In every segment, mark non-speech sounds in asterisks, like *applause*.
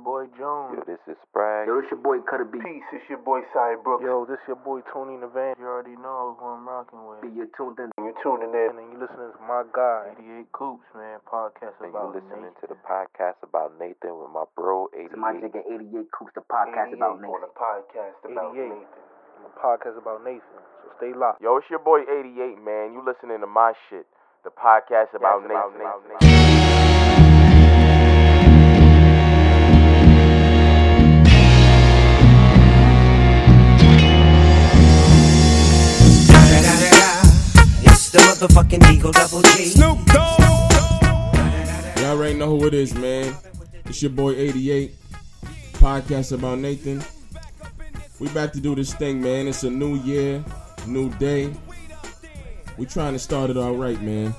your boy Jones. Yo, this is Sprag. Yo, this your boy Cutter B. Peace, it's your boy Cy Brooks. Yo, this is your boy Tony Navan. You already know who I'm rocking with. Be you tuned in. You're tuning in and you listening to my guy, 88 Coops, man, podcast And about you listening Nathan. to the podcast about Nathan with my bro, To my nigga 88 Coops, the podcast about on Nathan. the podcast about 88. Nathan. The podcast about Nathan. So stay locked. Yo, it's your boy 88, man. You listening to my shit. The podcast about Yes, about Nathan. Nathan. The motherfucking Eagle Double G. Snoop Dogg. Y'all already know who it is, man. It's your boy 88. Podcast about Nathan. We back to do this thing, man. It's a new year, new day. We trying to start it all right, man.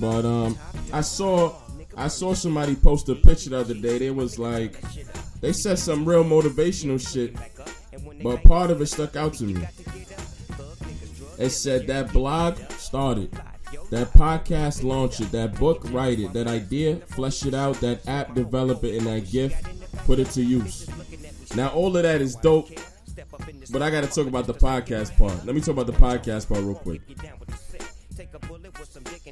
But um, I saw I saw somebody post a picture the other day. They was like, they said some real motivational shit, but part of it stuck out to me. It said that blog started, that podcast launch it, that book write it, that idea flesh it out, that app develop it, and that gift put it to use. Now all of that is dope, but I got to talk about the podcast part. Let me talk about the podcast part real quick.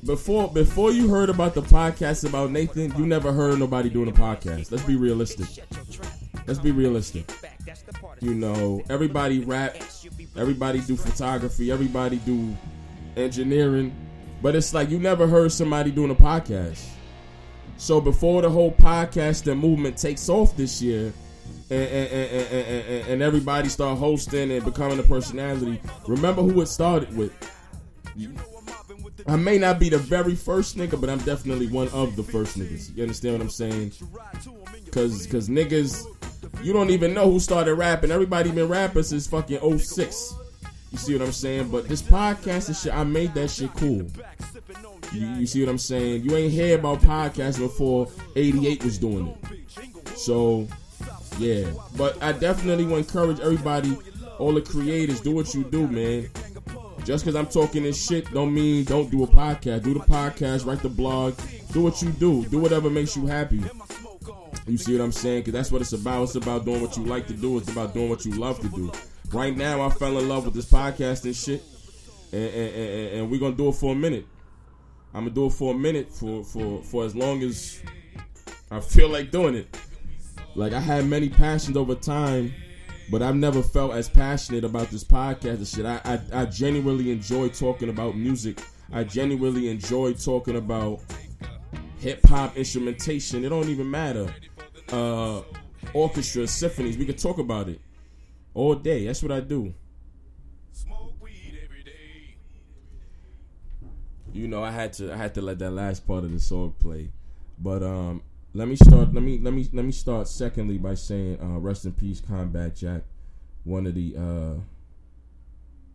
Before before you heard about the podcast about Nathan, you never heard nobody doing a podcast. Let's be realistic. Let's be realistic. You know, everybody rap, everybody do photography, everybody do engineering, but it's like you never heard somebody doing a podcast. So before the whole podcasting movement takes off this year, and, and, and, and, everybody start hosting and becoming a personality, remember who it started with. I may not be the very first nigga, but I'm definitely one of the first niggas. You understand what I'm saying? Cause, cause niggas, you don't even know who started rapping. Everybody been rapping since fucking 06. You see what I'm saying? But this podcast shit, I made that shit cool. You, you see what I'm saying? You ain't hear about podcasting before 88 was doing it. So, yeah. But I definitely want to encourage everybody, all the creators, do what you do, man. Just because I'm talking this shit don't mean don't do a podcast. Do the podcast, write the blog, do what you do. Do whatever makes you happy. You see what I'm saying? Because that's what it's about. It's about doing what you like to do. It's about doing what you love to do. Right now, I fell in love with this podcast and shit, and, and, and, and we're gonna do it for a minute. I'm gonna do it for a minute for for for as long as I feel like doing it. Like I had many passions over time, but I've never felt as passionate about this podcast and shit. I I, I genuinely enjoy talking about music. I genuinely enjoy talking about hip hop instrumentation. It don't even matter. Uh, orchestra, symphonies. We could talk about it all day. That's what I do. You know, I had to I had to let that last part of the song play, but um, let me start. Let me let me let me start. Secondly, by saying uh, rest in peace, Combat Jack, one of the uh,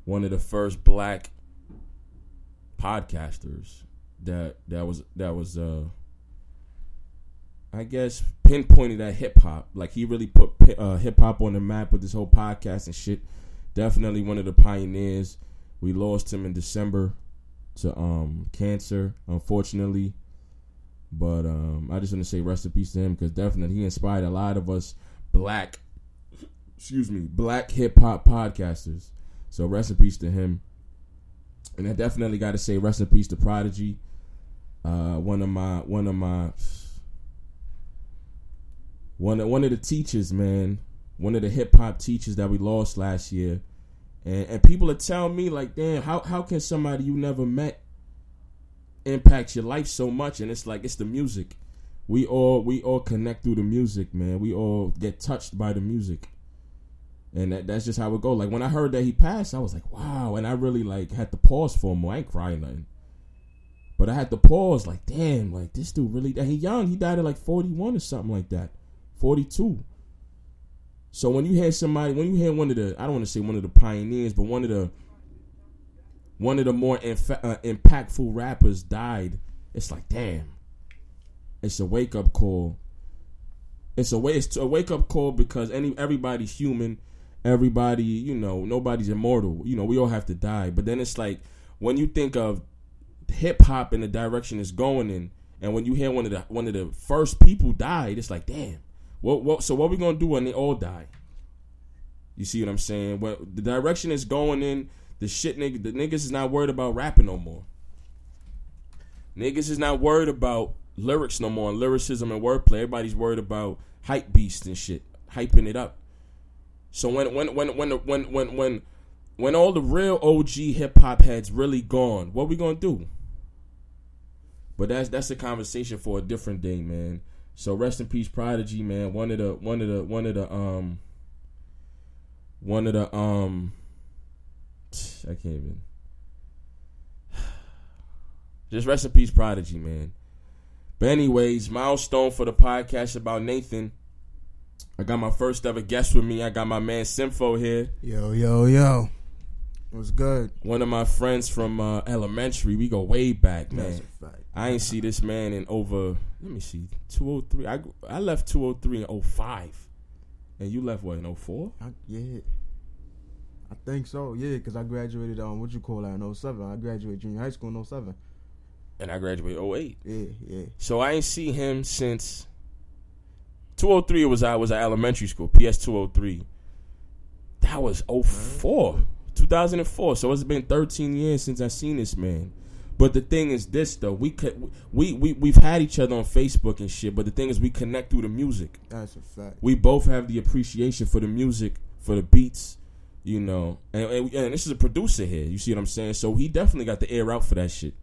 one of the first black podcasters that that was that was uh I guess pinpointed at hip hop. Like he really put uh, hip hop on the map with this whole podcast and shit. Definitely one of the pioneers. We lost him in December to um cancer, unfortunately. But um I just want to say rest in peace to him because definitely he inspired a lot of us black, excuse me, black hip hop podcasters. So rest in peace to him. And I definitely got to say rest in peace to Prodigy. Uh, one of my one of my one of, one of the teachers, man, one of the hip hop teachers that we lost last year, and and people are telling me like, damn, how how can somebody you never met impact your life so much? And it's like it's the music. We all we all connect through the music, man. We all get touched by the music, and that, that's just how it go. Like when I heard that he passed, I was like, wow, and I really like had to pause for a moment. I ain't crying nothing. But I had to pause, like, damn, like this dude really he young. He died at like forty one or something like that. 42. So when you hear somebody, when you hear one of the, I don't want to say one of the pioneers, but one of the, one of the more inf- uh, impactful rappers died, it's like, damn. It's a wake up call. It's a way. It's a wake up call because any everybody's human. Everybody, you know, nobody's immortal. You know, we all have to die. But then it's like when you think of hip hop and the direction it's going in, and when you hear one of the one of the first people died, it's like, damn What what? So what we gonna do when they all die? You see what I'm saying? Well, the direction is going in, the shit nigga, the niggas is not worried about rapping no more. Niggas is not worried about lyrics no more, and lyricism and wordplay. Everybody's worried about hype beasts and shit, hyping it up. So when when when when when when when when all the real OG hip hop heads really gone, what we gonna do? But that's that's a conversation for a different day, man. So rest in peace, Prodigy, man. One of the one of the one of the um one of the um I can't even *sighs* just rest in peace, Prodigy, man. But anyways, milestone for the podcast about Nathan. I got my first ever guest with me. I got my man Sympho here. Yo, yo, yo. What's good? One of my friends from uh, elementary. We go way back, man. That's a fact. I ain't see this man in over. Let me see, two oh three. I I left two oh three in 05. and you left what in 04? I, yeah. I think so, yeah, because I graduated on what you call that in 07. I graduated junior high school in 07. and I graduated 08. Yeah, yeah. So I ain't see him since 203 was I was at elementary school, PS 203. That was 04, 2004. So it's been 13 years since I seen this man. But the thing is this though, we could we we we've had each other on Facebook and shit, but the thing is we connect through the music. That's a fact. We both have the appreciation for the music, for the beats, you know. And, and, and this is a producer here, you see what I'm saying? So he definitely got the air out for that shit.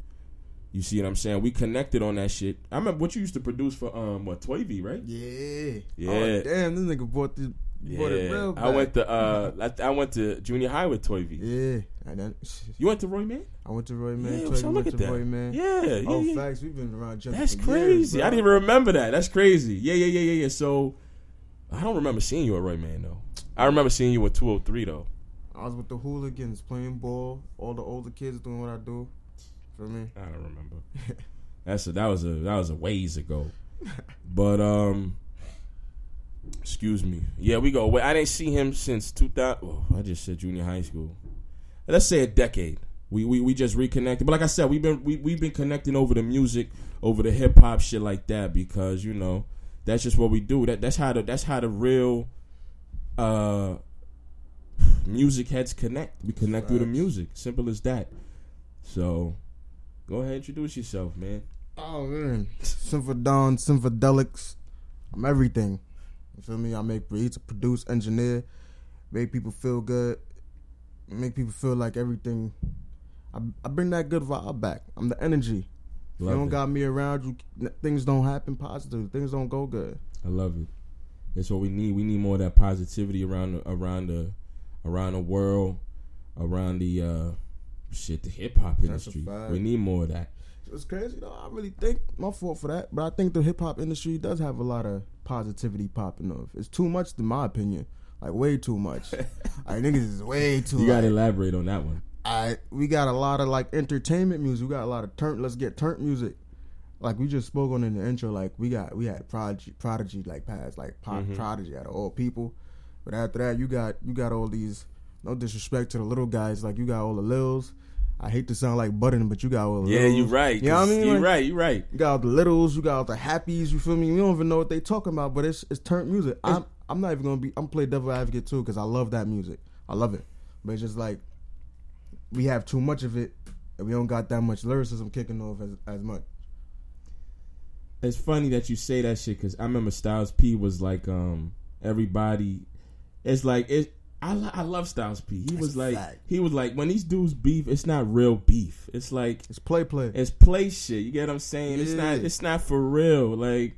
You see what I'm saying? We connected on that shit. I remember what you used to produce for um what Toy V, right? Yeah. Yeah. Oh, damn, this nigga bought the bought it real I went to *laughs* uh I, I went to junior high with Toy V. Yeah. And then, You went to Roy Man? I went to Roy Man. Yeah, Toy so went look to at that. Roy Man. Yeah, yeah, Oh, yeah. facts. We've been around That's crazy. I didn't even remember that. That's crazy. Yeah, yeah, yeah, yeah, yeah. So I don't remember seeing you at Roy Man though. I remember seeing you at 203 though. I was with the hooligans playing ball. All the older kids doing what I do. For me. I don't remember. *laughs* That's a, that was a that was a ways ago. But um, excuse me. Yeah, we go. Wait, I didn't see him since 2000. Oh, I just said junior high school. Let's say a decade. We, we we just reconnected. But like I said, we've been we we've been connecting over the music, over the hip hop shit like that because you know that's just what we do. That that's how the that's how the real uh music heads connect. We connect through the music. Simple as that. So go ahead, introduce yourself, man. Oh man, Symphodon, Symphedelics, I'm everything. You feel me? I make beats, produce, engineer, make people feel good, make people feel like everything. I, I bring that good vibe back. I'm the energy. If you don't it. got me around, you things don't happen positive. Things don't go good. I love it. That's what we need. We need more of that positivity around the, around the around the world, around the uh shit, the hip hop industry. We need more of that. It's crazy though. I really think my fault for that, but I think the hip hop industry does have a lot of positivity popping off. It's too much, in my opinion. Like way too much. *laughs* I think is way too. You gotta like, elaborate on that one. I we got a lot of like entertainment music. We got a lot of turn. Let's get turn music. Like we just spoke on in the intro. Like we got we had prodigy, prodigy like past like pop, mm-hmm. prodigy out of all people. But after that, you got you got all these. No disrespect to the little guys. Like you got all the lils. I hate to sound like button, but you got all the Yeah, Lils. you right. You know what I 'cause mean? You Like, right. You right. You got all the littles, you got all the happies. You feel me? We don't even know what they talking about, but it's it's turnt music. I'm I'm not even gonna be. I'm play devil advocate too because I love that music. I love it, but it's just like we have too much of it, and we don't got that much lyricism kicking off as as much. It's funny that you say that shit because I remember Styles P was like, um, everybody. It's like it. I lo- I love Styles P. He was like fact. he was like when these dudes beef, it's not real beef. It's like It's play play. It's play shit. You get what I'm saying? It's not. It's not for real. Like,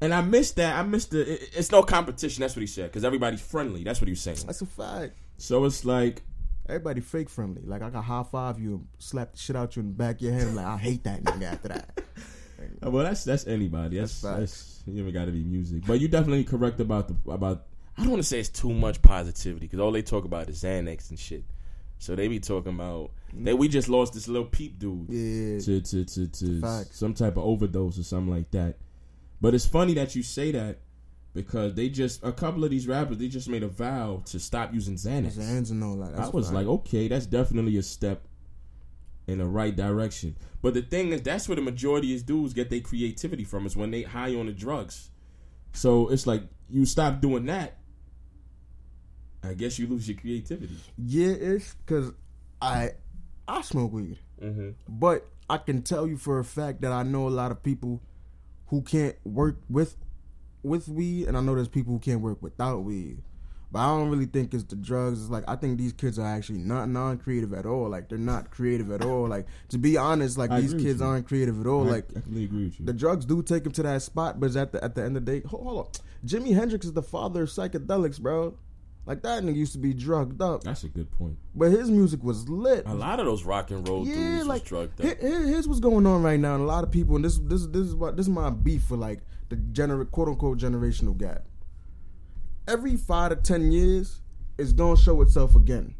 and I missed that. I missed the. it- it's no competition. That's what he said. Because everybody's friendly. That's what he was saying. That's a fact. So it's like, Everybody fake friendly. Like I got high five you, and slap the shit out you in the back of your head. I'm like, I hate that nigga after that. *laughs* well, that's that's anybody. That's That's that's, you even got to be music. But you definitely correct about the about. I don't want to say it's too much positivity because all they talk about is Xanax and shit. So they be talking about that we just lost this little peep dude. Yeah. to to to, to Facts. some type of overdose or something like that. But it's funny that you say that because they just a couple of these rappers they just made a vow to stop using Xanax. His hands and all that. I was fact. like, okay, that's definitely a step in the right direction. But the thing is, that's where the majority of dudes get their creativity from is when they high on the drugs. So it's like you stop doing that. I guess you lose your creativity. Yeah, it's because I I smoke weed, Mm-hmm. but I can tell you for a fact that I know a lot of people who can't work with with weed, and I know there's people who can't work without weed. But I don't really think it's the drugs. It's like I think these kids are actually not non-creative at all. Like they're not creative at all. Like to be honest, like I these kids aren't creative at all. I, Like I completely agree with you. the drugs do take them to that spot, but it's at the at the end of the day, hold, hold on. Jimi Hendrix is the father of psychedelics, bro. Like that nigga used to be drugged up, That's a good point. but his music was lit. A lot of those rock and roll Yeah, dudes like was drugged up. here- here's what's going on right now, and a lot of people, and this this this is what this is my beef for like the gener quote unquote generational gap. Every five to ten years, it's gonna show itself again.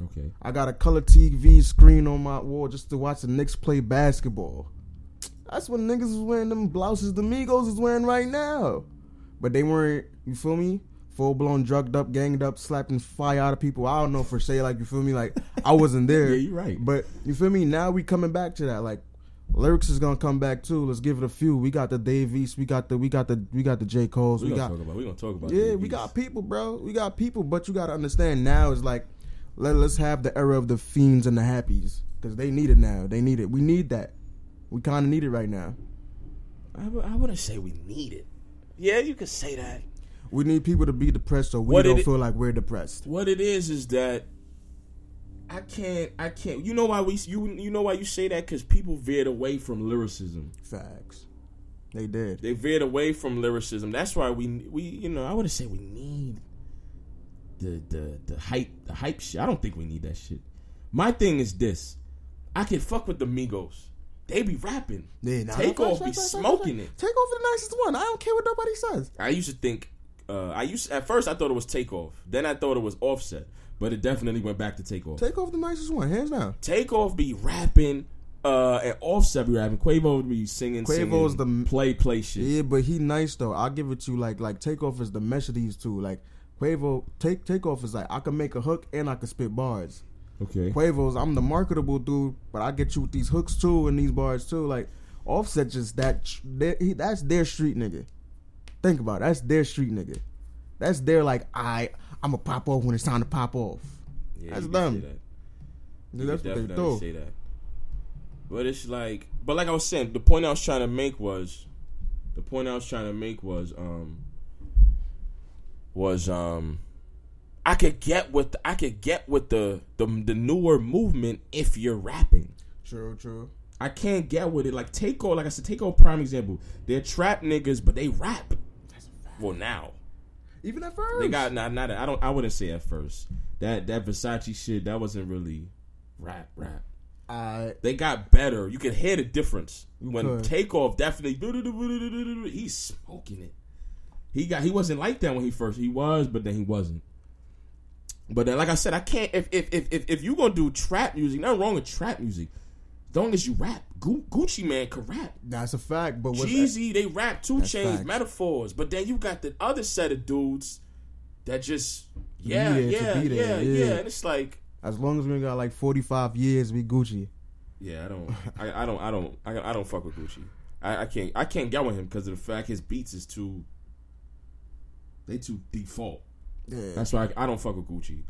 Okay. I got a color TV screen on my wall just to watch the Knicks play basketball. That's when niggas was wearing them blouses the Migos is wearing right now. But they weren't, you feel me? Full blown drugged up, ganged up, slapping fire out of people. I don't know for say like you feel me? Like I wasn't there. *laughs* Yeah, you're right. But you feel me? Now we coming back to that. Like lyrics is gonna come back too. Let's give it a few. We got the Dave East, we got the we got the we got the J. Cole's, We, we got talk about. We gonna talk about. yeah, we got people, bro. We got people, but you got to understand now is like let let's have the era of the fiends and the happies because they need it now. They need it. We need that. We kind of need it right now. I, w- I wouldn't say we need it. Yeah, you could say that. We need people to be depressed so we What don't it- feel like we're depressed. What it is is that I can't. I can't. You know why we? You you know why you say that? Because people veered away from lyricism. Facts. They did. They veered away from lyricism. That's why we we you know I wouldn't say we need the the the hype the hype shit. I don't think we need that shit. My thing is this: I can fuck with the Migos. They be rapping. Yeah, nah, Takeoff be smoking it. Takeoff the nicest one. I don't care what nobody says. I used to think. Uh, I used at first I thought it was Takeoff. Then I thought it was Offset. But it definitely went back to Takeoff. Take off the nicest one, hands down. Takeoff be rapping, uh, and Offset be rapping. Quavo would be singing, Quavo's singing, the- play, play shit. Yeah, but he nice though. I'll give it to you. Like like Takeoff is the mesh of these two. Like Quavo, take Takeoff is like I can make a hook and I can spit bars. Okay. Quavo's I'm the marketable dude, but I get you with these hooks too and these bars too. Like Offset just that he, that's their street nigga. Think about it. That's their street nigga. That's their like I I'm gonna pop off when it's time to pop off. Yeah, That's them. that. Dude, that's what they do. say that. But it's like, but like I was saying, the point I was trying to make was, the point I was trying to make was, um, was um, I could get with I could get with the the the newer movement if you're rapping. True, true. I can't get with it. Like Takeoff, like I said, Takeoff prime example. They're trap niggas, but they rap. Well, now Even at first. they got not not. I don't. I wouldn't say at first that that Versace shit that wasn't really rap rap. I They got better. You can hear the difference when could. Takeoff definitely he's smoking it. He got he wasn't like that when he first he was, but then he wasn't. But then, like I said, I can't if if if if, if you gonna do trap music, nothing wrong with trap music. As long as you rap, Gu- Gucci Mane can rap. that's a fact, but Jeezy, they rap 2 Chainz, facts. metaphors. But then you got the other set of dudes that just yeah, yeah, yeah, yeah, yeah. And it's like as long as we got like 45 years, we Gucci. Yeah, I don't, I, I don't, I don't, I, I don't fuck with Gucci. I, I can't, I can't get with him because of the fact his beats is too, they too default. Yeah. That's why I, I don't fuck with Gucci.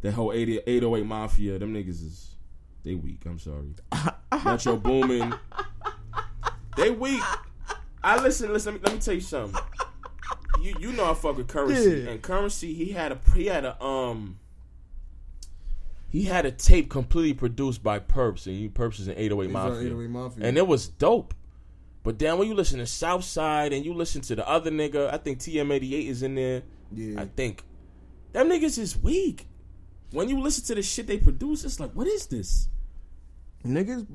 That whole 80, 808 Mafia, them niggas is, they weak. I'm sorry. *laughs* Metro Boomin, they weak. I listen, listen. Let me, let me tell you something. You you know I fuck with Curren$y Yeah. and Curren$y. He had a he had a um. He had a tape completely produced by Perps, and you Perps is an 808 Mafia. 808 Mafia. And it was dope. But then when you listen to Southside and you listen to the other nigga, I think TM88 is in there. Yeah. I think them niggas is weak. When you listen to the shit they produce, it's like, what is this? Niggas,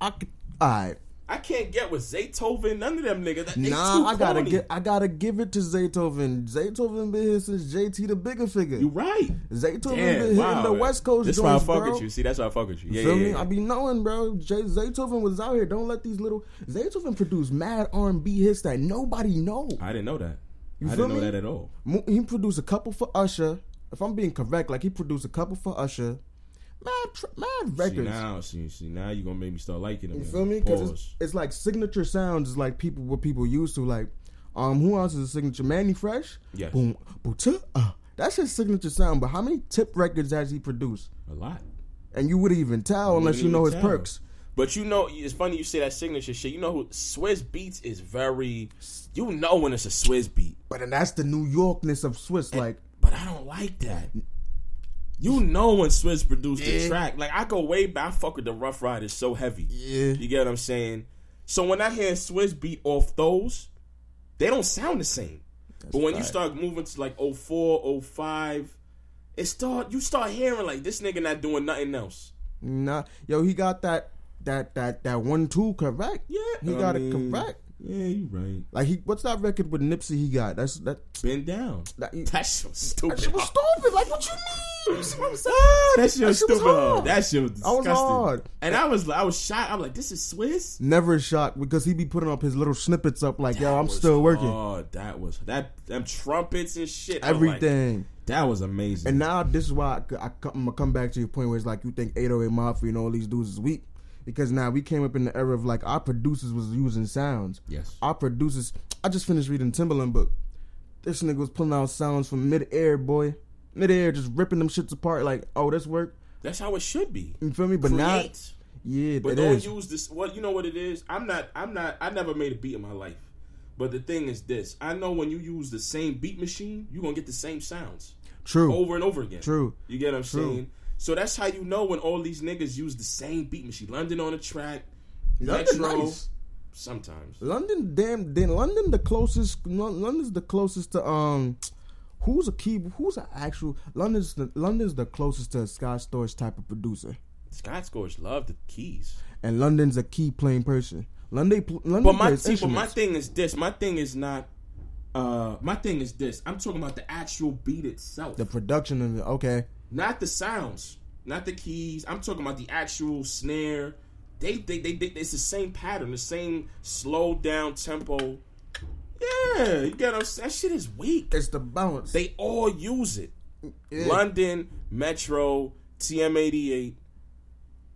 I, I. I can't get with Zaytoven, none of them niggas. That, Nah, I gotta get, I gotta give it to Zaytoven. Zaytoven been here since JT the Bigga Figga. You right. Zaytoven Damn, been wow. hitting the West Coast This why I fuck bro. with you. See, that's why I fuck with you. Yeah, Feel yeah, me? yeah. I be knowing, bro. Jay, Zaytoven was out here. Don't let these little Zaytoven produce mad R and B hits that nobody know. I didn't know that. You I didn't know me? that at all. He produced a couple for Usher. If I'm being correct, like he produced a couple for Usher. Mad, tr- mad See now, see, see now you gonna make me start liking him. You man. feel me? Because it's, it's like signature sounds is like people what people used to like. Um, who else is a signature? Manny Fresh. Yes. Boom, boom, uh. That's his signature sound. But how many tip records has he produced? A lot. And you wouldn't even tell unless Wouldn't you know his tell. perks. But you know, it's funny you say that signature shit. You know who Swizz Beatz is very. You know when it's a Swizz beat, But and that's the New Yorkness of Swizz. Like but I don't like that. You know when Swizz produced the track. Like I go way back. I fuck with the Ruff Ryders so heavy. Yeah. You get what I'm saying? So when I hear Swizz beat off those, they don't sound the same. but when you start moving to like 04, 05, it start you start hearing like this nigga not doing nothing else. Nah, yo, he got that that that that one two correct. Yeah, he I got mean, it correct. Yeah, you right. Like he, what's that record with Nipsey? He got that's that. Been down. That, That shit was stupid. that shit was stupid. Like what you mean? You see what I'm saying? Ah, that shit was That shit was stupid. huh? hard. That shit was That was disgusting. hard. And I was I was shocked. I'm like, this is Swizz. Never shocked because he be putting up his little snippets up like, yo, I'm was still working. hard. That was that them trumpets and shit. I'm like, Everything. that was amazing. And now this is why I, I, am gonna come back to your point where it's like you think 808 Mafia and all these dudes is weak because now we came up in the era of like our producers was using sounds. Yes. Our producers. I just finished reading Timbaland book. This nigga was pulling out sounds from mid air, boy. Mid air, just ripping them shits apart. Like, oh, this work. That's how it should be. You feel me? But now, Create. yeah, But don't is. use this. What you know what it is? I'm not. I'm not. I never made a beat in my life. But the thing is this: I know when you use the same beat machine, you're gonna get the same sounds True. over and over again. True. You get what I'm True. saying? So that's how you know when all these niggas use the same beat machine. London on the track, London Metro. nice. Sometimes. London, damn, then London the closest. London's the closest to um. Who's a key? Who's an actual? London's the London's the closest to a Scott Storch type of producer, Scott Storch love the keys. and London's a key playing person. London, London But my see, but my thing is this. My thing is not. Uh, my thing is this. I'm talking about the actual beat itself, the production of it. Okay, not the sounds, not the keys. I'm talking about the actual snare. They, they, they, they it's the same pattern, the same slow down tempo. Yeah, you get what? That shit is weak. it's the bounce. They all use it. Yeah. London, Metro, TM88,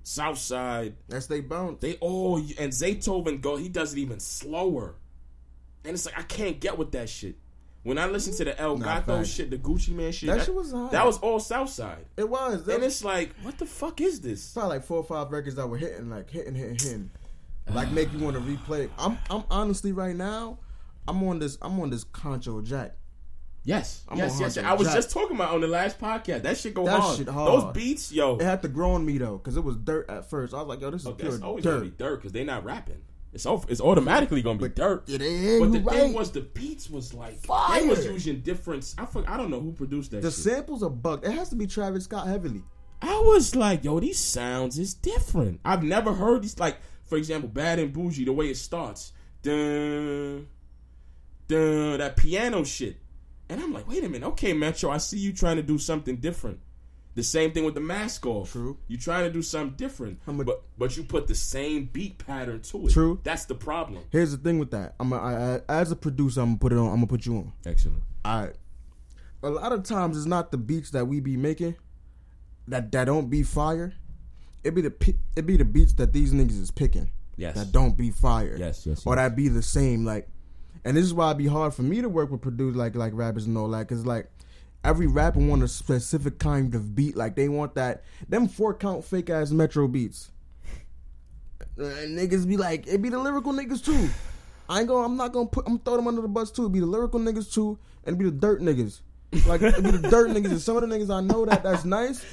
Southside. That's they bounce. They all and Zaytoven go. He does it even slower, and it's like I can't get with that shit. When I listen to the El Nah, Gato facts. shit, the Gucci Mane shit, That shit was hard. that was all Southside, It was. That and was it's like, what the fuck is this? probably like four or five records that were hitting, like hitting, hitting, hitting, like make you want to replay. I'm, I'm honestly right now, I'm on this, I'm on this Concho Jack. Yes, I'm yes, yes. I was Jack. just talking about on the last podcast. That shit go That hard. shit hard. Those beats, yo. It had to grow on me though, because it was dirt at first. I was like, yo, this is Okay, pure it's always dirt. be dirt because they're not rapping. It's it's automatically gonna be dirt. It is. But the you thing was, the beats was like Fire. they was using different. I I don't know who produced that. the shit. samples are bugged. It has to be Travis Scott heavily. I was like, yo, these sounds is different. I've never heard these. Like, for example, Bad and Boujee, the way it starts, dun, dun, that piano shit, and I'm like, wait a minute, okay, Metro, I see you trying to do something different. The same thing with the mask off. True. You trying to do something different, a- but but you put the same beat pattern to it. True. That's the problem. Here's the thing with that. I'm a, I, I, as a producer, I'm gonna put it on. I'm gonna put you on. Excellent. All right. A lot of times, it's not the beats that we be making that that don't be fire. It be the it be the beats that these niggas is picking Yes. that don't be fire. Yes, yes, Or yes. that be the same. Like, and this is why it be hard for me to work with producers like like rappers and all that. Cause like every rapper want a specific kind of beat. Like they want that them four count fake ass Metro beats. And niggas be like, it be the lyrical niggas too. I ain't gonna, I'm not gonna put, I'm throw them under the bus too. It be the lyrical niggas too, and be the dirt niggas. Like it be the dirt niggas. And some of the niggas I know that that's nice.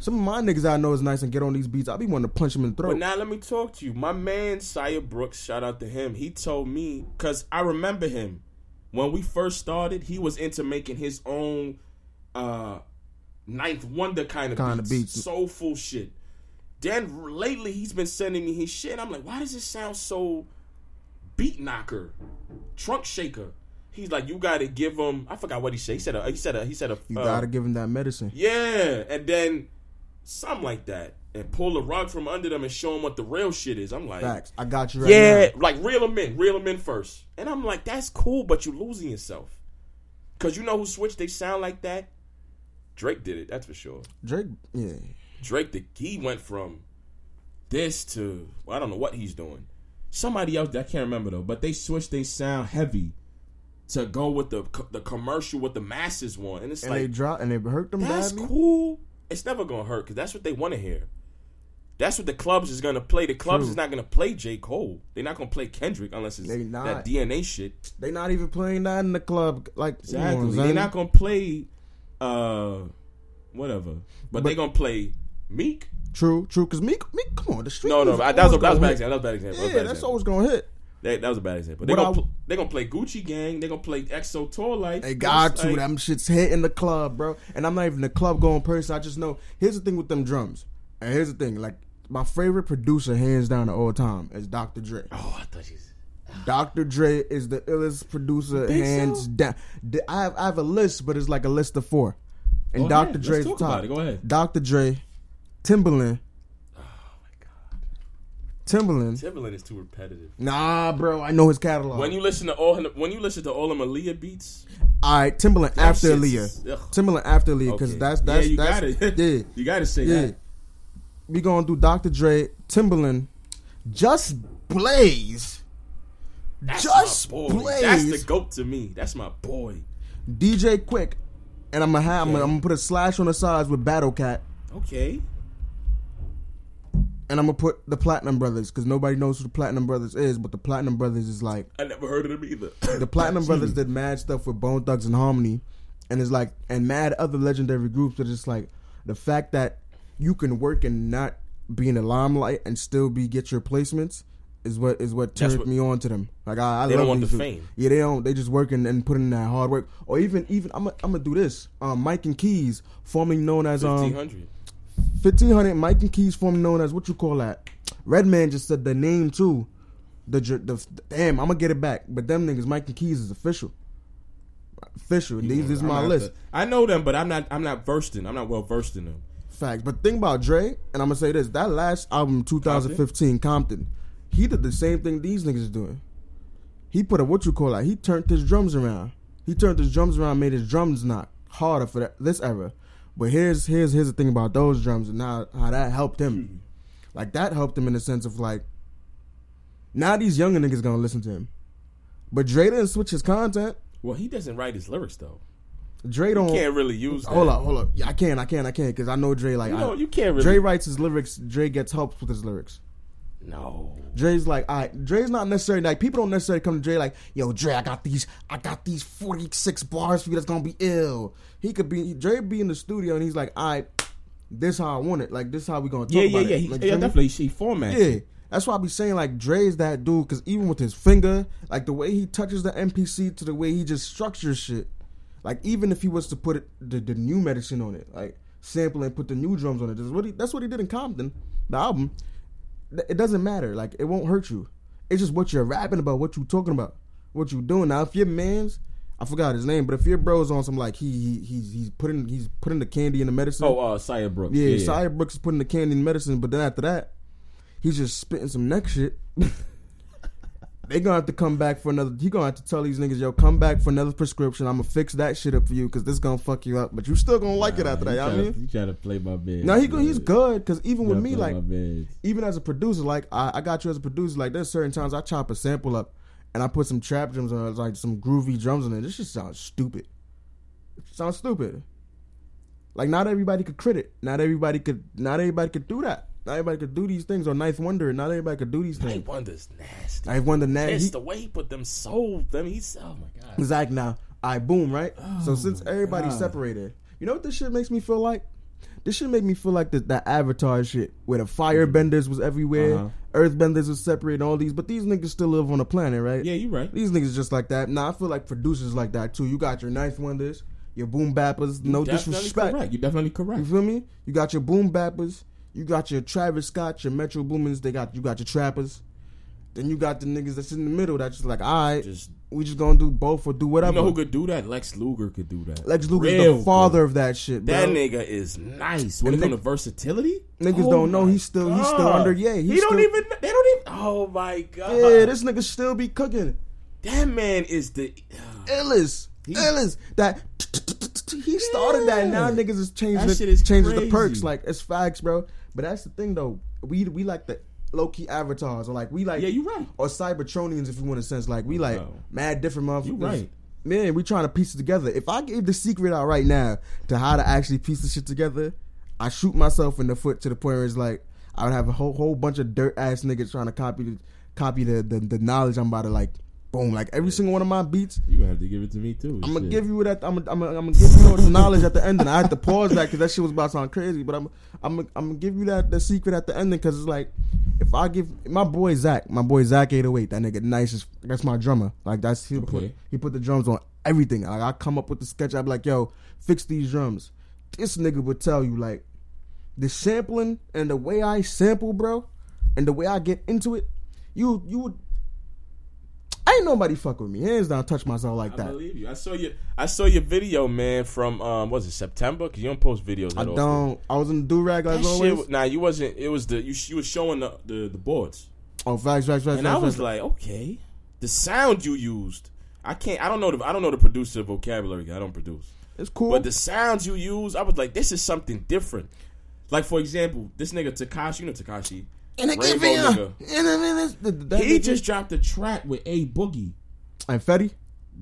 Some of my niggas I know is nice and get on these beats. I be wanting to punch them in the throat. But now let me talk to you. My man Sire Brooks, shout out to him. He told me because I remember him when we first started. He was into making his own uh Ninth Wonder kind of Kinda beats, beats. soulful shit. Then lately he's been sending me his shit. And I'm like, why does it sound so beat knocker, trunk shaker? He's like, you got to give him. I forgot what he said. He said a. He said a. He said a. you uh, gotta give him that medicine. yeah, and then something like that, and pull the rug from under them and show them what the real shit is. I'm like, Facts. I got you right yeah, now. like reel them in, reel them in first. And I'm like, that's cool, but you're losing yourself. Cause you know who switched they sound like that? Drake did it, that's for sure. Drake, yeah. Drake, the, he went from this to well, I don't know what he's doing. Somebody else I can't remember though, but they switched they sound heavy to go with the the commercial what the masses want, and it's and like they drop and they hurt them that's badly. cool. It's never gonna hurt because that's what they want to hear. That's what the clubs is gonna play. The clubs True. is not gonna play J Cole. They're not gonna play Kendrick unless it's that. DNA shit. They not even playing that in the club. Like come on, Exactly. They're not gonna play uh whatever, but, But- they gonna play Meek. True, true. Cause Meek, Meek, come on, the street. No, no, that was a, that was a bad example. That was a bad example. That Yeah, bad that's example. always gonna hit. That, that was a bad example. They're gonna, pl- they gonna play Gucci Gang. They're gonna play XO Tour Life. They got to. like- Them shits hitting the club, bro. And I'm not even a club going person. I just know. Here's the thing with them drums. And here's the thing. Like my favorite producer, hands down of all time, is Dr. Dre. Oh, I thought you. Uh. Dr. Dre is the illest producer, hands so? down. D- I have I have a list, but it's like a list of four. And Go Dr. ahead. Dre's talk top. about it. Go ahead. Dr. Dre, Timbaland. Oh my god, Timbaland. Timbaland is too repetitive. Nah, bro, I know his catalog. When you listen to all when you listen to all of Aaliyah beats, All right, Timbaland after shits Aaliyah. ugh. Timbaland after Aaliyah, because okay. that's that's yeah, you that's got it. *laughs* yeah. you got to say Yeah. that. We gonna do Dr. Dre, Timbaland, Just Blaze, That's Just my boy. Blaze. That's the goat to me. That's my boy. DJ Quik, and I'm gonna have I'm, gonna, I'm gonna put a slash on the sides with Battle Cat, Okay. and I'm gonna put the Platinum Brothers because nobody knows who the Platinum Brothers is, but the Platinum Brothers is like I never heard of them either. *coughs* the Platinum Brothers did mad stuff with Bone Thugs and Harmony, and it's like and mad other legendary groups. But it's like the fact that you can work and not be in the limelight and still be get your placements is what is what turned what- me on to them. Like I, I They love don't want the fame. Yeah, they don't. They just working and putting in that hard work. Or even even I'm gonna I'm gonna do this. Um, Mike and Keys, formerly known as um Fifteen hundred. 1500 Mike and Keys formerly known as what you call that? Redman just said the name too. The, the, the damn, I'm gonna get it back. But them niggas, Mike and Keys is official. Official. These is my list. I know them, but I'm not. I'm not versed in. I'm not well versed in them. Facts. But think about Dre, and I'm gonna say this: that last album, 2015, Compton, he did the same thing these niggas is doing. He put a what you call that? He turned his drums around. He turned his drums around, made his drums knock harder for that, this era. But here's here's here's the thing about those drums and how how that helped him. Hmm. Like that helped him in the sense of like, now these younger niggas gonna listen to him. But Dre didn't switch his content. Well, he doesn't write his lyrics though. Dre don't. Can't really use. That. Hold up, hold up. Yeah, I can, I can, I can, because I know Dre. Like, You know, I, you can't really. Dre writes his lyrics. Dre gets help with his lyrics. no. Dre's like, all right, Dre's not necessarily like people don't necessarily come to Dre like, yo, Dre, I got these, I got these forty six bars for you that's gonna be ill. He could be Dre be in the studio and he's like, all right, this how I want it. Like this how we gonna talk Yeah, yeah, about yeah. He, Like, yeah, definitely. She format. Yeah, that's why I be saying like Dre's that dude because even with his finger, like the way he touches the MPC to the way he just structures shit. Like even if he was to put it, the, the new medicine on it, like sample and put the new drums on it, that's what he, that's what he did in Compton, the album. It doesn't matter, like it won't hurt you. It's just what you're rapping about, what you're talking about, what you're doing. Now if your man's, I forgot his name, but if your bro's on some like he, he he's he's putting he's putting the candy in the medicine. Oh, uh, Saya Brooks. Yeah, Yeah. Sire Brooks is putting the candy in medicine, but then after that, he's just spitting some neck shit. *laughs* they gonna have to come back for another. He gonna have to tell these niggas, yo, come back for another prescription. I'm gonna fix that shit up for you because this gonna fuck you up. But you still gonna like it after that. You know what I mean? You try to play my bed. Now he go, he's good because even with me, like even as a producer, like I, I got you as a producer, like there's certain times I chop a sample up and I put some trap drums on it, like some groovy drums on it. This just sounds stupid. It sounds stupid. Like not everybody could crit it. Not everybody could. Not everybody could do that. Not everybody could do these things. Or Ninth Wonder. Not everybody could do these things. Things. Wonder's nasty. Ninth Wonder. Now It's the way he put them soul. Them. He's oh my god. Zach now. I boom right. so since everybody God. separated, you know what this shit makes me feel like? This shit make me feel like the, that Avatar shit where the firebenders was everywhere, Uh-huh. earthbenders was separated, all these, but these niggas still live on the planet, right? Yeah, you right. These niggas just like that. Nah, I feel like producers like that too. You got your Ninth Wonders, your boom bappers. No disrespect. correct. You're definitely correct. You feel me? You got your boom bappers. You got your Travis Scott, your Metro Boomers. They got you got your trappers. Then you got the niggas that's in the middle. That's just like, all right, Just we just gonna do both or do whatever. you know who could do that? Lex Luger could do that. Lex Luger's Real the father good. of that shit, bro. That nigga is nice. When it And comes to versatility, Niggas Oh don't know he's still he's still under yeah. He's he don't even. They don't even. Oh my god. Yeah, this nigga still be cooking. that man is the. Uh, Illis. He- Illis. That he started that. Now niggas is changing That it, shit is changes the perks. Like it's facts, bro. But that's the thing though. We we like the low key avatars or like we like Yeah, you right. or Cybertronians if you want to sense like we like Oh. mad different motherfuckers. You right. man, we trying to piece it together. If I gave the secret out right now to how to actually piece the shit together, I shoot myself in the foot to the point where it's like I would have a whole whole bunch of dirt ass niggas trying to copy the copy the, the the knowledge I'm about to like boom like every single one of my beats. You gonna have to give it to me too. I'm gonna give you that. I'm gonna, I'm gonna, I'm gonna give you all the knowledge at the ending. I had to pause that because that shit was about to sound crazy. But I'm I'm gonna, I'm gonna give you that the secret at the ending because it's like if I give my boy Zach, my boy Zach 808, that nigga nice as that's my drummer. Like that's he put he put the drums on everything. Like I come up with the sketch. I'd be like, yo, fix these drums. This nigga would tell you like the sampling and the way I sample, bro, and the way I get into it. You you would. Ain't nobody fuck with me. Hands down, touch myself like I that. believe you. I saw your I saw your video, man, from um was it September? Cause you don't post videos. I don't. I was in the do rag as shit, always. wa- nah, you wasn't. It was the you. You was showing the the, the boards, oh, facts, facts, facts. and facts, I was facts. like, okay, the sound you used. I can't. I don't know the. I don't know the producer vocabulary. I don't produce. it's cool. But the sounds you use, I was like, this is something different. Like for example, this nigga Tekashi, you know Tekashi, and I Rainbow give you- and I mean, this- the- that he nigga- just dropped a track with A Boogie. and Fetty.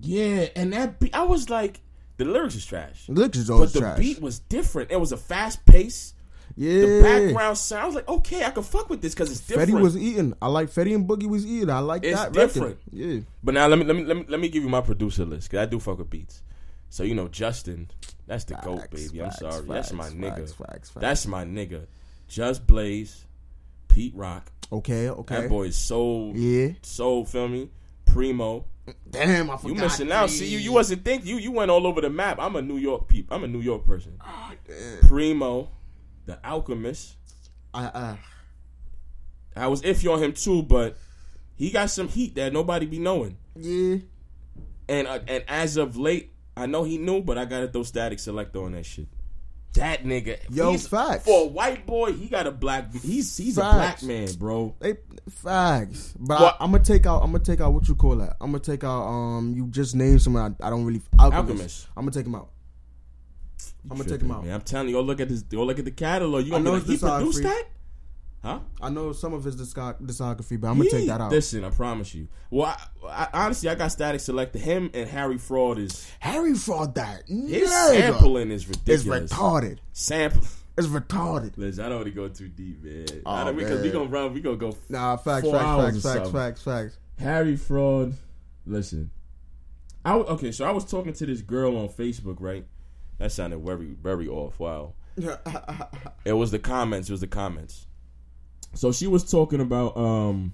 Yeah, and that beat, I was like, the lyrics is trash. The lyrics is But always the beat was different. It was a fast pace. yeah. The background sound. I was like, okay, I can fuck with this because it's different. Fetty was eating. I like Fetty and Boogie was eating. I like It's that. different. Record. Yeah. But now let me let me let me let me give you my producer list because I do fuck with beats. So you know Justin, that's the goat, Facts, baby. I'm facts, sorry, that's my facts, nigga. facts, facts, facts. That's my nigga. Just Blaze, Pete Rock. Okay. Okay. That boy is so Yeah. so feel me. Primo, Damn, I forgot. you missing out. See you. You wasn't think you. You went all over the map. I'm a New York peep. I'm a New York person. Ah, Primo, the Alchemist. I, uh, I was iffy on him too, but he got some heat that nobody be knowing. yeah. And uh, and as of late, I know he knew, but I gotta throw Statik Selektah on that shit. That nigga, Yo, he's- facts. for a white boy, he got a black. He's he's a black man, bro. They facts, but What- I, I'm gonna take out. I'm gonna take out what you call that. I'm gonna take out. Um, you just named someone I, I don't really. Alchemist. Alchemist. I'm gonna take him out. I'm gonna take him out. Man. I'm telling you, go look at this. Go look at the catalog. You gonna know he produced that? Huh? I know some of his discography, but I'm gonna take that out. Listen, I promise you. Well, I, I, honestly, I got Statik Selektah. Him and Harry Fraud is Harry Fraud that. his nigga sampling is ridiculous. retarded. Sample. It's retarded. Listen, I don't want to go too deep, man. Oh, because we gonna run. We gonna go. Nah, facts, facts, facts, facts, facts, facts. Harry Fraud. Listen, I okay. So I was talking to this girl on Facebook, right? That sounded very, very off. Wow. *laughs* It was the comments. It was the comments. So she was talking about um,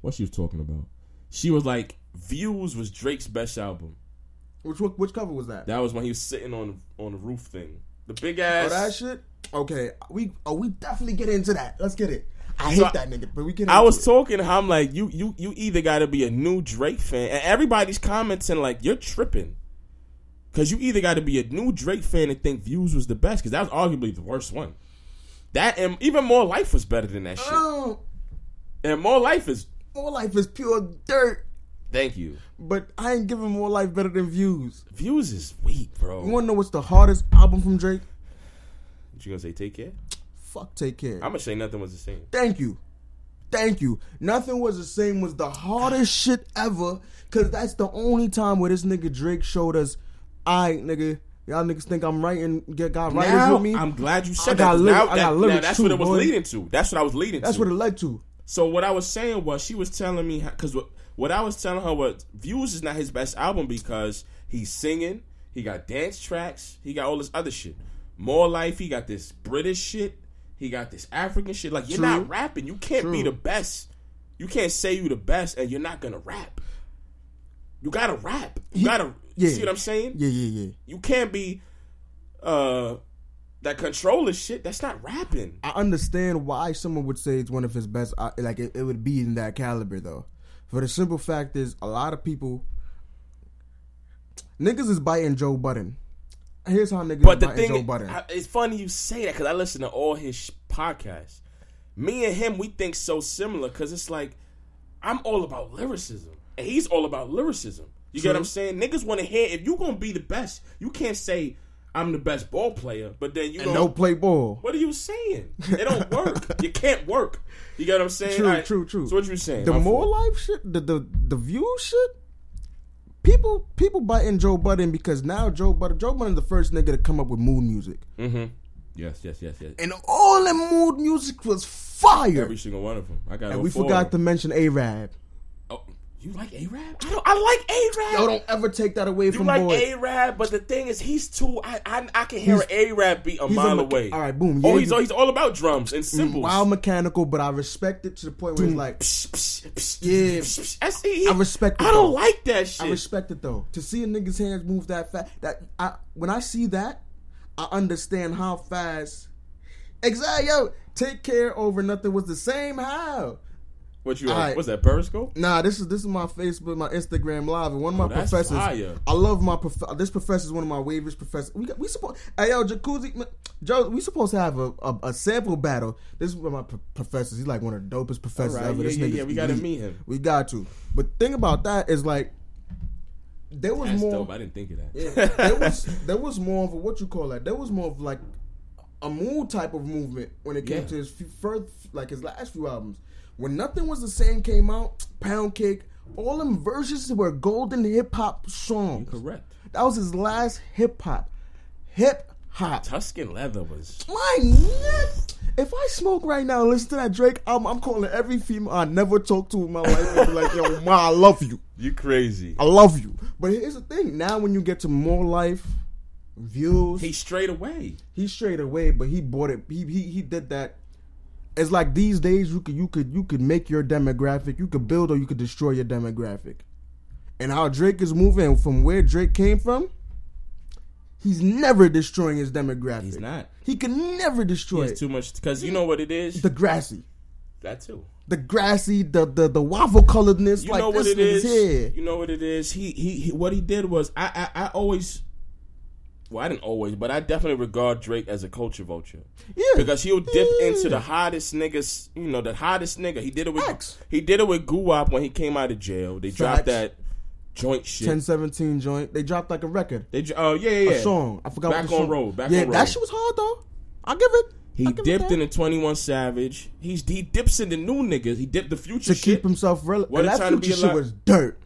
what she was talking about. She was like, "Views was Drake's best album." Which which cover was that? That was when he was sitting on on the roof thing. The big Oh, ass. that shit. Okay, we oh we definitely get into that. Let's get it. I hate So, that nigga, but we get. I was it. talking her. I'm like, you, you, you either got to be a new Drake fan, and everybody's commenting like you're tripping, because you either got to be a new Drake fan and think Views was the best, because that was arguably the worst one. That and even More Life was better than that shit. Oh, And More Life is more life is pure dirt, thank you. but I ain't giving more life better than views. Views is weak, bro. You wanna know what's the hardest album from Drake? What you gonna say? Take care. Fuck, take care. I'm gonna say nothing was the same. Thank you. Thank you. Nothing was the same was the hardest shit ever. Cause that's the only time where this nigga Drake showed us, I nigga, y'all niggas think I'm writing get got writers Now, with me. I'm glad you I said got that. 'cause now, I got that- now that's too, what it was boy. leading to. That's what I was leading that's to. what it led to. So what I was saying was she was telling me because what, what I was telling her was Views is not his best album because he's singing, he got dance tracks, he got all this other shit. More Life, he got this British shit, he got this African shit. Like you're True. not rapping, you can't be the best. You can't say you the best and you're not gonna rap. You gotta rap. You gotta. You yeah. see what I'm saying? Yeah, yeah, yeah. You can't be uh that Controlla shit. That's not rapping. I understand why someone would say it's one of his best. uh, Like it, it would be in that caliber though. For the simple fact is, a lot of people, niggas is biting Joe Budden. Here's how niggas But the biting thing, Joe Budden. I- it's funny you say that because I listen to all his sh- podcasts. Me and him, we think so similar because it's like I'm all about lyricism and he's all about lyricism. You get what I'm saying? Niggas want to hear if you gonna be the best, you can't say I'm the best ball player, but then you and don't. no play ball. What are you saying? It don't work. *laughs* you can't work. You get what I'm saying? True, right, true, true. So what you saying? The My more fault. life shit, the the the view shit. people people biting Joe Budden because now Joe Budden Joe Budden the first nigga to come up with mood music, Mm-hmm. Yes, yes, yes, yes. and all the mood music was fire. Every single one of them. I got. and we forgot to mention Arab. Oh, you like Araab? I don't. I like Araab. Yo, don't ever take that away from me. You from like boy. Araab, but the thing is, he's too. I I, I can hear He's- an Araab beat a he's a mile away. all right, boom, Oh, yeah, he's you- he's all about drums and mm, cymbals. Wild mechanical, but I respect it to the point where it's like Psh, psh, psh, Yeah. psh, psh. I, see, I respect it, I don't though. like that shit. I respect it though. To see a nigga's hands move that fast, that I when I see that, I understand how fast. Exactly, yo. Take care over nothing was the same. How? What you? Uh, Alright. What's that? Periscope? Nah, this is this is my Facebook, my Instagram live, and one of my Oh, that's professors. fire. I love my prof- this professor is one of my waivers professors. We got, we supposed hey yo jacuzzi Joe. We supposed to have a, a, a sample battle. This is one of my pro- professors. He's like one of the dopest professors Alright, ever. yeah, this yeah, nigga's yeah, we gotta meet him. We got to. But thing about that is like there was That's more. dope. I didn't think of that. Yeah, there was *laughs* there was more of a what you call that. There was more of like a mood type of movement when it came Yeah. to his few, first like his last few albums. When nothing was the same came out, Pound Cake, all them verses were golden hip hop songs. Correct. That was his last hip hop. Hip hop. Tuscan leather was. My neck. If I smoke right now and listen to that Drake album, I'm calling every female I never talked to in my life and be like, yo, *laughs* ma, I love you. You crazy? I love you. But here's the thing. Now when you get to more life, views, He straight away. he straight away, but he bought it. He he he did that. It's like these days you could you could you could make your demographic, you could build or you could destroy your demographic. And how Drake is moving from where Drake came from, he's never destroying his demographic. He's not. He can never destroy it. too much because you know what it is. the grassy, that too. the grassy, the the the waffle coloredness. You like know what it is. here. You know what it is. He, he he what he did was I I, I always. Well, I didn't always, but I definitely regard Drake as a culture vulture. Yeah. because he'll dip Yeah. into the hottest niggas. You know, the hottest nigga. He did it with Facts. he did it with Guwap when he came out of jail. They dropped that joint shit. 1017 joint. They dropped like a record. They oh yeah yeah, yeah. A song. I forgot Back what on song. road. Back yeah, on road. that shit was hard though. I'll give it. He give dipped that. in the Twenty One Savage. He's he dips in the new niggas. He dipped the future shit. to shit. keep himself relevant. What that time to be future shit was dirt.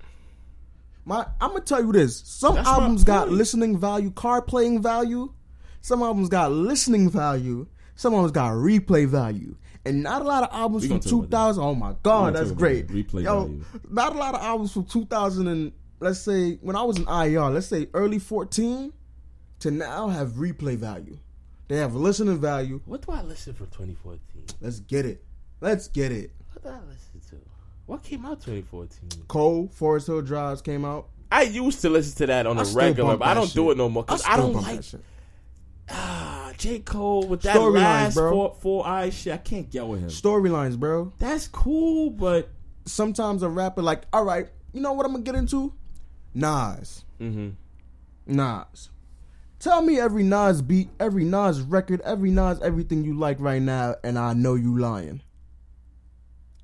My, I'm gonna tell you this. Some That's albums got listening value, car playing value. Some albums got listening value. Some albums got replay value. And not a lot of albums We from gonna talk about 2000. Oh my god, that's great. replay Yo, value. not a lot of albums from 2000 and let's say when I was in IR, let's say early 14 to now have replay value. They have listening value. What do I listen for 2014? Let's get it. Let's get it. What did I listen? What came out 2014? Cole, Forest Hills Drive came out. I used to listen to that on I a regular, but I don't do it no more because I, still don't like ah J Cole with that Storylines, last bro. four four eye shit. I can't get with him. storylines, bro. That's cool, but Sometimes a rapper like, all right, you know what I'm gonna get into? Nas, mm-hmm. Nas. Tell me every Nas beat, every Nas record, every Nas everything you like right now, and I know you lying.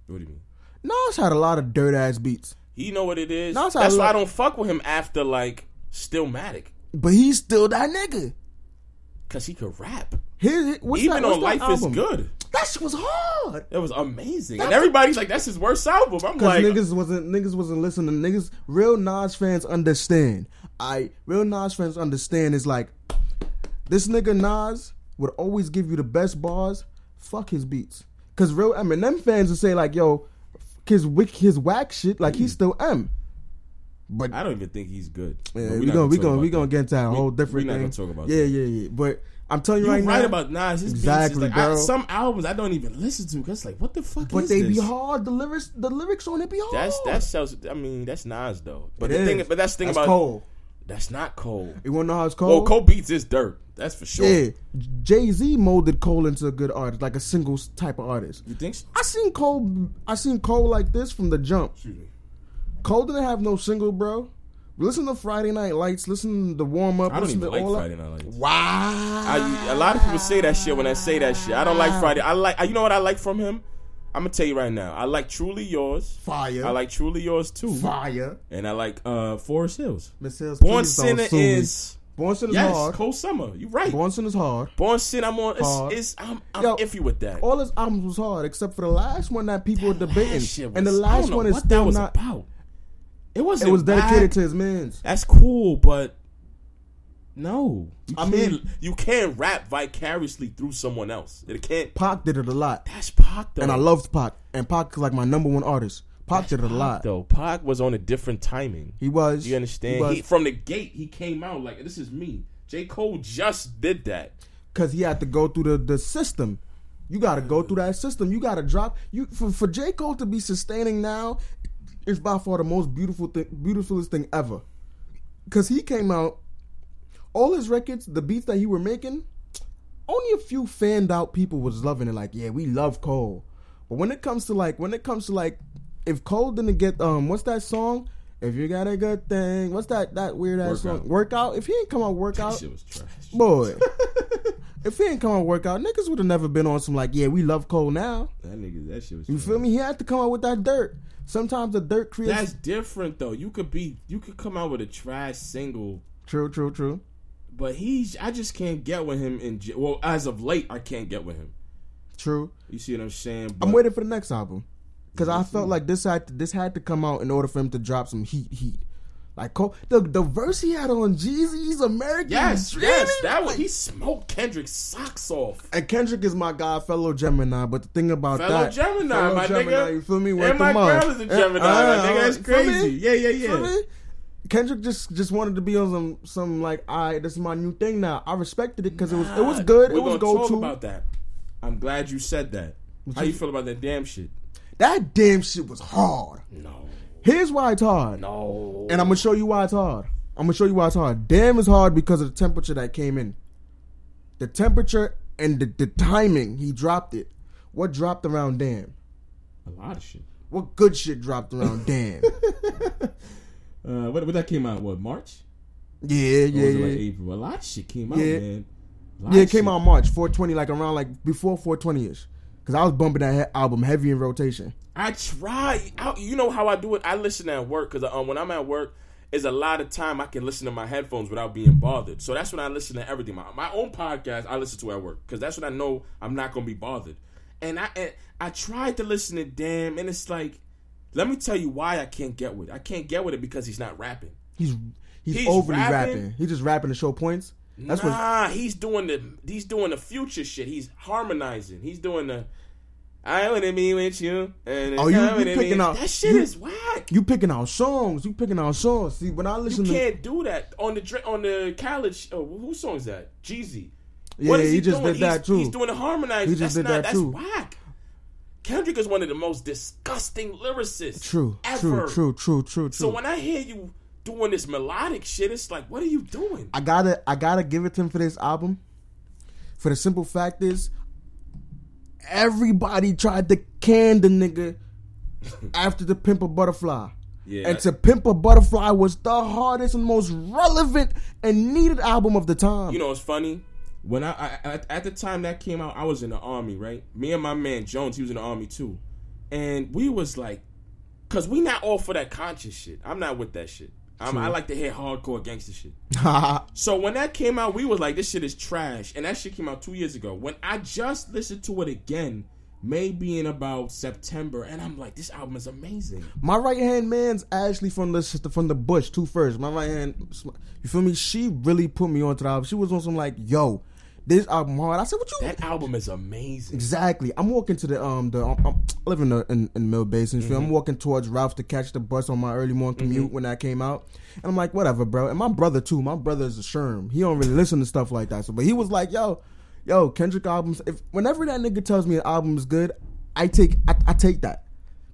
what do you mean? Nas had a lot of dirt ass beats, You know what it is? It's That's why I don't fuck with him after like Stillmatic but he's still that nigga. because he could rap. His, what's Even that, what's on Life album? is Good. That shit was hard. It was amazing, That's and everybody's like, "That's his worst album." I'm like, niggas wasn't niggas wasn't listening. Niggas, real Nas fans understand. I real Nas fans understand is like this nigga Nas would always give you the best bars. Fuck his beats. Cause real Eminem fans would say like, yo, his wick his whack shit like he's mm. still M. But I don't even think he's good. yeah, we gonna we gonna we gonna get into a whole different we not thing. gonna talk about yeah, that. yeah, yeah. But I'm telling you You're right, right now, about Nas. His Exactly, is like, I, some albums I don't even listen to because like, what the fuck is this? but is they this? be hard. The lyrics, the lyrics on it be hard. That's that sounds. I mean, that's Nas though. But It the thing, but that's the thing That's about Cole. That's not Cole. You wanna know how it's Cole? Well, Cole beats is dirt. That's for sure. Yeah, Jay Z molded Cole into a good artist, like a single type of artist. You think? So? I seen Cole. I seen Cole like this from the jump. Excuse me. Cole didn't have no single, bro. Listen to Friday Night Lights. Listen to warm up. I don't even to like all Friday. Night Lights. Wow. I, a lot of people say that shit when I say that shit. I don't like Friday. I like. You know what I like from him? I'm gonna tell you right now. I like Truly Yours. Fire. I like Truly Yours too. Fire. And I like uh Forest Hills. Miss Hills, Born please don't Sinner sue me. is Born Sinner is yes. hard. Cold Summer. You right. Born, Sinner is hard. Born Sin. I'm on. Hard. It's, it's I'm, I'm Yo, iffy with that. All his albums was hard except for the last one that people were debating, shit and the was- last one is what that was not. about. It wasn't. It was dedicated whack. to his mans. That's cool, but no, you I mean- you can't rap vicariously through someone else. It can't. Pac did it a lot, That's Pac though, and I loved Pac. And Pac is like my number one artist. Pac did it a Pac, lot. though. Pac was on a different timing. He was. You understand? He. He, from the gate, he came out like this is me. J Cole just did that. because he had to go through the, the system. You got to go through that system. You got to drop you for, for J Cole to be sustaining now. Is by far the most beautiful thing, beautifulest thing ever. Because he came out, all his records, the beats that he were making, only a few fanned out people was loving it. Like, yeah, we love Cole. But when it comes to like, when it comes to like, if Cole didn't get um, what's that song? If you got a good thing, what's that that weird ass Workout. song? Workout. If he ain't come out That workout, shit was trash. boy. *laughs* if he ain't come out workout, niggas would have never been on some like, yeah, we love Cole now. That nigga, that shit was. You trash. feel me? He had to come out with that dirt. Sometimes the dirt creates. That's different though. You could be, you could come out with a trash single, true, true, true. But he's. I just can't get with him in. Well, as of late, I can't get with him. True. You see what I'm saying? I'm waiting for the next album because I felt like this had to, this had to come out in order for him to drop some heat. Heat. Like Cole, the the verse he had on Jeezy's American Yes, Dreaming, yes, that was like- he smoked Kendrick's socks off. And Kendrick is my guy, fellow Gemini. But the thing about Fellow that, Gemini, fellow my Gemini, nigga. you feel me? And my girl is a Gemini, my uh, nigga. That's you feel me? crazy. Yeah, yeah, yeah. Kendrick just just wanted to be on some some like, all right, this is my new thing now. I respected it because it was it was good. We're it was go talk to. about that. I'm glad you said that. How you feel about that damn shit? That damn shit was hard. No, Here's why it's hard. no. And I'm gonna show you why it's hard. I'm gonna show you why it's hard. Damn is hard because of the temperature that came in. The temperature and the, the timing he dropped it. What dropped around damn? a lot of shit. What good shit dropped around damn? *laughs* Uh, what, what that came out? What March? Yeah, Or yeah, was it like yeah. April? A lot of shit came out, Yeah. man. Yeah, it came shit. out March 420, like around like before 420 ish. Cause I was bumping that he- album heavy in rotation. I try. I, you know how I do it? I listen at work because um, when I'm at work, is a lot of time I can listen to my headphones without being bothered. So that's when I listen to everything. My, my own podcast I listen to at work because that's when I know I'm not gonna be bothered. And I and I tried to listen to Damn, and it's like, let me tell you why I can't get with it. I can't get with it because he's not rapping. He's he's, He's overly rapping? rapping. He's just rapping to show points. That's what nah, he's doing the he's doing the future shit. He's harmonizing. He's doing the I wanna be with you. And Oh, you- you picking out- that shit you- is whack. you picking out songs. You picking out songs. See, when I listen You to can't do that on the on the college. Oh, whose song is that? Jeezy. Yeah, What is he just doing? did that he's, too. He's doing the harmonizing. He just that's did not, that that's too. whack. Kendrick is one of the most disgusting lyricists. True, ever. true, true, true, true, true. So when I hear you doing this melodic shit, it's like, what are you doing? I gotta I gotta give it to him for this album. For the simple fact is, everybody tried to can the nigga *laughs* after the Pimp a Butterfly. Yeah. And to Pimp a Butterfly was the hardest and most relevant and needed album of the time. You know, it's funny. When I, I at, at the time that came out, I was in the army, right? Me and my man Jones, he was in the army too, and we was like, cause we not all for that conscious shit. I'm not with that shit. I like to hear hardcore gangster shit. *laughs* So when that came out, we was like, this shit is trash, and that shit came out two years ago. When I just listened to it again, maybe in about September, and I'm like, this album is amazing. My right hand man's Ashley from the from the Bush two first. My right hand, you feel me? She really put me onto the album. She was on some like, yo, this album hard. I said, what you? That album is amazing. Exactly. I'm walking to the um the um, um, I live in the in, in Mill Basin. Mm-hmm. I'm walking towards Ralph to catch the bus on my early morning commute Mm-hmm. when that came out, and I'm like, whatever, bro. And my brother too. My brother is a sherm. He don't really listen to stuff like that. So, but he was like, yo, yo, Kendrick albums. If whenever that nigga tells me an album is good, I take I, I take that.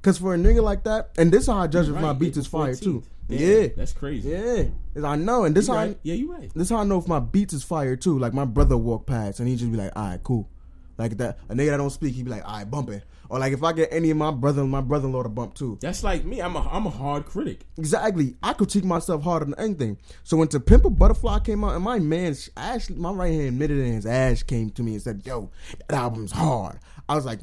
Cause for a nigga like that, and this is how I judge if my Right, beats is fire 14th. too. Damn, Yeah, that's crazy. Yeah, I know, and this You how I. Yeah, you right. this how I know if my beats is fire too. Like my brother walk past and he just be like, "All right, cool." Like that, a nigga that don't speak, he be like, "All right, bump it." Or like if I get any of my brother, my brother in law to bump too. That's like me. I'm a I'm a hard critic. Exactly, I critique myself harder than anything. So when To Pimp a Butterfly came out, and my man Ash, my right hand middle hands Ash came to me and said, "Yo, that album's hard." I was like,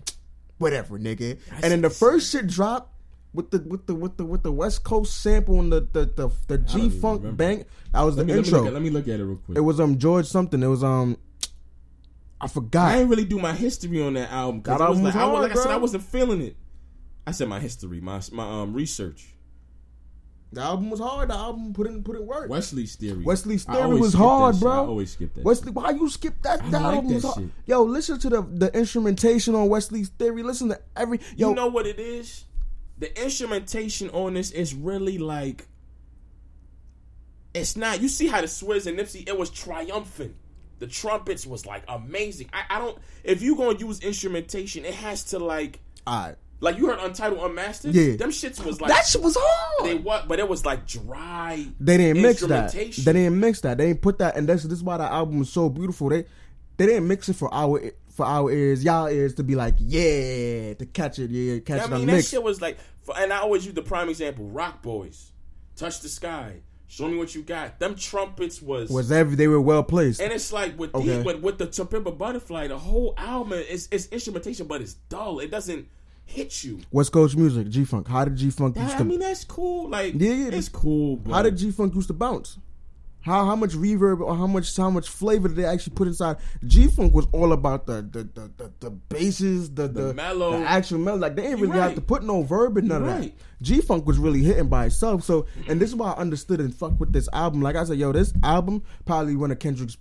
"Whatever, nigga." and then the first shit dropped. With the with the with the with the West Coast sample and the the the, the G Funk bang, that was Let the me, let me, intro. at, let me look at it real quick. It was um George something. It was um I forgot. I didn't really do my history on that album. 'cause it was like, was I, was- like I said. I wasn't feeling it. I said my history, my my um research. The album was hard. The album put in put in work. Wesley's theory. Wesley's theory was hard, shit. bro. I always skip that. Wesley, why you skip that? I That like album that was hard. shit. Yo, listen to the the instrumentation on Wesley's theory. Listen to every yo. you know what it is? The instrumentation on this is really like it's not you see how the Swizz and Nipsey it was triumphant. The trumpets was like amazing. I, I don't if you gonna use instrumentation, it has to like Alright. like you heard Untitled Unmastered? Yeah. Them shits was like that shit was hard. they what but it was like dry They didn't mix that. They didn't mix that. They didn't put that, and that's this is why the album was so beautiful. They they didn't mix it for our for our ears, y'all ears to be like, yeah, to catch it, yeah, catch I it mean, on that mix. shit was like, and I always use the prime example: Roc Boys, Touch the Sky, Show Me What You Got. Them trumpets was, Was every they were well placed. and it's like with Okay. the, with, with the To Pimp a Butterfly, the whole album is it's instrumentation, but it's dull. It doesn't hit you. West Coast music, G Funk. How did G Funk used to? I mean, that's cool. Like, Yeah, yeah, it's cool. But how did G Funk used to bounce? How how much reverb or how much how much flavor did they actually put inside? G Funk was all about the the the, the, the basses, the, the mellow. the actual mellow. Like they didn't really have to put no verb in none of You're that. right. G Funk was really hitting by itself. So and this is why I understood and fuck with this album. Like I said, yo, this album probably one of Kendrick's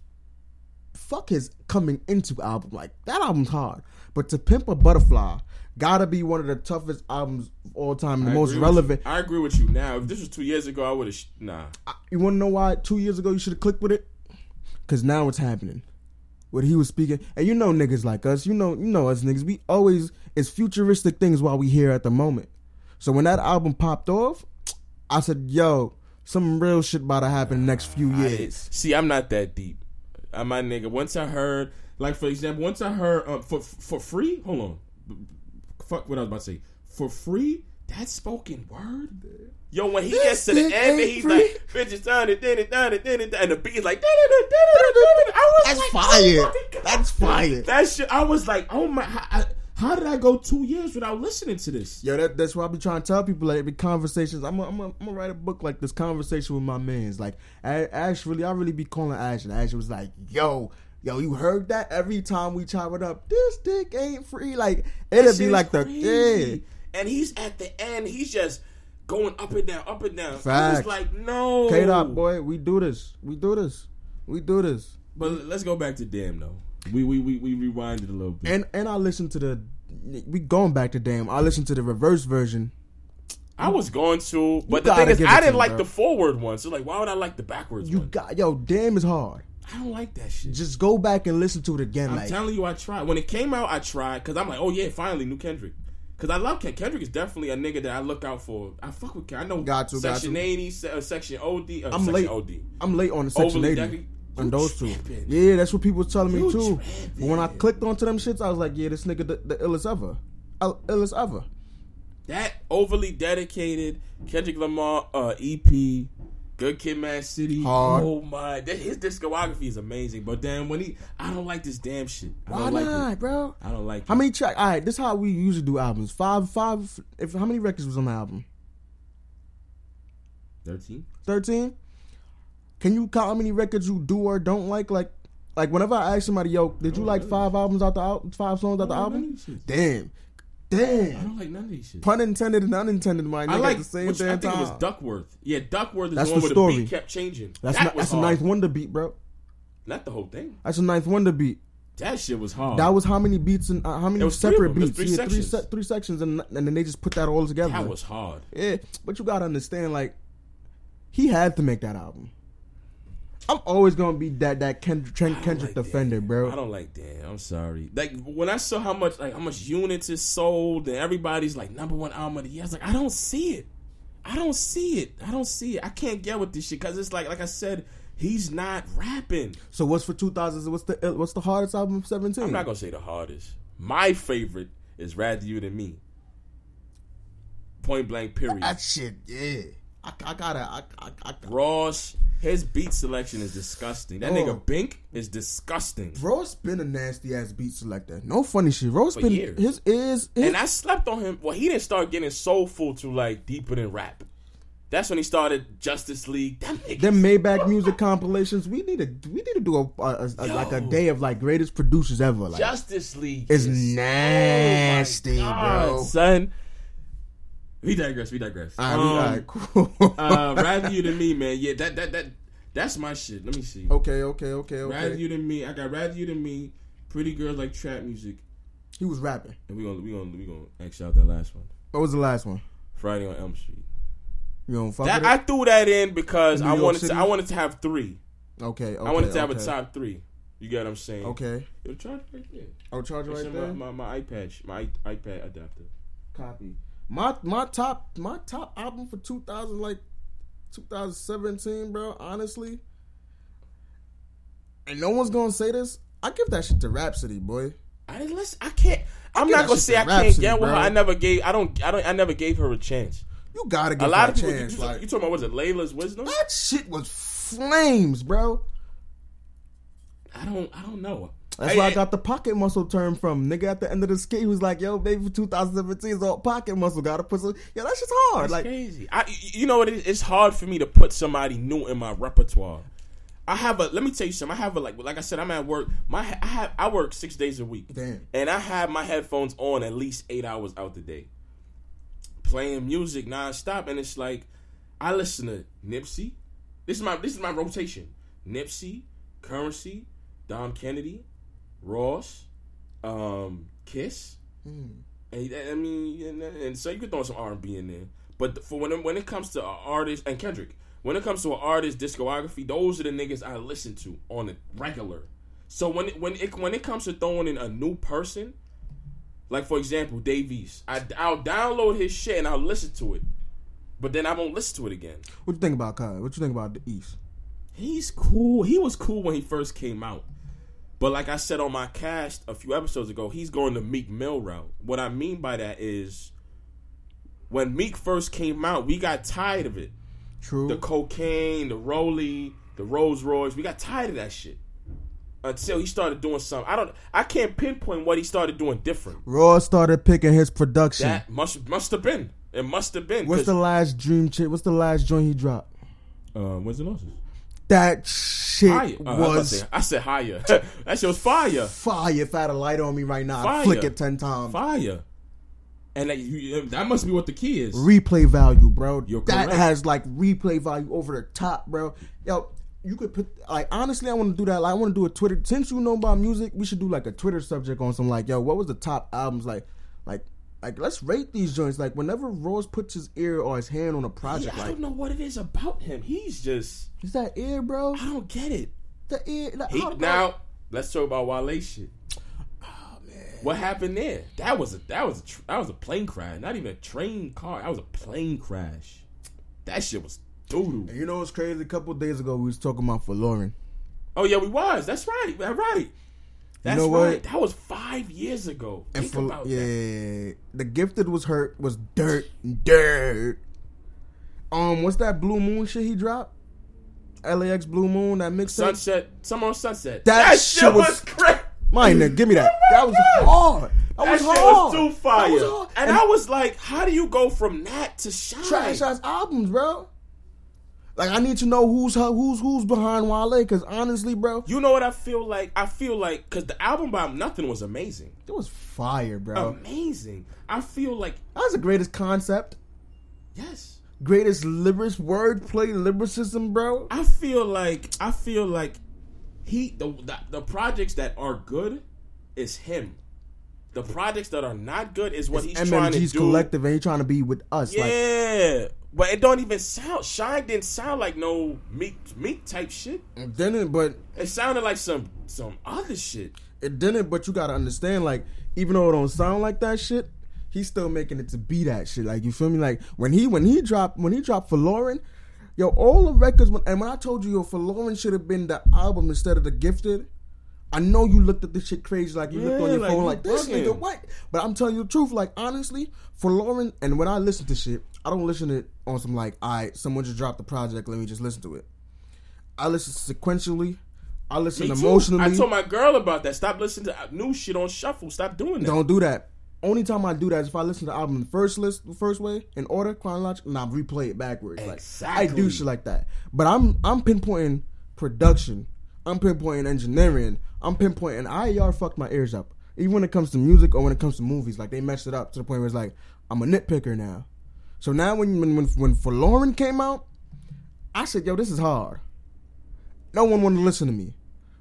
fuck his coming into album. Like that album's hard. But to Pimp a Butterfly gotta be one of the toughest albums of all time and the I most relevant. I agree with you. Now, if this was two years ago, I would have sh- nah. You want to know why two years ago you should have clicked with it? Because now it's happening. What he was speaking, and you know niggas like us, you know, you know us niggas. We always it's futuristic things while we here at the moment. So when that album popped off, I said, "Yo, some real shit about to happen next few I- years." see, I'm not that deep. I'm my nigga. Once I heard, like for example, once I heard um, for for free. Hold on, fuck what I was about to say. For free, that spoken word. Yo, when he gets to the end, and he's free. like, "Bitches done it, did it, done it, did it," and the beat is like, I was That's like, fire. oh. That's fire. That shit. I was like, oh my. How, I- how did I go two years without listening to this? Yo, that, that's why I be trying to tell people like the conversations. I'm gonna I'm I'm write a book like this conversation with my mans. Like A- Ash, really, I really be calling Ash, and Ash was like, "Yo, yo, you heard that? Every time we chop it up, this dick ain't free. Like it'll be like the yeah." And he's at the end. He's just going up and down, up and down. Facts. was like, no. K dot boy, we do this. We do this. We do this. But let's go back to Damn though. We we we, we rewinded a little bit. And and I listened to the. We going back to damn. I listened to the reverse version. I was going to, but the thing is, I didn't like bro. the forward one. So like, why would I like the backwards You one? got yo, damn is hard. I don't like that shit. Just go back and listen to it again. I'm like telling you, I tried. When it came out, I tried because I'm like, oh yeah, finally new Kendrick. Because I love Ken- Kendrick is definitely a nigga that I look out for. I fuck with Ken. I know Got to, got Section to. 80, se- uh, Section OD, uh, I'm Section late. OD. I'm late on the section Overly eighty decorated. on You those two. tripping. Yeah, that's what people was telling me too. tripping. But when I clicked onto them shits, I was like, yeah, this nigga the, the illest ever, Il- illest ever. That overly dedicated Kendrick Lamar uh, EP, Good Kid, Mad City. Hard. Oh my, that, his discography is amazing. But then when he, I don't like this damn shit. I Why don't like not, it. bro? I don't like How it. many track? All right, this is how we usually do albums. Five, five. If how many records was on the album? Thirteen. Thirteen. Can you count how many records you do or don't like? Like, like whenever I ask somebody, yo, did you oh, like five albums out the album? Five songs out the oh, like album? none of these shits. Damn, I don't like none of these shit. Pun intended and unintended, my nigga. I like the same which, I think time. it was Duckworth. Yeah, Duckworth is That's the one the where story. the beat kept changing. That's that not, was that's a 9th Wonder beat, bro. Not the whole thing. That's a 9th Wonder beat. That shit was hard. That was how many beats and uh, how many separate them. It was beats? three yeah, three sections. se- three sections, and and then they just put that all together. that was hard. yeah, but you gotta understand, like he had to make that album. I'm always gonna be that that Kendrick, Kendrick like defender, that. bro. I don't like that. I'm sorry. Like when I saw how much like how much units is sold and everybody's like number one album of the year, I was like, I don't see it. I don't see it. I don't see it. I can't get with this shit because it's like like I said, he's not rapping. So what's for 2000s? What's the uh, what's the hardest album of 17? I'm not gonna say the hardest. My favorite is Rather You Than Me. Point blank. Period. that shit. Yeah, I, I gotta. I, I, I, Ross, his beat selection is disgusting. That Oh. nigga Bink is disgusting. Ross been a nasty ass beat selector. No funny shit. Ross For been years. his ears. His, And I slept on him. Well, he didn't start getting soulful to like deeper than rap. That's when he started Justice League. Them niggas. them Maybach music compilations. We need to we need to do a, a, a- like a day of like greatest producers ever. Like Justice League it's is- nasty, Oh my God, bro. son. We digress. We digress. All right, Um, all right, cool. uh, rather you than me, man. Yeah, that that that that's my shit. Let me see. okay, okay, okay, okay. Rather you than me. I got rather you than me. Pretty girls like trap music, He was rapping. and we gonna we gonna we gonna X out that last one. What was the last one? Friday on Elm Street. You don't fuck That I threw that in because New I York wanted City? to. I wanted to have three. okay, okay. I wanted to have a top three. You get what I'm saying? Okay. Yo, charge right there. I'll charge right there. My, my, my iPad, my iPad adapter. Copy. My my top my top album for 2000 like 2017, bro. Honestly, and no one's gonna say this. I give that shit to Rapsody, boy. I listen. I can't. I'm give not gonna say I can't Rapsody, get with her. I never gave. I don't. I don't. I never gave her a chance. You gotta A give lot that of people. chance. you, like you talking about was it Laila's wisdom? that shit was flames, bro. I don't. I don't know. That's Hey, where I got the pocket muscle term from. Nigga at the end of the skit, he was like, "Yo, baby, 2017 is all pocket muscle. Gotta put some. Yeah, that shit's hard. It's like, crazy. I, you know what? It is? It's hard for me to put somebody new in my repertoire. I have a. Let me tell you something. I have a like. Like I said, I'm at work. My I have. I work six days a week. Damn. And I have my headphones on at least eight hours out the day, playing music nonstop. And it's like I listen to Nipsey. This is my. This is my rotation. Nipsey, Curren$y, Dom Kennedy, Ross, um, Kiss. And I mean, and, and so you could throw some R and B in there, but for when it, when it comes to an artist and Kendrick, when it comes to an artist discography, those are the niggas I listen to on a regular. So when it, when it when it comes to throwing in a new person, like for example Davies, I I'll download his shit and I'll listen to it, but then I won't listen to it again. what you think about Kai? What you think about the East? He's cool. He was cool when he first came out. But like I said on my cast a few episodes ago, he's going the Meek Mill route. What I mean by that is when Meek first came out, we got tired of it. True. The cocaine, the Rolly, the Rolls Royce, we got tired of that shit. Until he started doing something. I don't I can't pinpoint what he started doing different. Raw started picking his production. That must must have been. It must have been. What's the last dream chick? What's the last joint he dropped? uh, when's the losses? That shit Higher. Uh, I, was about to was say- I said higher. *laughs* that shit was fire. fire. If I had a light on me right now, I'd flick it ten times. Fire. And that, you, that must be what the key is. Replay value, bro. You're that correct. has like replay value over the top, bro. Yo, you could put like honestly, I want to do that. Like, I want to do a Twitter. Since you know about music, we should do like a Twitter subject on some like, yo, what was the top albums like, like. Like let's rate these joints. Like whenever Ross puts his ear or his hand on a project, Yeah, I like don't know what it is about him. He's just is that ear, bro? I don't get it. The ear. Like, He, how- now let's talk about Wale shit. Oh, man. What happened there? That was a that was a tr- that was a plane crash. Not even a train car. That was a plane crash. That shit was doo. You know what's crazy? A couple days ago, we was talking about Folarin. Oh yeah, we was. That's right. That's right. That's know what? right. That was five years ago. And Think for, about yeah, that. the gifted was hurt was dirt, dirt. Um, what's that Blue Moon shit he dropped? LAX Blue Moon that mixtape. Sunset. Summer on Sunset. That shit was- crazy. Mine, nigga, give me that. That was hard. That, That was shit hard. was too fire. That was hard. And, I was like, how do you go from that to shine? trash ass albums, bro. Like I need to know who's who's who's behind Wale, because honestly, bro, You know what I feel like? I feel like because the album by Nothing was amazing, it was fire, bro. amazing. I feel like that was the greatest concept, yes. greatest lyrics, wordplay, lyricism, bro. I feel like I feel like he the, the the projects that are good is him. The projects that are not good is what he's trying to MMG's do. collective, and he trying to be with us. Like, Yeah, but it don't even sound. Shine didn't sound like no meek meek type shit. it didn't, but It sounded like some some other shit. it didn't. But you gotta understand, like, even though it don't sound like that shit, he's still making it to be that shit. Like, you feel me? Like when he when he dropped when he dropped Folarin, yo, all the records. When, and when I told you, yo, Folarin should have been the album instead of the Gifted. I know you looked at this shit crazy, like you looked on your like, phone, like this bugging. nigga, what? But I'm telling you the truth, like honestly, Folarin, and when I listen to shit, I don't listen to it on some like, all right, someone just dropped the project, let me just listen to it. I listen sequentially. I listen Me too. emotionally. I told my girl about that. Stop listening to new shit on shuffle. Stop doing that. Don't do that. Only time I do that is if I listen to the album the first list, the first way, in order, chronological, and I replay it backwards. Like I do shit like that. But I'm I'm pinpointing production. I'm pinpointing engineering. I'm pinpointing IER fucked my ears up. Even when it comes to music or when it comes to movies, like they messed it up to the point where it's like I'm a nitpicker now. So now when when when, when Folarin came out, I said, "Yo, this is hard." No one wanted to listen to me.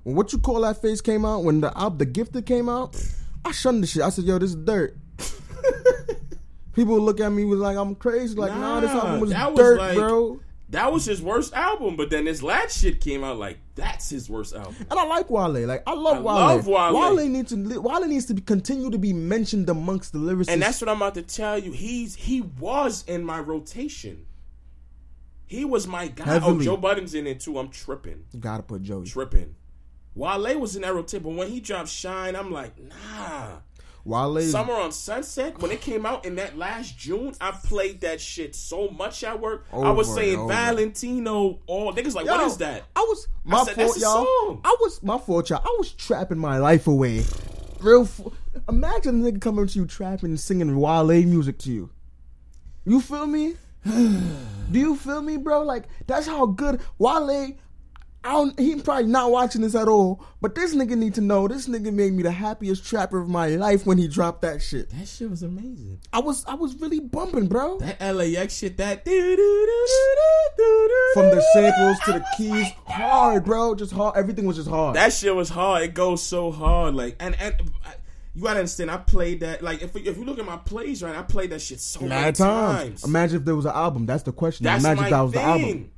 When what you call that face came out, when the album, the gifted came out, I shunned the shit. I said, "Yo, this is dirt." *laughs* People would look at me was like I'm crazy. Like, nah, this Nah, album was was dirt, like- bro. That was his worst album, but then this last shit came out like that's his worst album. And I like Wale. Like I love I Wale. love Wale. needs to Wale needs to be, continue to be mentioned amongst the lyricists. And that's what I'm about to tell you. He's he was in my rotation. He was my guy. Oh, Heavily. Oh, Joe Budden's in it too. I'm tripping, you gotta put Joe. tripping. Wale was in that rotation, but when he dropped Shine, I'm like, nah. Wale. Summer on Sunset, when it came out in that last June, I played that shit so much at work. I was saying. Valentino. All niggas like, Yo, what is that? I was my said, fault, y'all. song. I was my fault, y'all. I was trapping my life away. Real. F- Imagine a nigga coming to you trapping and singing Wale music to you. You feel me? *sighs* Do you feel me, bro? Like that's how good Wale. I don't, he probably not watching this at all, but this nigga need to know. This nigga made me the happiest trapper of my life when he dropped that shit. That shit was amazing. I was I was really bumping, bro. That LAX shit, that From the samples to the keys, hard, bro. Just hard. Everything was just hard. That shit was hard. It goes so hard. Like and and I- you gotta understand. I played that. Like if if you look at my plays, right, I played that shit so many times. times. Imagine if there was an album. That's the question. That's Imagine if that was thing. the album.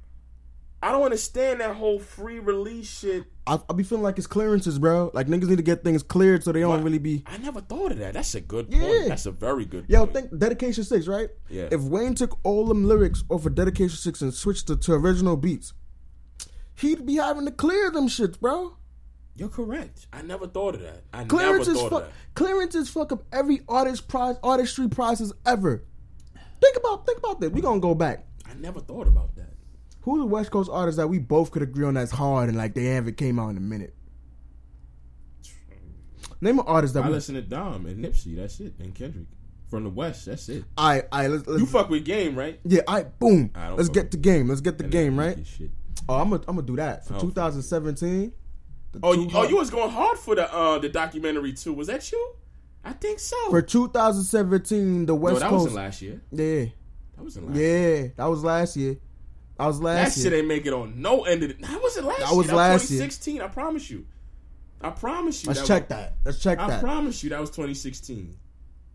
I don't understand that whole free release shit. I, I be feeling like it's clearances, bro. Like niggas need to get things cleared so they don't really be. I never thought of that. That's a good Yeah. point. That's a very good. Yo, point. think Dedication Six, right? Yeah. If Wayne took all them lyrics off of Dedication Six and switched it to original beats, he'd be having to clear them shits, bro. You're correct. I never thought of that. I Clearances, never thought fuck, of that. clearances, fuck up every artist prize, artistry prizes ever. Think about, think about this. We gonna go back. I never thought about that. Who's the West Coast artist that we both could agree on that's hard and like they haven't came out in a minute? Name an artist that I we. listen to Dom and Nipsey. That's it. And Kendrick from the West. That's it. I, I, let's, let's You fuck with Game, right? Yeah, I boom. I Let's get the game. Let's get the And game, right? Oh, I'm gonna I'm gonna do that for I don't fuck 2017. the Oh, you, oh, you was going hard for the uh the documentary too. Was that you? I think so. for 2017 the no, West that Coast. wasn't last year. Yeah, That wasn't last. year. yeah, that was last year. That was last. That last shit ain't make it on no end of it. That wasn't last That year. was that last was year. 2016. I promise you. I promise you. Let's that check was, that. Let's check I that. I promise you that was 2016.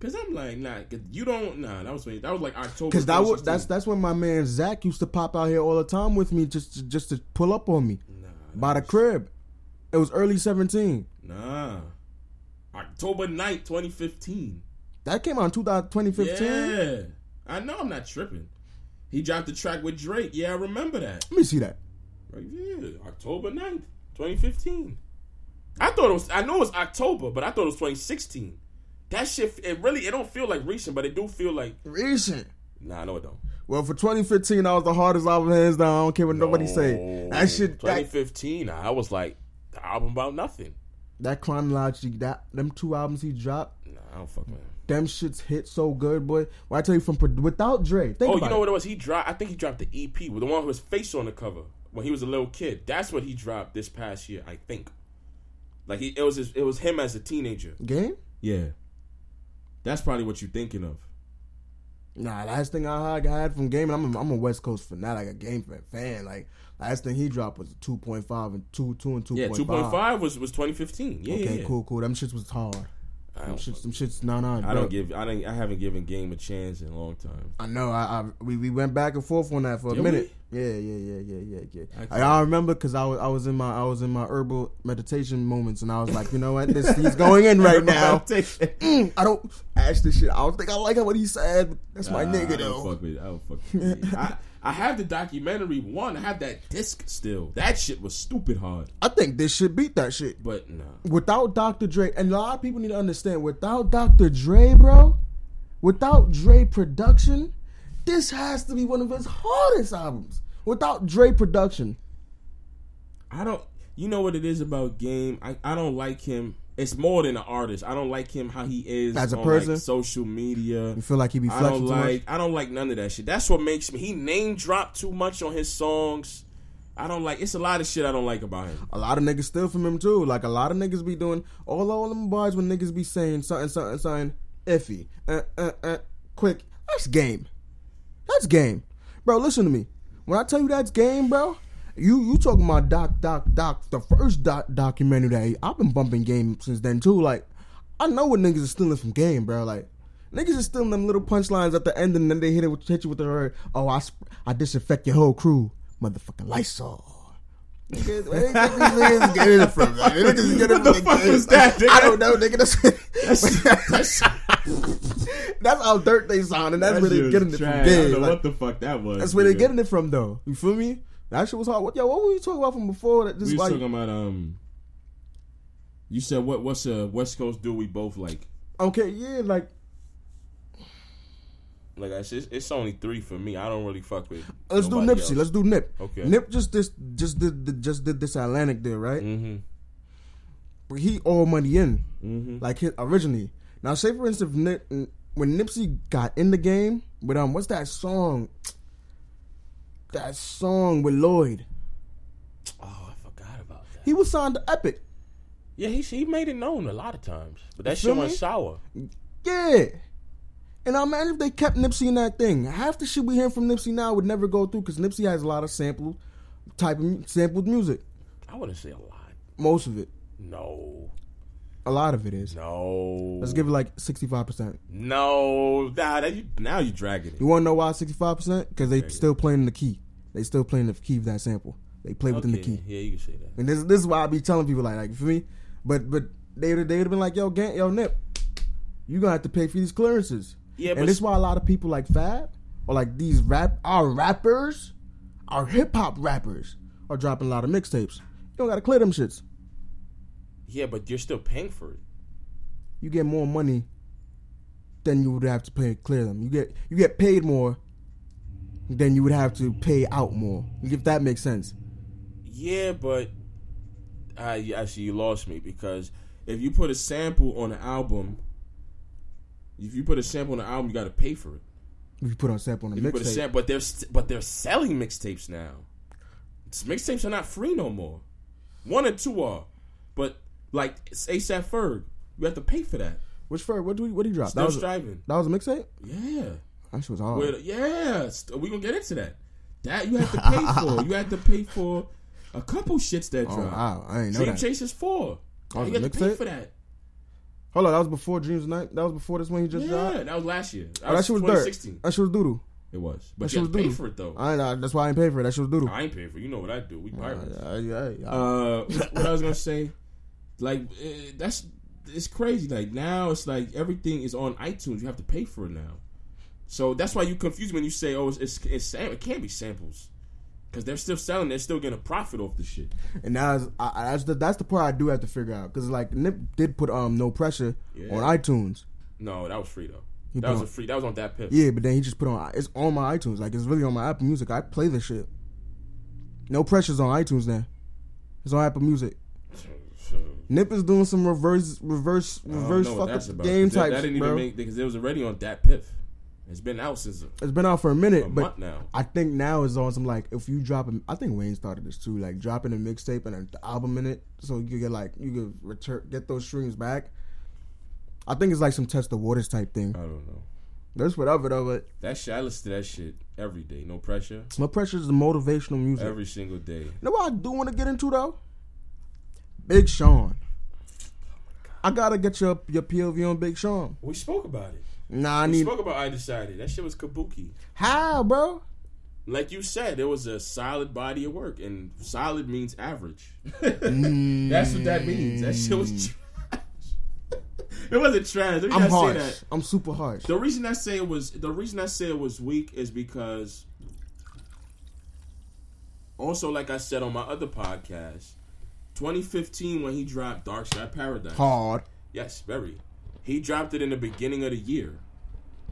Cause I'm like, nah, you don't, nah. That was when- that was like October. Cause that was that's that's when my man Zach used to pop out here all the time with me just just to pull up on me nah, by the crib. It was early 17. nah. October 9th, 2015. That came out in 2015. Yeah, I know. I'm not tripping. He dropped the track with Drake. Yeah, I remember that. Let me see that. Right, yeah, October 9th, 2015. I thought it was, I know it was October, but I thought it was 2016. That shit, it really, it don't feel like recent, but it do feel like, Recent. nah, no, it don't. Well, for 2015, that was the hardest album hands down. I don't care what nobody say. That shit, that, 2015, I was like, the album about nothing. that chronology, that them two albums he dropped, Nah, I don't fuck with him. Them shits hit so good, boy. Well, I tell you, from without Dre, think Oh, you know it. what it was? He dropped, I think he dropped the EP with the one with his face on the cover when he was a little kid. That's what he dropped this past year, I think. Like, he, it was his, it was him as a teenager. Game? Yeah. That's probably what you're thinking of. Nah, last thing I had, from Game, and I'm a, I'm a West Coast fanatic, a Game fan. Like last thing he dropped was 2.5 and 2, 2 and 2.5. Yeah, two point five was was twenty fifteen. Yeah, Okay, yeah, yeah. cool, cool. Them shits was hard. I Them don't, shits, them shits, no, no. I bro. don't give. I don't. I haven't given game a chance in a long time. I know. I, I we, we went back and forth on that for a Did minute. Yeah, yeah, yeah, yeah, yeah, yeah. I I, I remember because I was I was in my I was in my herbal meditation moments, and I was like, you know what, this he's going in *laughs* right now. Mm, I don't ask this shit. I don't think I like what he said. That's my Nah, nigga I don't though. fuck with. I don't fuck *laughs* with. I, have the documentary one. I have that disc still. That shit was stupid hard. I think this shit beat that shit. But nah. Without Dr. Dre, and a lot of people need to understand, without Dr. Dre, bro, without Dre production, this has to be one of his hardest albums. Without Dre production, I don't. You know what it is about Game? I, I don't like him. It's more than an artist. I don't like him how he is As a on, person? like, social media. you feel like he be I don't too much. like. I don't like none of that shit. That's what makes me. He name dropped too much on his songs. I don't like. It's a lot of shit I don't like about him. A lot of niggas steal from him too. Like a lot of niggas be doing all all them bars when niggas be saying something, something, something iffy, uh, uh, uh, quick. That's game. That's game, bro. Listen to me. When I tell you that's game, bro, you you talking about doc doc doc the first doc documentary that he, I've been bumping game since then too. Like I know what niggas is stealing from game, bro. Like niggas is stealing them little punchlines at the end, and then they hit it with, hit you with the word, "Oh, I sp- I disinfect your whole crew, motherfucking Lysol." Niggas, where they get these niggas getting it from? man? Niggas get it What the from fuck game. was that, nigga? I don't know, nigga. That's, *laughs* *laughs* that's how dirt they sound, and that's That where they was getting it from. I don't Game. know Like, what the fuck that was. that's where they nigga. getting it from, though. You feel me? That shit was hard. What, yo, what were you talking about from before? That We just was like talking about um. You said what? What's a West Coast dude we both like? okay, yeah, like Like I said, it's, it's only three for me. I don't really fuck with. let's do Nipsey. else. Let's do Nip. Okay. Nip just this just did the, just did this Atlantic deal, right? Mm-hmm. But he all money in, Mm-hmm. like his, originally. Now, say for instance, Nip, when Nipsey got in the game with um, what's that song? That song with Lloyd. Oh, I forgot about that. He was signed to Epic. Yeah, he he made it known a lot of times, but that shit went sour. Yeah. And I imagine if they kept Nipsey in that thing, half the shit we hear from Nipsey now would never go through because Nipsey has a lot of sample type of sampled music. I wouldn't say a lot. Most of it, No, a lot of it is. no. Let's give it like sixty five percent. No, nah, that you, Now you dragging it. You want to know why sixty five percent? Because they still playing the key. They still playing the key of that sample. They play within the key. Yeah, you can say that. And this this is why I be telling people like like for me, but but they would have been like yo Gant, yo Nip, you gonna have to pay for these clearances. Yeah, but and this is why a lot of people like Fab or like these rap our rappers, our hip hop rappers are dropping a lot of mixtapes. You don't gotta clear them shits. Yeah, but you're still paying for it. You get more money than you would have to pay clear them. You get you get paid more than you would have to pay out more. If that makes sense. Yeah, but I actually you lost me because If you put a sample on an album, if you put a sample on an album, you got to pay for it. If you put on sample on a If you put a mixtape. but they're st- but they're selling mixtapes now. Mixtapes are not free no more. One and two are, but like ASAP Ferg, you have to pay for that. Which for what do we what do you drop? Still That was, a, striving. that was a mixtape? Yeah. That shit was hard. With, yeah, st- we gonna get into that. That you have to pay *laughs* for. You have to pay for a couple shits that Oh drop. wow, I ain't know Dream that. Chasers four. Oh, you have to pay for that. Hold on, that was before Dreams Night. That was before this one he just Yeah, dropped. Yeah, that was last year. That Oh, that was shit was dirt. 2016. That shit was doodoo. It was, but shit you have to pay for it though. I, I, that's why I ain't pay for it. That shit was doodoo. I ain't paying for. it. You know what I do? We pirates. Uh, yeah, yeah. Uh, what I was gonna say, like eh, that's it's crazy. Like now, it's like everything is on iTunes. You have to pay for it now. So that's why you confuse me when you say, "Oh, it's it's, it's sam- it can't be samples," because they're still selling. They're still getting a profit off the shit. and now I, that's the that's the part I do have to figure out because like Nip did put um no pressure Yeah. on iTunes. No, that was free though. He That was put a free. That was on DatPiff. Yeah, but then he just put on it's on my iTunes. Like it's really on my Apple Music. I play this shit. No pressure's on iTunes now. It's on Apple Music. Nip is doing some reverse reverse reverse know what fuck that's up about. game 'cause that, didn't bro. even make because it was already on DatPiff. It's been out since it's been out for a minute, a but month now. I think now is on some like if you drop a, I think Wayne started this too, like dropping a mixtape and an album in it, so you get like you could return get those streams back. I think it's like some test the waters type thing. I don't know. That's whatever though, but That shit. I listen to that shit every day. No pressure. no pressure is the motivational music. Every single day. You know what I do want to get into though? Big Sean. I gotta get your your POV on Big Sean. We spoke about it. Nah, I We need spoke about I decided. That shit was kabuki. how, bro. Like you said, there was a solid body of work, and solid means average. Mm. *laughs* That's what that means. That shit was trash. *laughs* it wasn't trash. I'm harsh. that. I'm super harsh. The reason I say it was the reason I say it was weak is because also like I said on my other podcast, 2015 when he dropped Dark Sky Paradise. Hard. Yes, very. He dropped it in the beginning of the year.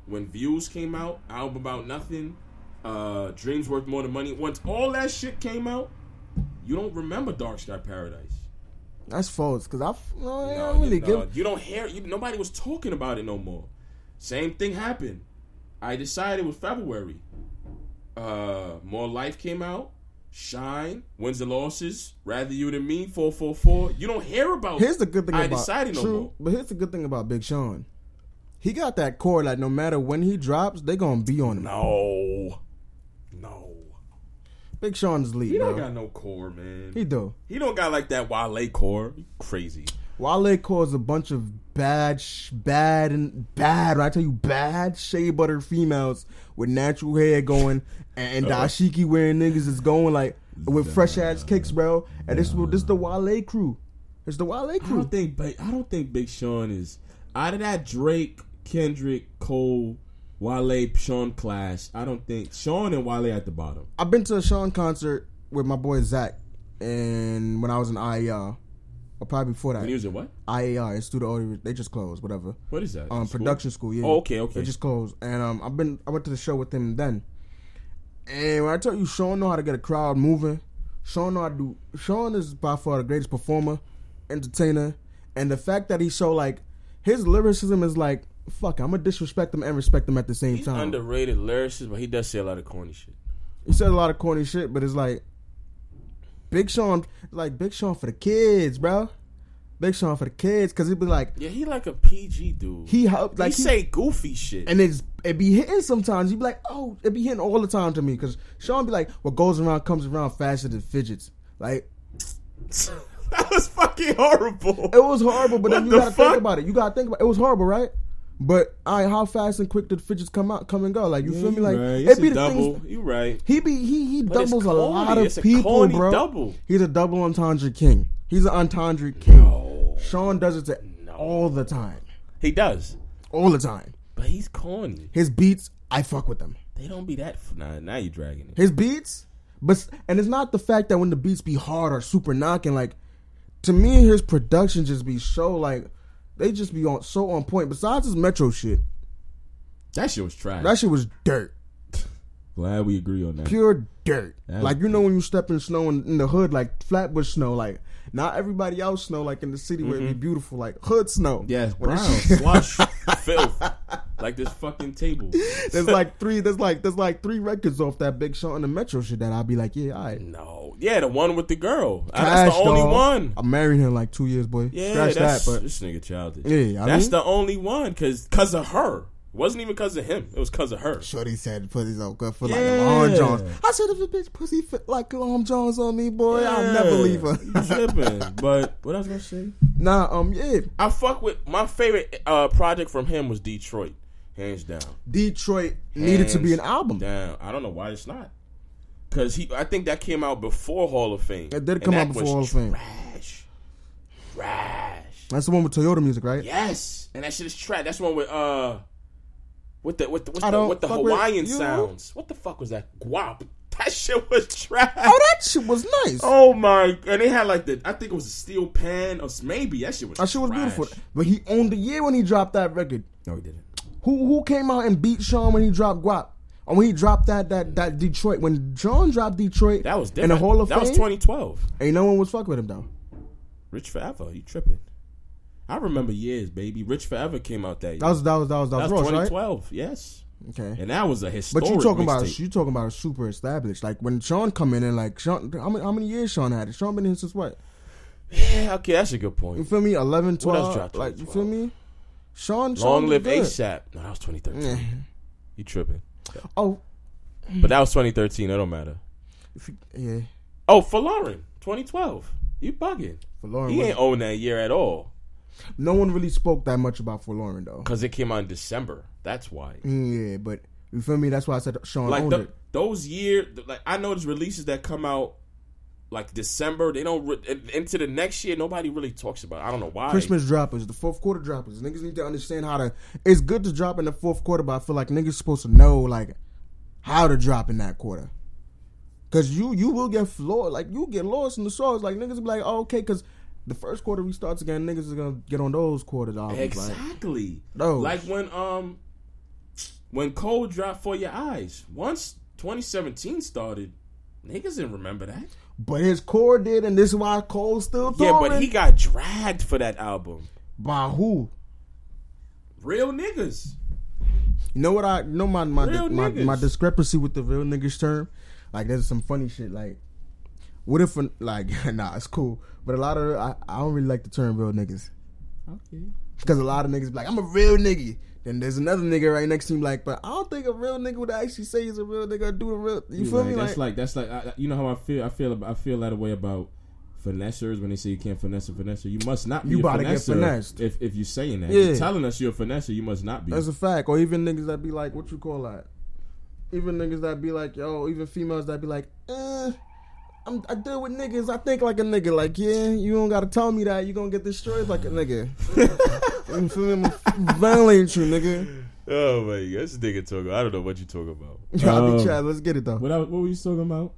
When Views came out, Album About Nothing, uh, Dreams Worth More Than Money. Once all that shit came out, you don't remember Dark Sky Paradise. That's false because I, no, I don't really you, give. no, you don't hear. You, nobody was talking about it no more. Same thing happened. I decided it was February. Uh, More Life came out. Shine wins and losses. Rather you than me. Four four four. You don't hear about. Here's the good thing I about decided no true, more. but here's the good thing about Big Sean. He got that core like no matter when he drops, they gonna be on him. No, no. Big Sean's lead. He don't bro. got no core, man. He do. He don't got like that Wale core. Crazy. Wale calls a bunch of bad, sh- bad, and bad. When I tell you, bad shea butter females with natural hair going, and, and *laughs* uh-huh. dashiki wearing niggas is going like with fresh ass kicks, bro. And this this the Wale crew. It's the Wale crew. I don't think. I don't think Big Sean is out of that Drake, Kendrick, Cole, Wale, Sean clash. I don't think Sean and Wale at the bottom. I've been to a Sean concert with my boy Zach, and when I was in IAR, or probably before that, When he was in what? IAR, Institute of Audio. They just closed, whatever. What is that? um production school. Yeah. Oh, okay, okay. They just closed, and um, I've been I went to the show with him then, and when I tell you, Sean know how to get a crowd moving. Sean know how to do. Sean is by far the greatest performer, entertainer, and the fact that he's so like his lyricism is like fuck. I'm gonna disrespect him and respect him at the same He's time. underrated lyricist, but he does say a lot of corny shit. he says a lot of corny shit, but it's like Big Sean, like Big Sean for the kids, bro. Big Sean for the kids, cause he'd be like Yeah, he like a PG dude. he like he, say goofy shit. and it's it be hitting sometimes. You be like, oh, it be hitting all the time to me because Sean be like, what goes around comes around faster than fidgets. Like *laughs* that was fucking horrible. it was horrible, but then you the gotta fuck? think about it. You gotta think about it. It was horrible, right? But all right, how fast and quick did fidgets come out, come and go? Like you Yeah, feel me? Mm, like right. it be the double. things. You right. He be he he But doubles a lot of people, bro. double. He's a double entendre king. He's an entendre king. No. Sean does it to all the time, He does, all the time. but he's corny. His beats, I fuck with them. They don't be that. F- nah, now you dragging it. His beats, but and it's not the fact that when the beats be hard or super knocking. Like to me, his production just be so like they just be on so on point. Besides this Metro shit, That shit was trash. that shit was dirt, Glad we agree on that. pure dirt. That- like you know when you step in snow in, in the hood, like Flatbush snow, like not everybody else snow, like in the city where it be mm-hmm. beautiful, like hood snow. Yes, When brown, it's- *laughs* slush, *laughs* filth, like this fucking table. There's like three. There's like there's like three records off that Big Sean and the Metro shit that I'd be like, yeah, all right. No, yeah, the one with the girl. Cash, That's the only dog. one. I married him like two years, boy. Yeah, Scratch that's that, but this nigga childish. Yeah, I that's mean- the only one because cause of her. It wasn't even because of him. It was because of her. Shorty said pussy's so good for like Yeah. Long Johns. I said if a bitch pussy fit like Long Johns on me, boy, I'll never leave her. You tripping? *laughs* but what I was gonna say? nah, um, yeah, I fuck with my favorite uh, project from him was Detroit, hands down. Detroit needed to be an album. Down. I don't know why it's not. Cause he, I think that came out before Hall of Fame. It did come out before Hall of Fame. Trash, trash. That's the one with Toyota music, right? Yes, and that shit is trash. That's the one with uh, with the with the, what's I the, with the with Hawaiian sounds. What the fuck was that? Guap. *laughs* That shit was trash. Oh, that shit was nice. Oh my! And they had like the I think it was a steel pan or maybe that shit was. that shit was trash. beautiful. But he owned the year when he dropped that record. No, he didn't. Who who came out and beat Sean when he dropped Guap? Or when he dropped that that that Detroit when John dropped Detroit That was in the Hall of that Fame. was 2012. Ain't no one was fucking with him though. Rich Forever, you tripping? I remember years, baby. Rich Forever came out that year. That was that was that was that was, That was Ross, right? 2012. Yes, Okay. and that was a historic. But you talking about you talking about a super established. Like when Sean come in and like Sean, how many how many years Sean had it? Sean been here since what? Yeah, okay, that's a good point. You feel me? 11, What 12. else dropped like you feel me? Sean, Sean Long did live. ASAP. No, that was 2013. Yeah. You tripping? Oh, But that was 2013. It don't matter. if you, yeah. Oh, Folarin, 2012. You bugging? Folarin, He ain't own that year at all no one really spoke that much about Folarin though. because it came out in December. That's why. Yeah, but you feel me? That's why I said Sean like owned the, it. those year like I know there's releases that come out like December they don't re- into the next year nobody really talks about it. I don't know why Christmas droppers, the fourth quarter droppers. Niggas need to understand how to. It's good to drop in the fourth quarter, but I feel like niggas supposed to know like how to drop in that quarter. Cause you you will get floored, like you get lost in the sauce. Like niggas be like, oh, okay, cause the first quarter restarts again. Niggas is gonna get on those quarters. Albums, Like, exactly Those. like when um when Cole dropped for your eyes once 2017 started niggas didn't remember that but his core did, and this is why Cole still yeah but he got dragged for that album by who? real niggas You know what I you know my my my, my discrepancy with the real niggas term. Like there's some funny shit. Like what if like *laughs* nah it's cool, but a lot of I, I don't really like the term real niggas okay because a lot of niggas be like I'm a real nigga. Then there's another nigga right next to him, like, but I don't think a real nigga would actually say he's a real nigga. Do the real. You You're feel right. me? That's Like, like that's like I, you know how I feel. I feel I feel that way about finessers when they say you can't finesse a finesser. You must not be You a about to get finessed. if if you're saying that. Yeah. You're telling us you're a finesser. You must not be. that's a fact. Or even niggas that be like, what you call that? Even niggas that be like, yo, even females that be like, eh. I'm, I deal with niggas. I think like a nigga. Like, yeah, you don't gotta tell me that. You gonna get destroyed like a nigga. *laughs* you feel me? I'm violate you, nigga. oh my god, this nigga talking. I don't know what you talking about. *laughs* I'll Um, be chat. Let's get it though. What I, what were you talking about?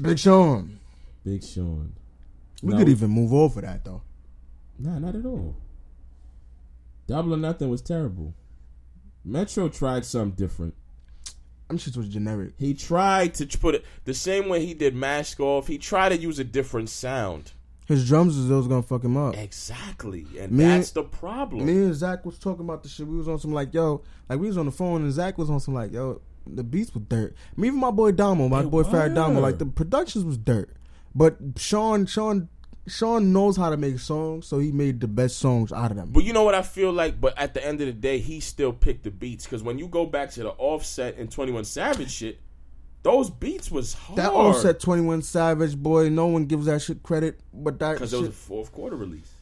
Big Sean. Big Sean. We No. could even move over that though. Nah, not at all. Double or Nothing was terrible. Metro tried something different. Them shits was generic. He tried to put it the same way he did Mask Off. He tried to use a different sound. His drums is those gonna fuck him up. Exactly, and Me- that's the problem. Me and Zach was talking about the shit. We was on some like, yo, like we was on the phone and Zach was on some like, yo, the beats was dirt. Me even my boy Damo, my They boy Farrah Damo, like the productions was dirt. But Sean, Sean, Sean knows how to make songs, so he made the best songs out of them. But you know what I feel like? But at the end of the day, he still picked the beats because when you go back to the Offset and Twenty One Savage shit, those beats was hard. That offset Twenty One Savage boy, no one gives that shit credit, but that because it was a fourth quarter release.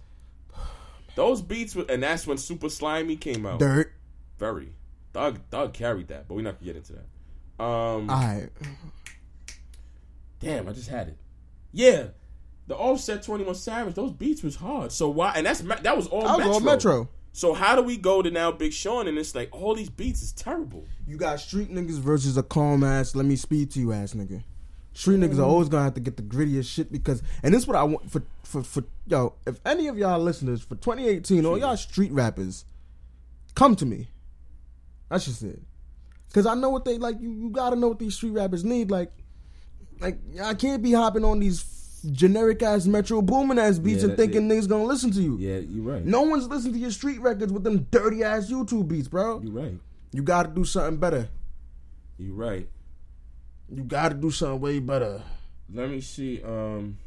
Those beats, were, and that's when Super Slimey came out. dirt. Very, Doug, Doug carried that, but we're not gonna get into that. Um, Alright, damn, I just had it. Yeah, the Offset Twenty One Savage, those beats was hard. So why? And that's that was all I was Metro. all Metro. So how do we go to now Big Sean and it's like all these beats is terrible. You got street niggas versus a calm ass. Let me speak to you, ass nigga. Street niggas are always gonna have to get the grittiest shit because, and this is what I want for for for yo. If any of y'all listeners for 2018, all y'all street rappers, come to me. That's just it. Cause I know what they like. You you gotta know what these street rappers need. Like, like I can't be hopping on these generic ass Metro booming ass beats Yeah, and thinking niggas gonna listen to you. Yeah, you're right. No one's listening to your street records with them dirty ass YouTube beats, bro. You're right. You gotta do something better. You're right. You got to do something way better. Let me see. Um.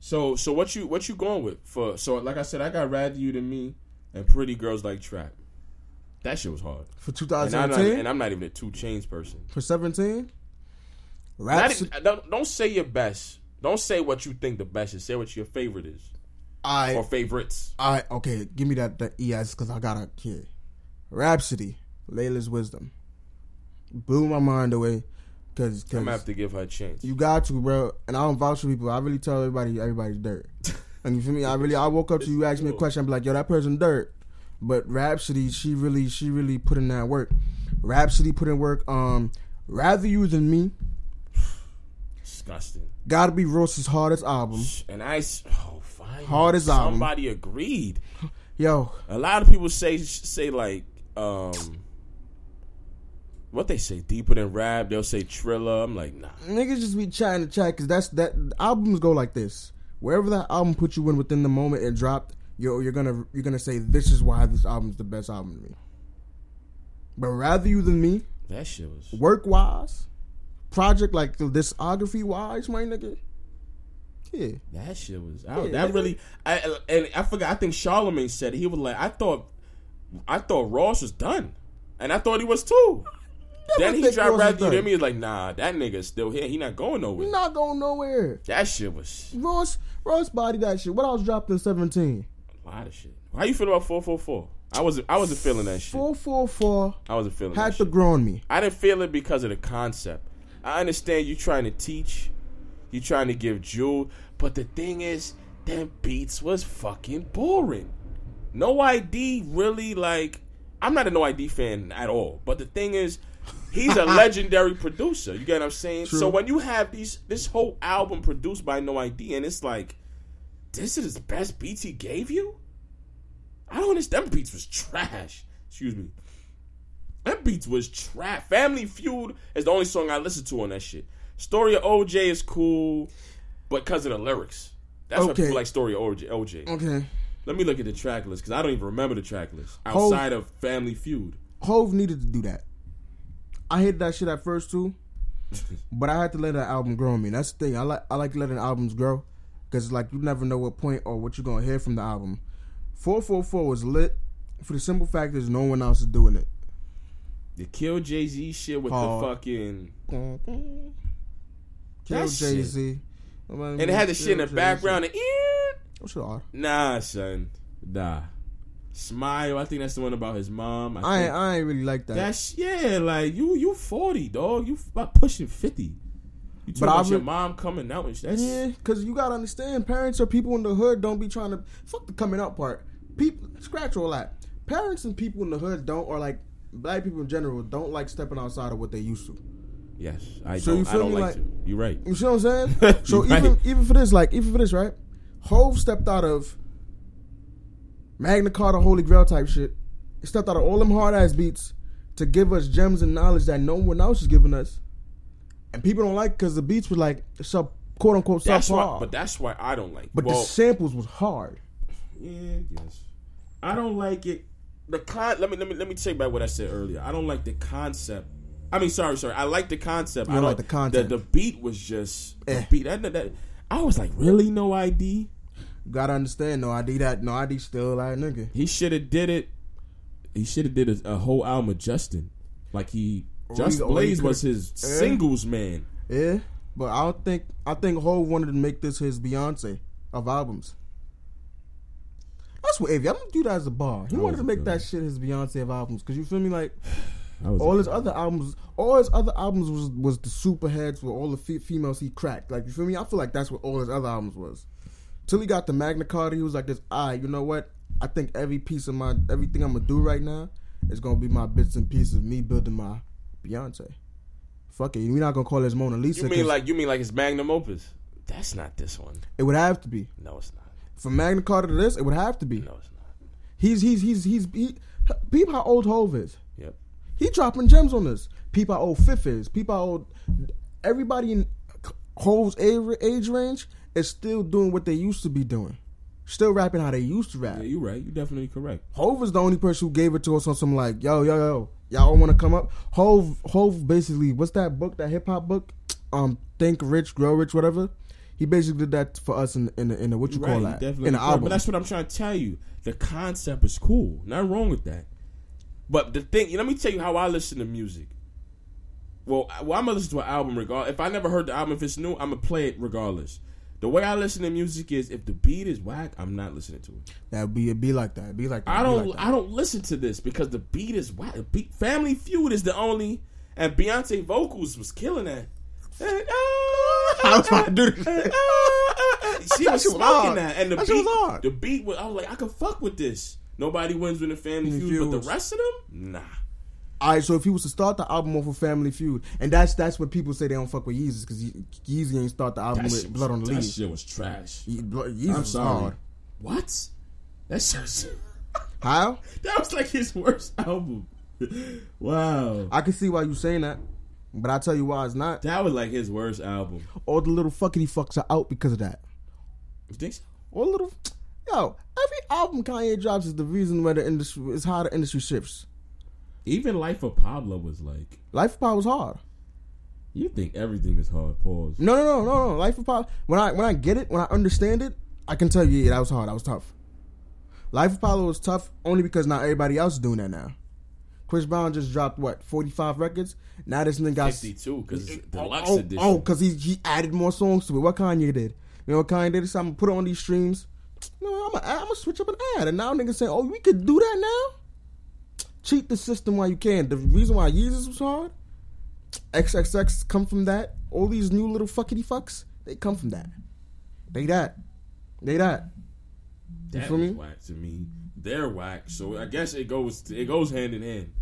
So so what you what you going with for? So like I said, I got rather you than me and pretty girls like trap. That shit was hard. For And 2017, and I'm not even a 2 Chainz person. for 17, Not raps. even- don't, don't say your best. Don't say what you think the best is. Say what your favorite is I, or favorites. I, okay, give me that that ES because I got a kid. Rapsody, Laila's wisdom, blew my mind away. Cause, I'm gonna have to give her a chance. you got to, bro. And I don't vouch for people. I really tell everybody, everybody's dirt. *laughs* and you feel me? I really, I woke up to you, asked me a question, I'm like, yo, that person dirt. But Rapsody, she really, she really put in that work. Rapsody put in work. Um, rather you than me. Disgusting. Gotta be Ross's hardest album. And I, oh fine. Hardest album. Somebody agreed. *laughs* Yo, A lot of people say say like um what they say deeper than rap. They'll say Trilla. I'm like nah. niggas just be chatting to chat because that's that albums go like this. Wherever that album put you in within the moment it dropped, you're you're gonna you're gonna say this is why this album's the best album to me. But rather you than me, That shit was work wise, project like the discography wise, my nigga. Yeah, that shit was Yeah, out. that really I and I forgot. I think Charlemagne said it. he was like I thought I thought Ross was done, and I thought he was too. then he dropped Ross rap was you me. He's like nah, that nigga's still here. He not going nowhere. we not going nowhere. That shit was Ross Ross body that shit. What else dropped in seventeen? a lot of shit. How you feel about four four four? I wasn't I wasn't feeling that shit. Four four four I wasn't feeling that had to grow on me. I didn't feel it because of the concept. I understand you trying to teach, you trying to give jewel, but the thing is, them beats was fucking boring. No ID really like. I'm not a No ID fan at all, but the thing is, he's a *laughs* legendary producer. You get what I'm saying? True. So when you have these this whole album produced by No ID, and it's like, this is the best beats he gave you. I don't understand. Them beats was trash. Excuse me. That beats was trash. Family Feud is the only song I listen to on that shit. Story of OJ is cool, but because of the lyrics. That's why people like Story of OJ. OJ. Okay. Let me look at the track list because I don't even remember the track list outside of Family Feud. Hove needed to do that. I hated that shit at first too, *laughs* but I had to let that album grow on me. That's the thing. I like I like letting albums grow because like you never know what point or what you're gonna hear from the album. Four four four was lit for the simple fact is no one else is doing it. The kill Jay Z shit with the fucking Kill Jay Z. and it had the shit in the background. And, What's nah, son, nah. Smile. I think that's the one about his mom. I, I ain't. I ain't really like that. That's yeah, like you you forty, dog. You about pushing fifty. You talking But I about your mom coming out and shit. That's Yeah, because you gotta understand, parents or people in the hood don't be trying to fuck the coming out part. People scratch all that. Parents and people in the hood don't, or like black people in general, don't like stepping outside of what they used to. yes. I So don't. you I feel don't me, like, like-. You're right. You see what I'm saying? *laughs* so Right. even even for this, like even for this, right? Hove stepped out of Magna Carta, Holy Grail type shit. He stepped out of all them hard ass beats to give us gems and knowledge that no one else is giving us. And people don't like because the beats were like sub quote unquote subpar. But that's why I don't like. But well, the samples was hard. Yeah, yes. I don't like it. The con. Let me let me let me take back what I said earlier. I don't like the concept. I mean, sorry, sorry. I like the concept. You I don't like the content. The, the beat was just Eh. the beat. That, that, that- I was like, really, no ID. Gotta understand, no ID that no ID still like nigga. He should have did it. He should have did a, a whole album of Justin. Like he, Or Just he- or he Blaze was his Eh. singles man. Yeah. But I don't think I think Hove wanted to make this his Beyonce of albums. That's what Avy. I'm gonna do that as a bar. He I wanted to make feeling that shit his Beyonce of albums. Cause you feel me? Like *sighs* all his other albums, all his other albums was was the super heads with all the fe- females he cracked. Like you feel me? I feel like that's what all his other albums was. Till he got the Magna Carta, he was like this. Ah, you know what? I think every piece of my everything I'm gonna do right now is gonna be my bits and pieces of me building my Beyonce. Fuck it, we're not gonna call this Mona Lisa. You mean 'cause like you mean like his magnum opus? That's not this one. it would have to be No, it's not. From Magna Carta to this? It would have to be. No, it's not. He's he's he's he's he. Peep how old Hove is. Yep. He dropping gems on this. Peep how old Fifth is. Peep how old everybody in Hove's age age range is still doing what they used to be doing. Still rapping how they used to rap. Yeah, you're right. You're definitely correct. Hove is the only person who gave it to us on some like, yo, yo, yo, y'all want to come up? Hove, Hove basically, what's that book, that hip hop book? Um, Think Rich, Grow Rich, whatever. He basically did that for us in in the, in the what you Right, call that in the album. But that's what I'm trying to tell you. The concept is cool. Nothing wrong with that. But the thing, let me tell you how I listen to music. Well, well I'm gonna listen to an album regardless. If I never heard the album, if it's new, I'm gonna play it regardless. The way I listen to music is if the beat is whack, I'm not listening to it. That be it be like that. Be like that. I don't like. I don't listen to this because the beat is whack. Beat, Family Feud is the only, and Beyonce vocals was killing that. Oh, I was about to do this. *laughs* *laughs* She was shit smoking hard. that, and the That beat, was hard. the beat was. I was like, I can fuck with this. Nobody wins with a Family Feud, but the rest of them, nah. All right, so if he was to start the album off with Family Feud, and that's that's what people say they don't fuck with Yeezus because Yeezy ain't start the album That, with shit, Blood on the was, that shit was trash. Ye- Yeezus I'm sorry. hard. What? That's just, *laughs* How? that was like his worst album. wow, I can see why you saying that, but I tell you why it's not. that was like his worst album. All the little fuckity fucks are out because of that. You think so? All the little, yo, every album Kanye drops is the reason why the industry is how the industry shifts. Even Life of Pablo was like. Life of Pablo was hard. You think everything is hard? Pause. No, no, no, no, no. Life of Pablo. When I when I get it, when I understand it, I can tell you, yeah, that was hard. That was tough. Life of Pablo was tough only because not everybody else is doing that now. Chris Brown just dropped what forty five records. Now this nigga got 52 because Oh, deluxe oh, edition. oh, because he he added more songs to it. What Kanye did? You know what Kanye did? Gonna put it on these streams. No, I'm gonna, I'm gonna switch up an ad, and now niggas saying, oh, we could do that now. Cheat the system while you can. The reason why Yeezus was hard, XXX come from that. All these new little fuckity fucks, they come from that. They that. They that. that feel me? whack to me. They're whack, so I guess it goes it goes hand in hand.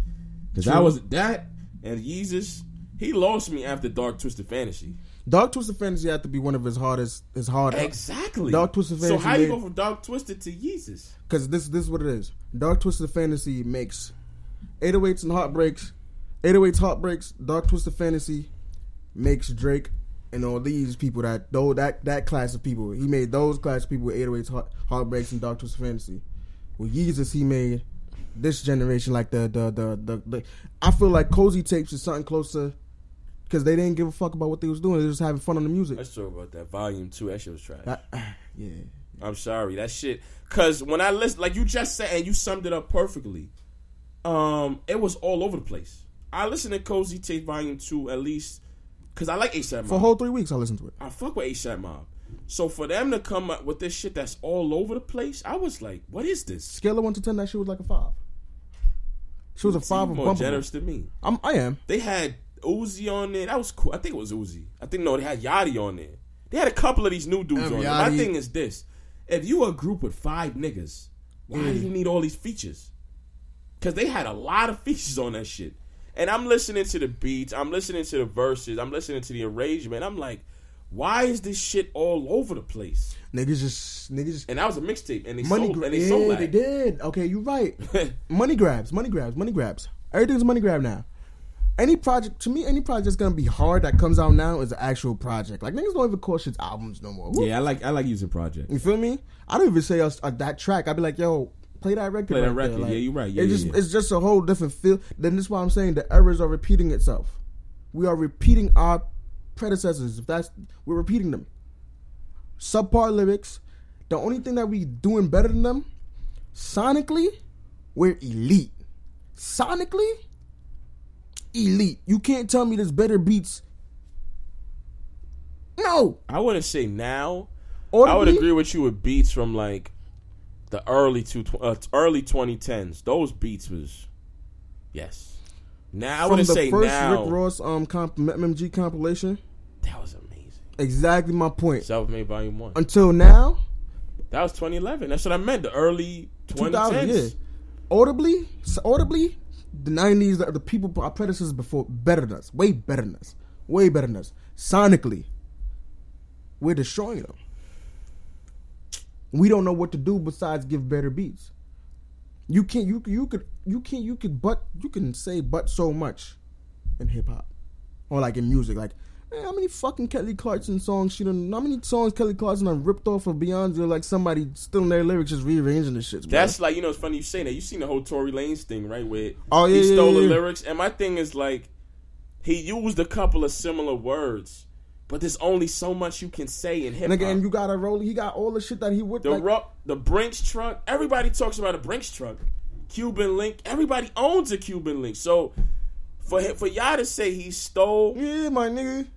Because True. that was that and Yeezus. He lost me after Dark Twisted Fantasy. Dark Twisted Fantasy had to be one of his hardest. His hardest. Exactly. Dark Twisted Fantasy. So how you go from Dark Twisted to Yeezus? Because this this is what it is. Dark Twisted Fantasy makes 808s and Heartbreaks. 808s Heartbreaks. Dark Twisted Fantasy makes Drake and all these people that though that that class of people. He made those class of people with 808s Heart, Heartbreaks and Dark Twisted Fantasy. With Yeezus, he made this generation like the the the the. the I feel like Cozy Tapes is something closer because they didn't give a fuck about what they was doing. They was having fun on the music. Let's talk about that. Volume two. That shit was trash. That- yeah, I'm sorry. That shit. Cause when I listen, like you just said, and you summed it up perfectly. Um, it was all over the place. I listened to Cozy Tape Volume Two at least, cause I like ASAP Mob. For a whole three weeks, I listened to it. I fuck with ASAP Mob. So for them to come up with this shit that's all over the place, I was like, what is this? Scale of one to ten, that shit was like a five. She was a five of more bumper. generous than me. I'm, I am. They had Uzi on there. That was cool. I think it was Uzi. I think no, they had Yachty on there. They had a couple of these new dudes on there. My thing is this: if you a group with five niggas, why do you mm. need all these features? Because they had a lot of *laughs* features on that shit. And I'm listening to the beats. I'm listening to the verses. I'm listening to the arrangement. I'm like, why is this shit all over the place? Niggas just niggas just And that was a mixtape. And they money. sold. Gra- and they yeah, sold that. they did. Okay, you right. *laughs* money grabs, money grabs, money grabs. Everything's money grab now. Any project to me, any project that's gonna be hard that comes out now is an actual project. Like niggas don't even call shit albums no more. Woo. Yeah, I like I like using project. You feel me? I don't even say us uh, that track. I'd be like, yo, play that record. Play that right record. Like, Yeah, you right. Yeah, it's yeah, just yeah. it's just a whole different feel. Then this is why I'm saying the errors are repeating itself. We are repeating our predecessors. If that's we're repeating them. Subpar lyrics. The only thing that we doing better than them, sonically, we're elite. Sonically, elite. You can't tell me there's better beats. No. I wouldn't say now. Audibly, I would agree with you with beats from like the early two uh, early 2010s. Those beats was yes. Now I the say first now. Rick Ross um comp- MMG compilation. That was amazing. Exactly my point. Self Made Volume One. Until now, That was 2011. That's what I meant. The early 2000, 2010s. yeah. Audibly, s- audibly, the nineties, the, the people, our predecessors before, better than us, way better than us, way better than us. Sonically, we're destroying them. We don't know what to do besides give better beats. You can't, you you could, you can't, you could, but you can say but so much in hip hop or like in music, like. Man, how many fucking Kelly Clarkson songs she done? How many songs Kelly Clarkson done ripped off of Beyonce? Like somebody stealing their lyrics, just rearranging the shit. That's like you know. It's funny you say that. You seen the whole Tory Lanez thing, right? Where Oh, yeah, he stole yeah, the yeah. lyrics, and my thing is like he used a couple of similar words, but there's only so much you can say in hip hop. Nigga, and you got a roll. He got all the shit that he would. The like, ru- the Brinks truck. Everybody talks about a Brinks truck. Cuban Link. Everybody owns a Cuban Link. So for hi- for y'all to say he stole, yeah, my nigga.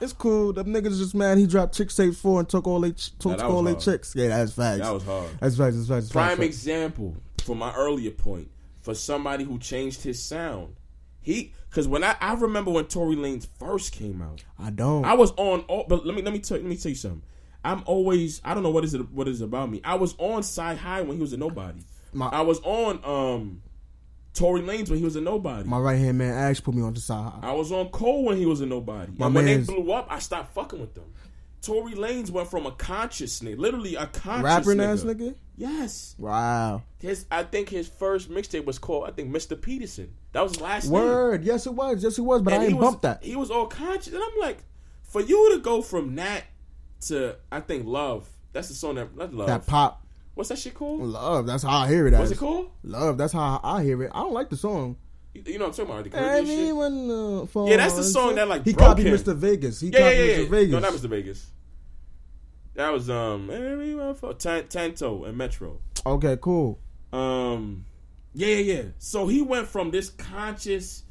It's cool. The niggas just mad. He dropped Chixtape four and took all they ch- took all they chicks. Yeah, that's facts. that was hard. That's facts. That's facts. Prime facts. example for my earlier point for somebody who changed his sound. He because when I I remember when Tory Lanez first came out, I don't. I was on. all But let me let me tell let me tell you something. I'm always I don't know what is it what is it about me. I was on Side High when he was a nobody. My- I was on um Tory Lanez when he was a nobody. my right hand man Ash put me on the side. I was on Cole when he was a nobody. My and when they blew up, I stopped fucking with them. Tory Lanez went from a conscious nigga, literally a conscious Rapping nigga. ass nigga. Yes. Wow. His I think his first mixtape was called I think Mr. Peterson. That was last name. Word. Yes, it was. Yes, it was. But And I was, bumped that. He was all conscious, and I'm like, for you to go from that to I think Love. That's the song that not Love. That pop What's that shit called? love. That's how I hear it. What's as. it called? Love. That's how I hear it. I don't like the song. You, you know what I'm talking about? The. Everyone, uh, Yeah, that's the song that, like, he copied him. Mr. Vegas. He Yeah, yeah, copied yeah, Mr. Vegas. No, not Mr. Vegas. That was um everyone for Tan- Tanto and Metro. Okay, cool. Um, yeah, yeah, yeah. So he went from this conscious,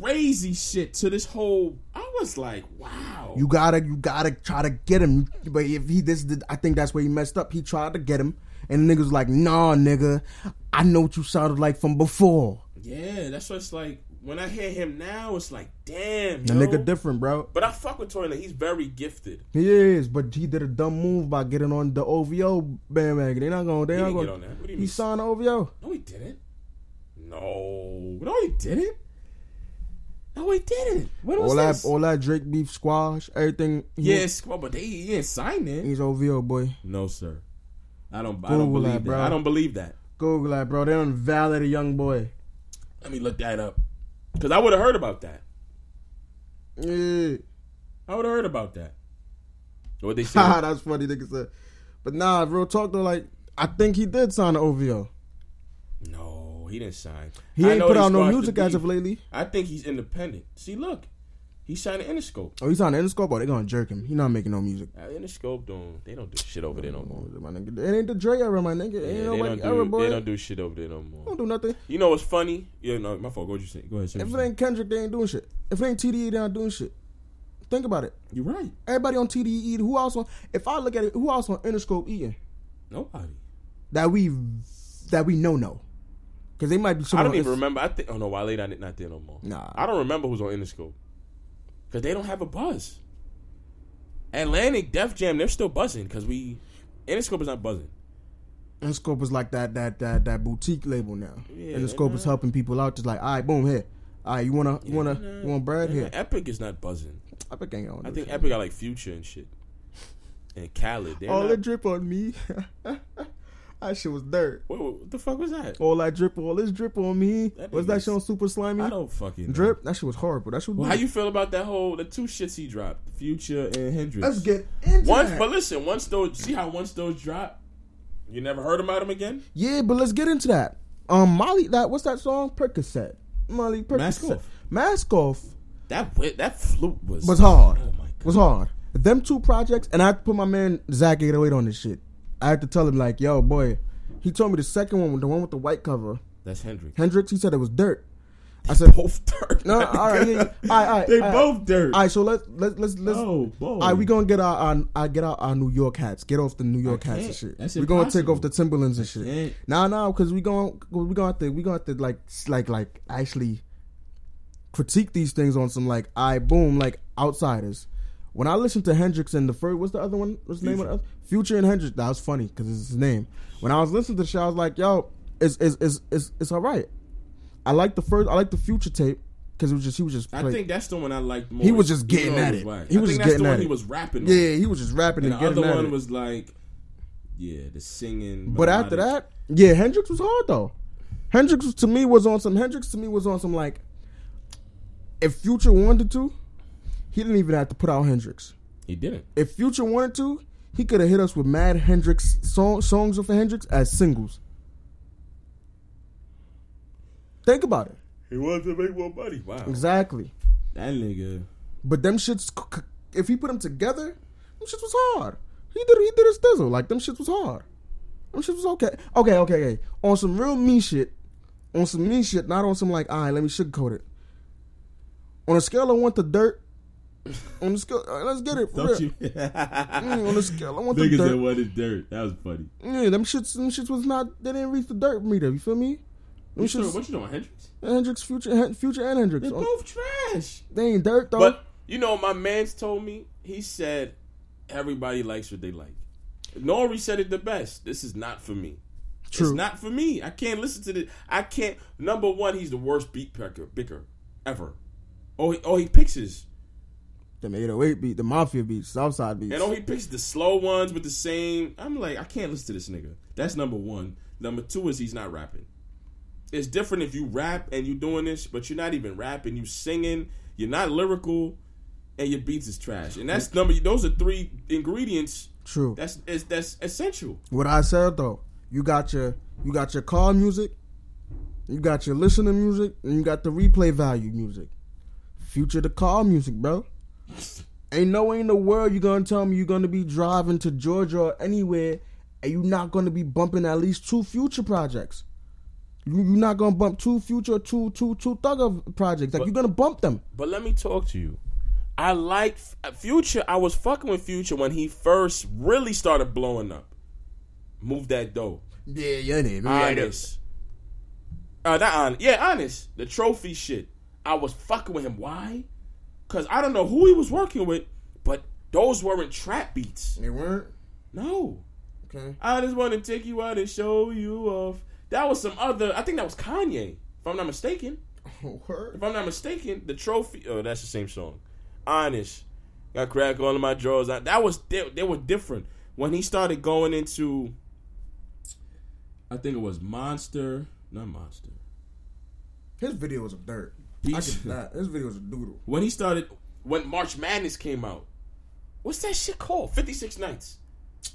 crazy shit to this whole. I was like, wow. You gotta, you gotta try to get him. But if he this, did, I think that's where he messed up. He tried to get him, and the nigga was like, "Nah, nigga, I know what you sounded like from before." yeah, that's what it's like. When I hear him now, it's like, damn, The yo. nigga different, bro. But I fuck with Tory. Lanez. He's very gifted. He is, but he did a dumb move by getting on the OVO bandwagon. They not gonna, they He not gonna. get on that. What do you He mean? signed OVO. No, he didn't. No, no, he didn't. No, he didn't. What was All that, this? all that Drake beef squash, everything. he- yes, but they he didn't sign it. he's OVO boy. No, sir. I don't. I don't Google believe that, that. bro. I don't believe that. Google that, bro. They don't validate a young boy. Let me look that up. Because I would have heard about that. Yeah. I would have heard about that. What they *laughs* say? Haha, that's funny, nigga said. But nah, real talk though, like I think he did sign the OVO. No, he didn't sign. He I ain't put out no music as of lately. I think he's independent. See, look, he signed Interscope. Oh, he's on the Interscope. Or they gonna jerk him. He not making no music. Uh, Interscope don't they don't do shit over there no more. My nigga, it ain't the Dre era, my nigga. Yeah, ain't they nobody don't do era, boy. they don't do shit over there no more. Don't do nothing. You know what's funny? Yeah, no, my fault. What you say? Go ahead. Say If it ain't Kendrick, they ain't doing shit. If it ain't TDE, they not doing shit. Think about it. You're right. Everybody on TDE, who else on? If I look at it, who else on Interscope eating Nobody. that we that we know know? Because they might be. I don't even remember. I think. Oh no, Wale not not there no more. Nah. I don't remember who's on Interscope because they don't have a buzz. Atlantic, Def Jam, they're still buzzing because we Interscope is not buzzing. Interscope is like that that that that boutique label now. Yeah, Interscope is helping people out. Just like, all right, boom, here. All right, you wanna you wanna you want bread Yeah, here? Epic is not buzzing. Epic ain't on. I think. Epic got like Future and shit, and Khaled. All not- that drip on me. That shit was dirt. What, what the fuck was that? All that drip, all this drip on me. That Was that shit on Super Slimey? I don't fucking know. Drip. That shit was horrible. That shit was. Well, how you feel about that whole the two shits he dropped, Future and Hendrix? Let's get into once, that. but listen, once those see how once those drop, you never heard about him again. Yeah, but let's get into that. Um, Molly, that what's that song? Percocet. Molly Percocet. Mask Off. Mask off That that flute was was hard. Oh my god, was hard. Them two projects, and I put my man Zach 808 on this shit. I had to tell him like, yo, boy. He told me the second one, the one with the white cover, That's Hendrix. Hendrix. He said it was dirt. I said, Both dirt. no, all right, yeah, yeah. *laughs* all right, all right, They all right. both dirt. All right, so let's let's let's let's. Oh, boy. All right, we gonna get our, our I get out our New York hats. Get off the New York hats and shit. That's we gonna take off the Timberlands and shit. can't. Nah, nah, because we gonna we gonna have to we gonna have to like like like actually critique these things on some like I boom like outsiders. When I listened to Hendrix and the first, what's the other one? What's the name of the other? Future and Hendrix. That was funny because it's his name. When I was listening to the show, I was like, yo, it's it's it's it's, it's all right. I like the first. I like the Future tape because it was just he was just. I think that's the one I liked more. He was just getting at it. whack. He I was just getting at it. he was rapping. yeah, on. he was just rapping And and, the other one was like, yeah, the singing. But after that, yeah, Hendrix was hard though. Hendrix to me was on some. Hendrix to me was on some like. If Future wanted to, he didn't even have to put out Hendrix. he didn't. If Future wanted to, he could have hit us with mad Hendrix song, songs of Hendrix as singles. Think about it. He wanted to make more money. Wow, Exactly. that nigga. But them shits, c- c- if he put them together, them shits was hard. He did, he did his thizzle. Like them shits was hard. Them shits was okay. Okay, okay, okay. On some real me shit, on some me shit, not on some like, all right, let me sugarcoat it. On a scale of one to dirt, on the scale, all right, let's get it. For. Don't you? *laughs* Mm, on the scale, I want the Niggas dirt. that wanted dirt. That was funny. Yeah, them shits, them shits was not. They didn't reach the dirt meter. You feel me? Them You sure, shits, what you doing, Hendrix? Hendrix, future, future, and Hendrix. They're On- both trash. they ain't dirt though. But you know, my man's told me. He said, everybody likes what they like. Nori said it the best. This is not for me. True. It's not for me. I can't listen to this. I can't. Number one, he's the worst beat picker, picker ever. Oh, he, oh, he picks his. Them 808 beat, the mafia beats, Southside beats. And oh, he picks the slow ones with the same. I'm like, I can't listen to this nigga. That's number one. Number two is he's not rapping. It's different if you rap and you are doing this, but you're not even rapping. You singing. You're not lyrical, and your beats is trash. And that's number. Those are three ingredients. True. That's is that's essential. What I said though, you got your you got your car music, you got your listening music, and you got the replay value music. Future the car music, bro. Ain't no way in the world you're gonna tell me you're gonna be driving to Georgia or anywhere, and you're not gonna be bumping at least two future projects. You, you're not gonna bump two future, or two two two thugger projects. Like But- you're gonna bump them. But let me talk to you. I like Future. I was fucking with Future when he first really started blowing up. Move that dough. Yeah, yeah, yeah. honest. Uh, not honest. Yeah, honest. The trophy shit. I was fucking with him. Why? Because I don't know who he was working with, but those weren't trap beats. They weren't. No. Okay. I just want to take you out and show you off. That was some other. I think that was Kanye, if I'm not mistaken. *laughs* Word. If I'm not mistaken, the trophy. Oh, that's the same song. Honest. Got crack all of my drawers. That was they, they were different when he started going into. I think it was Monster, not Monster. His video was a dirt. I that. Video was a doodle. When he started, when March Madness came out, what's that shit called? Fifty Six Nights.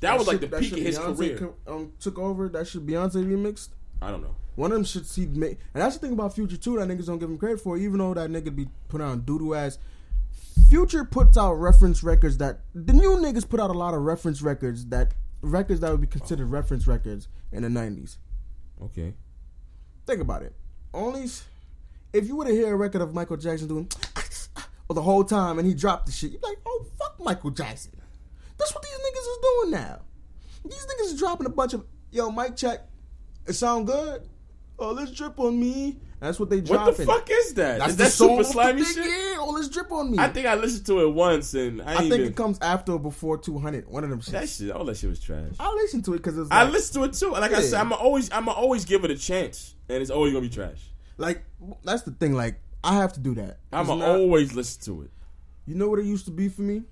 That, was like shit- the peak of his Beyonce career. co- um, took over. That shit Beyonce remixed. I don't know. One of them shits he made, and that's the thing about Future too. That niggas don't give him credit for, even though that nigga be put on doodoo ass Future puts out reference records that the new niggas put out a lot of reference records that records that would be considered reference records in the nineties. Okay. Think about it. Only if you were to hear a record of Michael Jackson doing or *tsk* the whole time and he dropped the shit, you'd be like, oh fuck Michael Jackson. That's what these niggas is doing now. These niggas is dropping a bunch of yo mic check. It sound good. Oh, let's drip on me. That's what they dropping. What the fuck is that? That's Is that super slimey shit? Yeah, oh, let's drip on me. I think I listened to it once and I, I think even, it comes after or before 200. One of them shit. that shit. All that shit was trash. I listen to it because it's I like, listened to it too. Like I said, I'm always, I'm always give it a chance, and it's always gonna be trash. Like that's the thing. Like I have to do that. I'm always listen to it. You know what it used to be for me?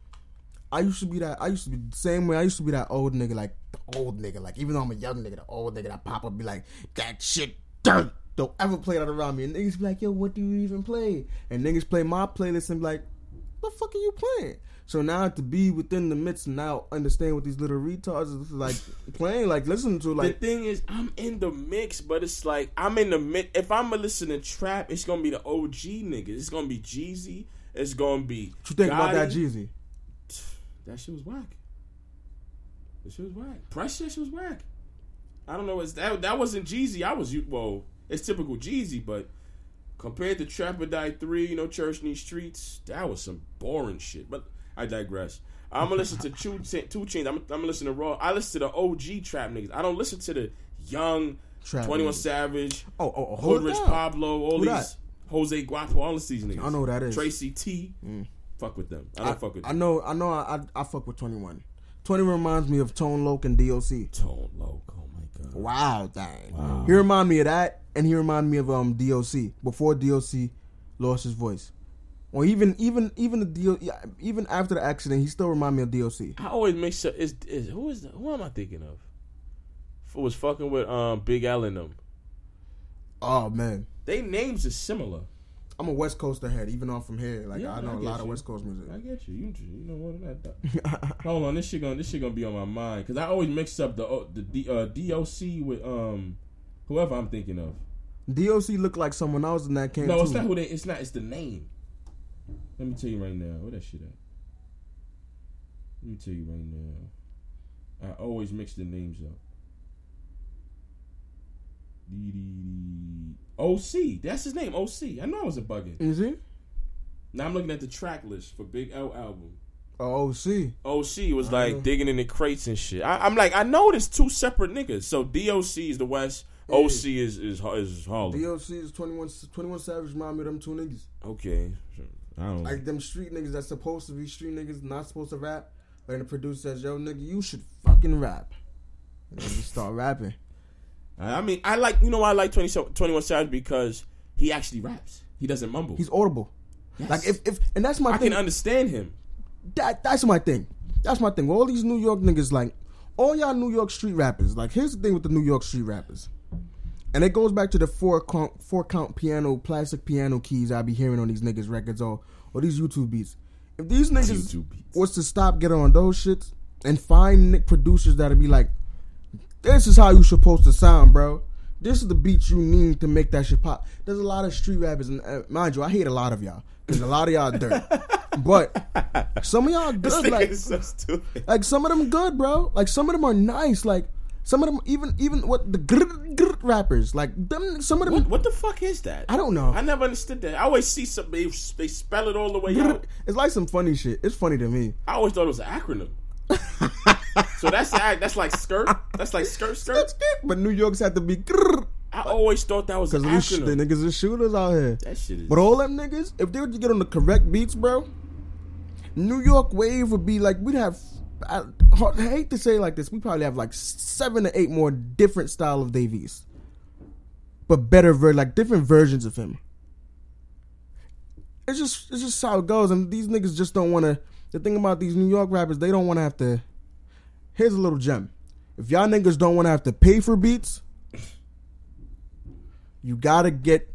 I used to be that. I used to be the same way. I used to be that old nigga, like the old nigga. Like even though I'm a young nigga, the old nigga that pop up be like that shit dirt. Don't ever play that around me. And niggas be like, yo, what do you even play? And niggas play my playlist and be like, what the fuck are you playing? So now to be within the midst now understand what these little retards is like playing, like listening to, like the thing is, I'm in the mix, but it's like I'm in the mix. If I'm gonna listen to trap, it's gonna be the OG niggas. It's gonna be Jeezy. It's gonna be. what you think about that Jeezy? That shit was whack. That shit was whack. Pressure, that shit was whack. I don't know. It's that that wasn't Jeezy. I was you. Well, it's typical Jeezy, but compared to Trap or Die Three, you know, Church in these streets, that was some boring shit. But I digress. I'm gonna listen to Two, 2 Chainz. I'm, I'm gonna listen to Raw. I listen to the OG trap niggas. I don't listen to the young Trap Twenty One niggas. Savage, Oh, oh, oh hold Rich. Pablo, all Who these that? Jose Guapo, all these niggas. I know who that is. Mm. Tracy T. Fuck with them. I don't fuck with I them. know, I know, I, I, I fuck with Twenty One. Twenty reminds me of Tone Loc and DOC. Tone Loc. Oh my god. Wow, dang. He remind me of that, and he remind me of um DOC before DOC lost his voice. Or even even even the DO, yeah, even after the accident, he still remind me of DOC. I always make sure is is who is who am I thinking of? Who was fucking with um Big L and them? Oh man, They names is similar. I'm a West Coaster head, even though I'm from here. Like Yeah, I I know a get lot of. West Coast music. I get you. You you know more than that. *laughs* Hold on, this shit gonna this shit gonna be on my mind because I always mix up the O- the D, uh, DOC with um whoever I'm thinking of. DOC looked like someone else in that came No, too. it's not who they. It's not. It's the name. Let me tell you right now. Where that shit at? Let me tell you right now. I always mix the names up. D- D- D- OC. That's his name. OC. I know I wasn't bugging. Is he? Now I'm looking at the track list for Big L album. Oh, see. OC was like know. digging in the crates and shit. I, I'm like, I know there's two separate niggas. So DOC is the West. OC is is is Harlem. DOC is 21, 21 Savage remind me of them two niggas. Okay. I don't. Like them street niggas that's supposed to be street niggas, not supposed to rap. And the producer says, yo, nigga, you should fucking rap. And then you start *laughs* rapping. I mean, I like you know why I like 20, 21 Savage because he actually raps. He doesn't mumble. He's audible. Yes. Like if, if and that's my I thing. can understand him. that that's my thing. That's my thing. All these New York niggas, like all y'all New York street rappers. Like here's the thing with the New York street rappers, and it goes back to the four count, four count piano, plastic piano keys I be hearing on these niggas records or or these YouTube beats. If these niggas YouTube beats. was to stop getting on those shits and find producers that'll be like, this is how you supposed to sound, bro. This is the beat you need to make that shit pop. There's a lot of street rappers, and uh, mind you, I hate a lot of y'all because a lot of y'all dirt. *laughs* but some of y'all good, like so like some of them good, bro. Like some of them are nice. Like some of them even even what the grr, grr rappers like them. Some of them What, what the fuck is that? I don't know. I never understood that. I always see some they, they spell it all the way grr, out. it's like some funny shit. It's funny to me. I always thought it was an acronym. *laughs* so that's that's like skirt. That's like skirt skirt. skirt. But New York's had to be because I always thought that was an the, sh- the niggas is shooters out here. That shit is. But all them niggas, if they were to get on the correct beats, bro, New York wave would be like we'd have. I, I hate to say like this, we probably have like seven to eight more different style of Dave Easts, but better ver like different versions of him. It's just it's just how it goes, and these niggas just don't want to. The thing about these New York rappers, they don't want to have to. Here's a little gem: if y'all niggas don't want to have to pay for beats, you gotta get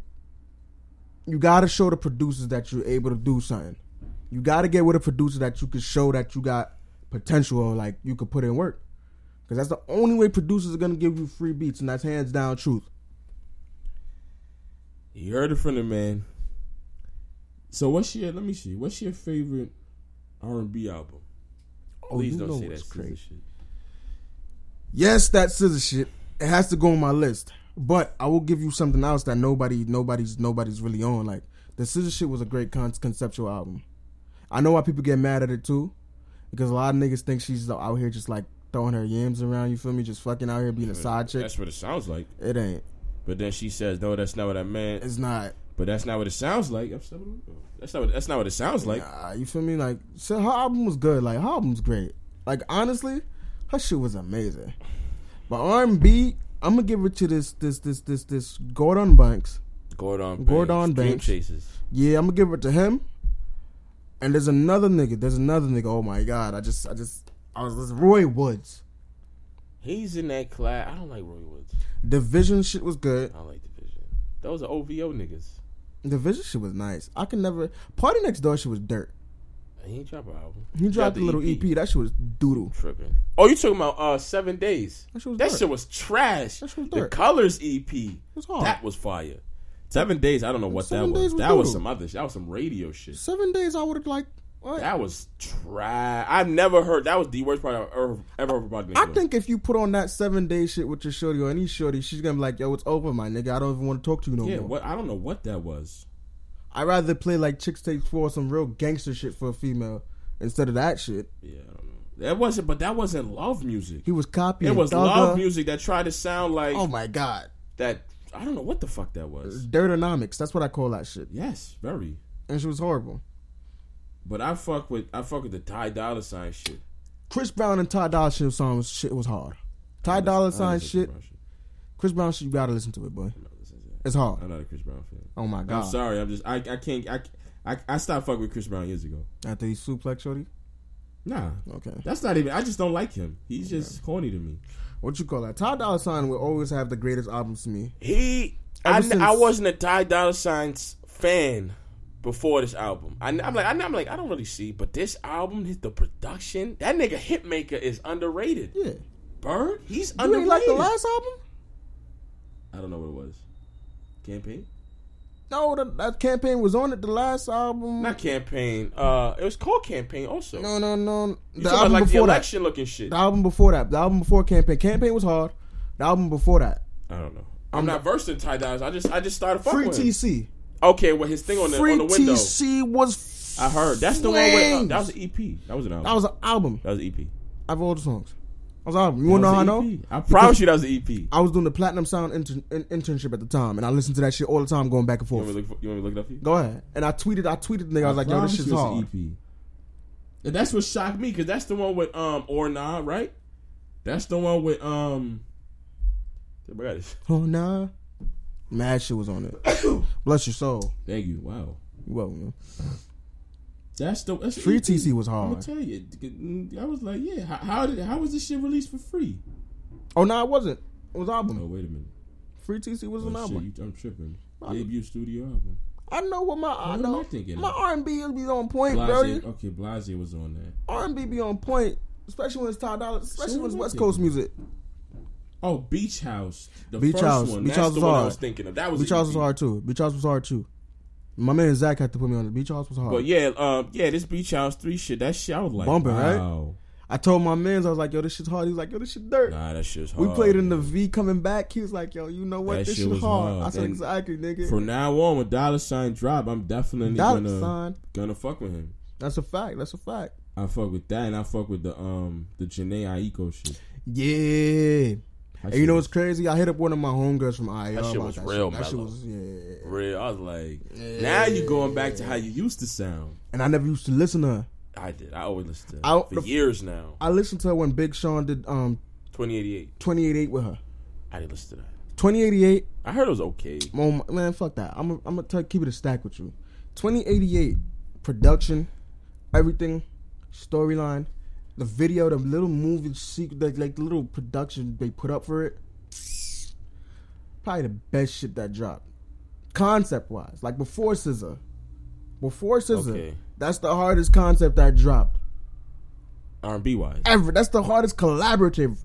you gotta show the producers that you're able to do something. You gotta get with a producer that you can show that you got potential like you could put in work. Cause that's the only way producers are gonna give you free beats, and that's hands down truth. You heard it from the man. So what's your? Let me see. What's your favorite R and B album? Oh, Please don't say that crazy. shit. Yes, that SZA shit. It has to go on my list. But I will give you something else that nobody, nobody's, nobody's really on. Like the SZA shit was a great con- conceptual album. I know why people get mad at it too, because a lot of niggas think she's out here just like throwing her yams around. You feel me? Just fucking out here being a side chick. That's what it sounds like. It ain't. But then she says, "No, that's not what I meant." It's not. But that's not what it sounds like. That's not. What, that's not what it sounds like. Nah, you feel me? Like, so her album was good. Like, her album's great. Like, honestly, her shit was amazing. But R and B, I'm gonna give it to this, this, this, this, this Gordon Banks. Gordon. Banks, Gordon Dream Banks. Chasers. Yeah, I'm gonna give it to him. And there's another nigga. There's another nigga. Oh my god, I just, I just, I was Roy Woods. He's in that class. I don't like Roy Woods. Division shit was good. I don't like Division. Those are OVO niggas. Division shit was nice. I can never. PartyNextDoor shit was dirt. He ain't drop an album. He dropped a little EP. That shit was doodle. Tripping. Oh, you talking about uh Seven Days? That shit was That dirt. shit was trash. That shit was the. Colors EP. was. That was fire. Seven Days. I don't know what Seven that was. Was that was some other. shit. That was some radio shit. Seven days I would have like. What? That was trash. I've never heard. That was the worst part I've ever, ever heard about. I think if you put on that seven day shit with your shorty or any shorty, she's gonna be like, "Yo, it's over, my nigga. I don't even want to talk to you no Yeah. more." What? I don't know what that was. I'd rather play like Chixtape Four, some real gangster shit for a female instead of that shit. Yeah. I don't know. That wasn't. But that wasn't love music. He was copying. It was Thugger. love music that tried to sound like Oh my god, that. I don't know what the fuck that was. Dirtonomics. That's what I call that shit. Yes, very. And she was horrible. But I fuck with I fuck with the Ty Dolla Sign shit. Chris Brown and Ty Dolla Sign song was shit was hard. Ty Dolla Sign shit. Chris Brown shit, you gotta listen to it, boy. It's hard. I'm not a Chris Brown fan. Oh my god. I'm sorry. I'm just I I can't I I, I stopped fucking with Chris Brown years ago. After he suplex shorty. Nah, Okay. that's not even. I just don't like him. He's just corny to me. What you call that? Ty Dolla Sign will always have the greatest albums to me. He I, since- I wasn't a Ty Dolla Sign's fan before this album. I, am like I'm like I don't really see, but this album, the production, that nigga Hitmaker is underrated. Yeah. Bird, he's You underrated. like the last album? I don't know what it was. Campaign? No, that, that campaign was on it. The last album. Not campaign. Uh, it was called campaign also. no, no, no. You The about album like the before that. election looking shit. The album before that. The album before campaign. Campaign was hard. The album before that. I don't know. I'm not versed in Ty Dolla. I just I just started fucking Free with. TC. Okay, well his thing on the Free on the window. TC was. I heard that's the one with uh, that was an EP. That was an album. That was an album. that was an EP. I have all the songs. That was album. You want to know how I know? I promise you that was an EP. I was doing the platinum sound intern, in, internship at the time, and I listened to that shit all the time, going back and want forth. me to look, you want me to look it up for you? Go ahead. And I tweeted. I tweeted the nigga. I was like, "Yo, this shit's you an hard." EP. And that's what shocked me because that's the one with um or nah, right? That's the one with um. I got this. *laughs* Oh nah. Mad shit was on it. *coughs* Bless your soul. Thank you. Wow. You're welcome. man. That's the that's Free. TC was I'm hard. gonna tell you. Mm, I was like, yeah. How, how did how was this shit released for free? Oh no, it wasn't. It was album. Oh wait a minute. Free TC was oh, an Oh, shit, album. you, I'm tripping. Debut studio album. I know what my I What am know. I thinking My? R and B be on point, bro. Blase, okay, Blase was on that. R and B be on point, especially when it's Ty Dolla, especially So when it's West Coast music. Oh, Beach House. The Beach first House. one. Beach That's House was one I was thinking of. That was Beach House was hard too. Beach House was hard too. My man Zach had to put me on the Beach House was hard. But yeah, um, yeah, this Beach House three shit. That shit, I was like, Bumping, right? I told my mans, I was like, "Yo, this shit's hard." He was like, "Yo, this shit dirt." Nah, that shit's hard. we played in the V coming back. He was like, "Yo, you know what? That this shit shit hard." hard. I said, And "Exactly, nigga." From now on, when Dolla Sign drop, I'm definitely Dollar gonna Sign. gonna fuck with him. That's a fact. That's a fact. I fuck with that, and I fuck with the um the Jhené Aiko shit. Yeah. And you know what's crazy? I hit up one of my homegirls from IR. That shit was that real shit. That shit was yeah. real. I was like, now you're going back to how you used to sound. And I never used to listen to her. I did. I always listened to her I- for the- years now. I listened to her when Big Sean did um 2088. 2088 with her. I didn't listen to that. 2088 I heard it was okay. Oh man, fuck that. I'm I'm gonna keep it a stack with you. 2088 production, everything, storyline, the video, the little movie secret, like, like the little production they put up for it. Probably the best shit that dropped. Concept wise, like before SZA, before SZA, Okay. that's the hardest concept that dropped R&B wise. ever. That's the hardest collaborative.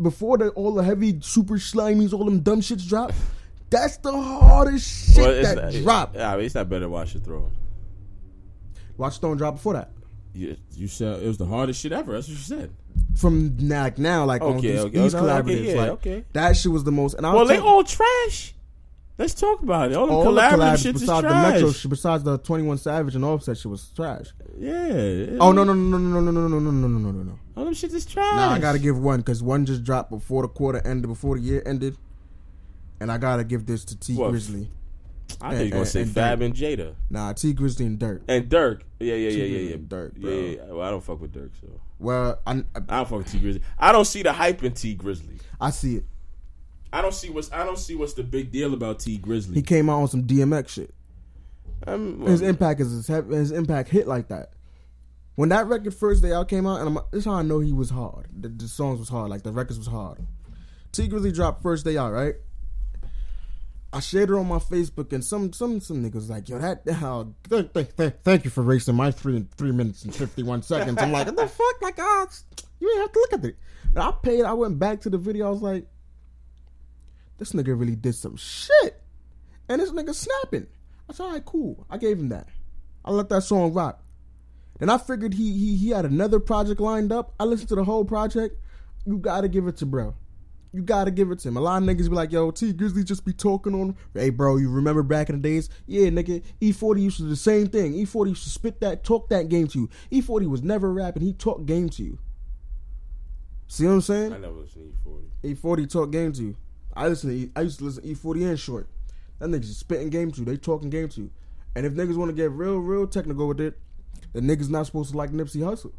Before the all the heavy super slimies, all them dumb shits drop. *laughs* That's the hardest shit Well, that not, dropped. Yeah, I mean, it's not better Watch Your Throne. Watch Stone drop before that. You, you said it was the hardest shit ever. That's what you said. From now, like now, like on these, okay, these okay, collaboratives, yeah, like okay. that shit was the most. And I Well, they telling- all trash. Let's talk about it. All the all the collaborative shit is besides the. Metro, besides the Twenty One Savage and Offset shit was trash. Yeah. Oh no no no no no no no no no no no no no no. All them shit is trash. Nah, I gotta give one because one just dropped before the quarter ended, before the year ended, and I gotta give this to T What? Grizzly. I think you're gonna say Fab Durk. and Jada Nah, Tee Grizzley and Durk. and Durk. Yeah, yeah, yeah, yeah, yeah. Durk, yeah, bro. yeah, yeah. Well, I don't fuck with Durk, so Well, I, I don't fuck with Tee Grizzley. I don't see the hype in Tee Grizzley. I see it. I don't see what's I don't see what's the big deal about Tee Grizzley. He came out on some DMX shit. I'm, His impact is his, his impact hit like that. When that record first day out came out, and I'm, this is how I know he was hard. The, the songs was hard, like the records was hard. Tee Grizzley dropped first day out, right? I shared it on my Facebook, and some some some niggas like, yo, that uh, th- th- th- thank you for racing my three three minutes and fifty one *laughs* seconds. I'm like, what the fuck? Like, ah, you ain't have to look at it. Now, I paid. I went back to the video. I was like, this nigga really did some shit, and this nigga snapping. I said, all right, cool. I gave him that. I let that song rock. Then I figured he he he had another project lined up. I listened to the whole project. You gotta give it to bro. You gotta give it to him. A lot of niggas be like, yo, Tee Grizzley just be talking on him. Hey bro, you remember back in the days? Yeah, nigga, E-40 used to do the same thing. E-40 used to spit that, talk that game to you. E-40 was never rapping, he talked game to you. See what I'm saying? I never listened to E-40. E-40 talk game to you. I listen to E- I used to listen to E-40 and short. That niggas just spitting game to you. They talking game to you. And if niggas want to get real, real technical with it, the niggas not supposed to like Nipsey Hussle.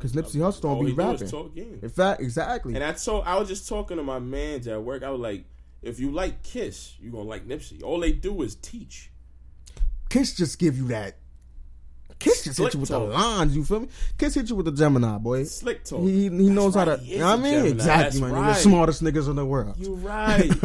Cause Nipsey Hussle don't be he do is rapping. talk game. In fact, exactly. And I told I was just talking to my mans at work. I was like, if you like Kiss, you gonna like Nipsey. All they do is teach. Kiss just give you that. Kiss just Slick hit you with talk. the lines. You feel me? Kiss hit you with the Gemini boy. Slick talk. He he knows how to. he You know what I mean? Gemini. Exactly, That's man. right. The smartest niggas in the world. You right. *laughs*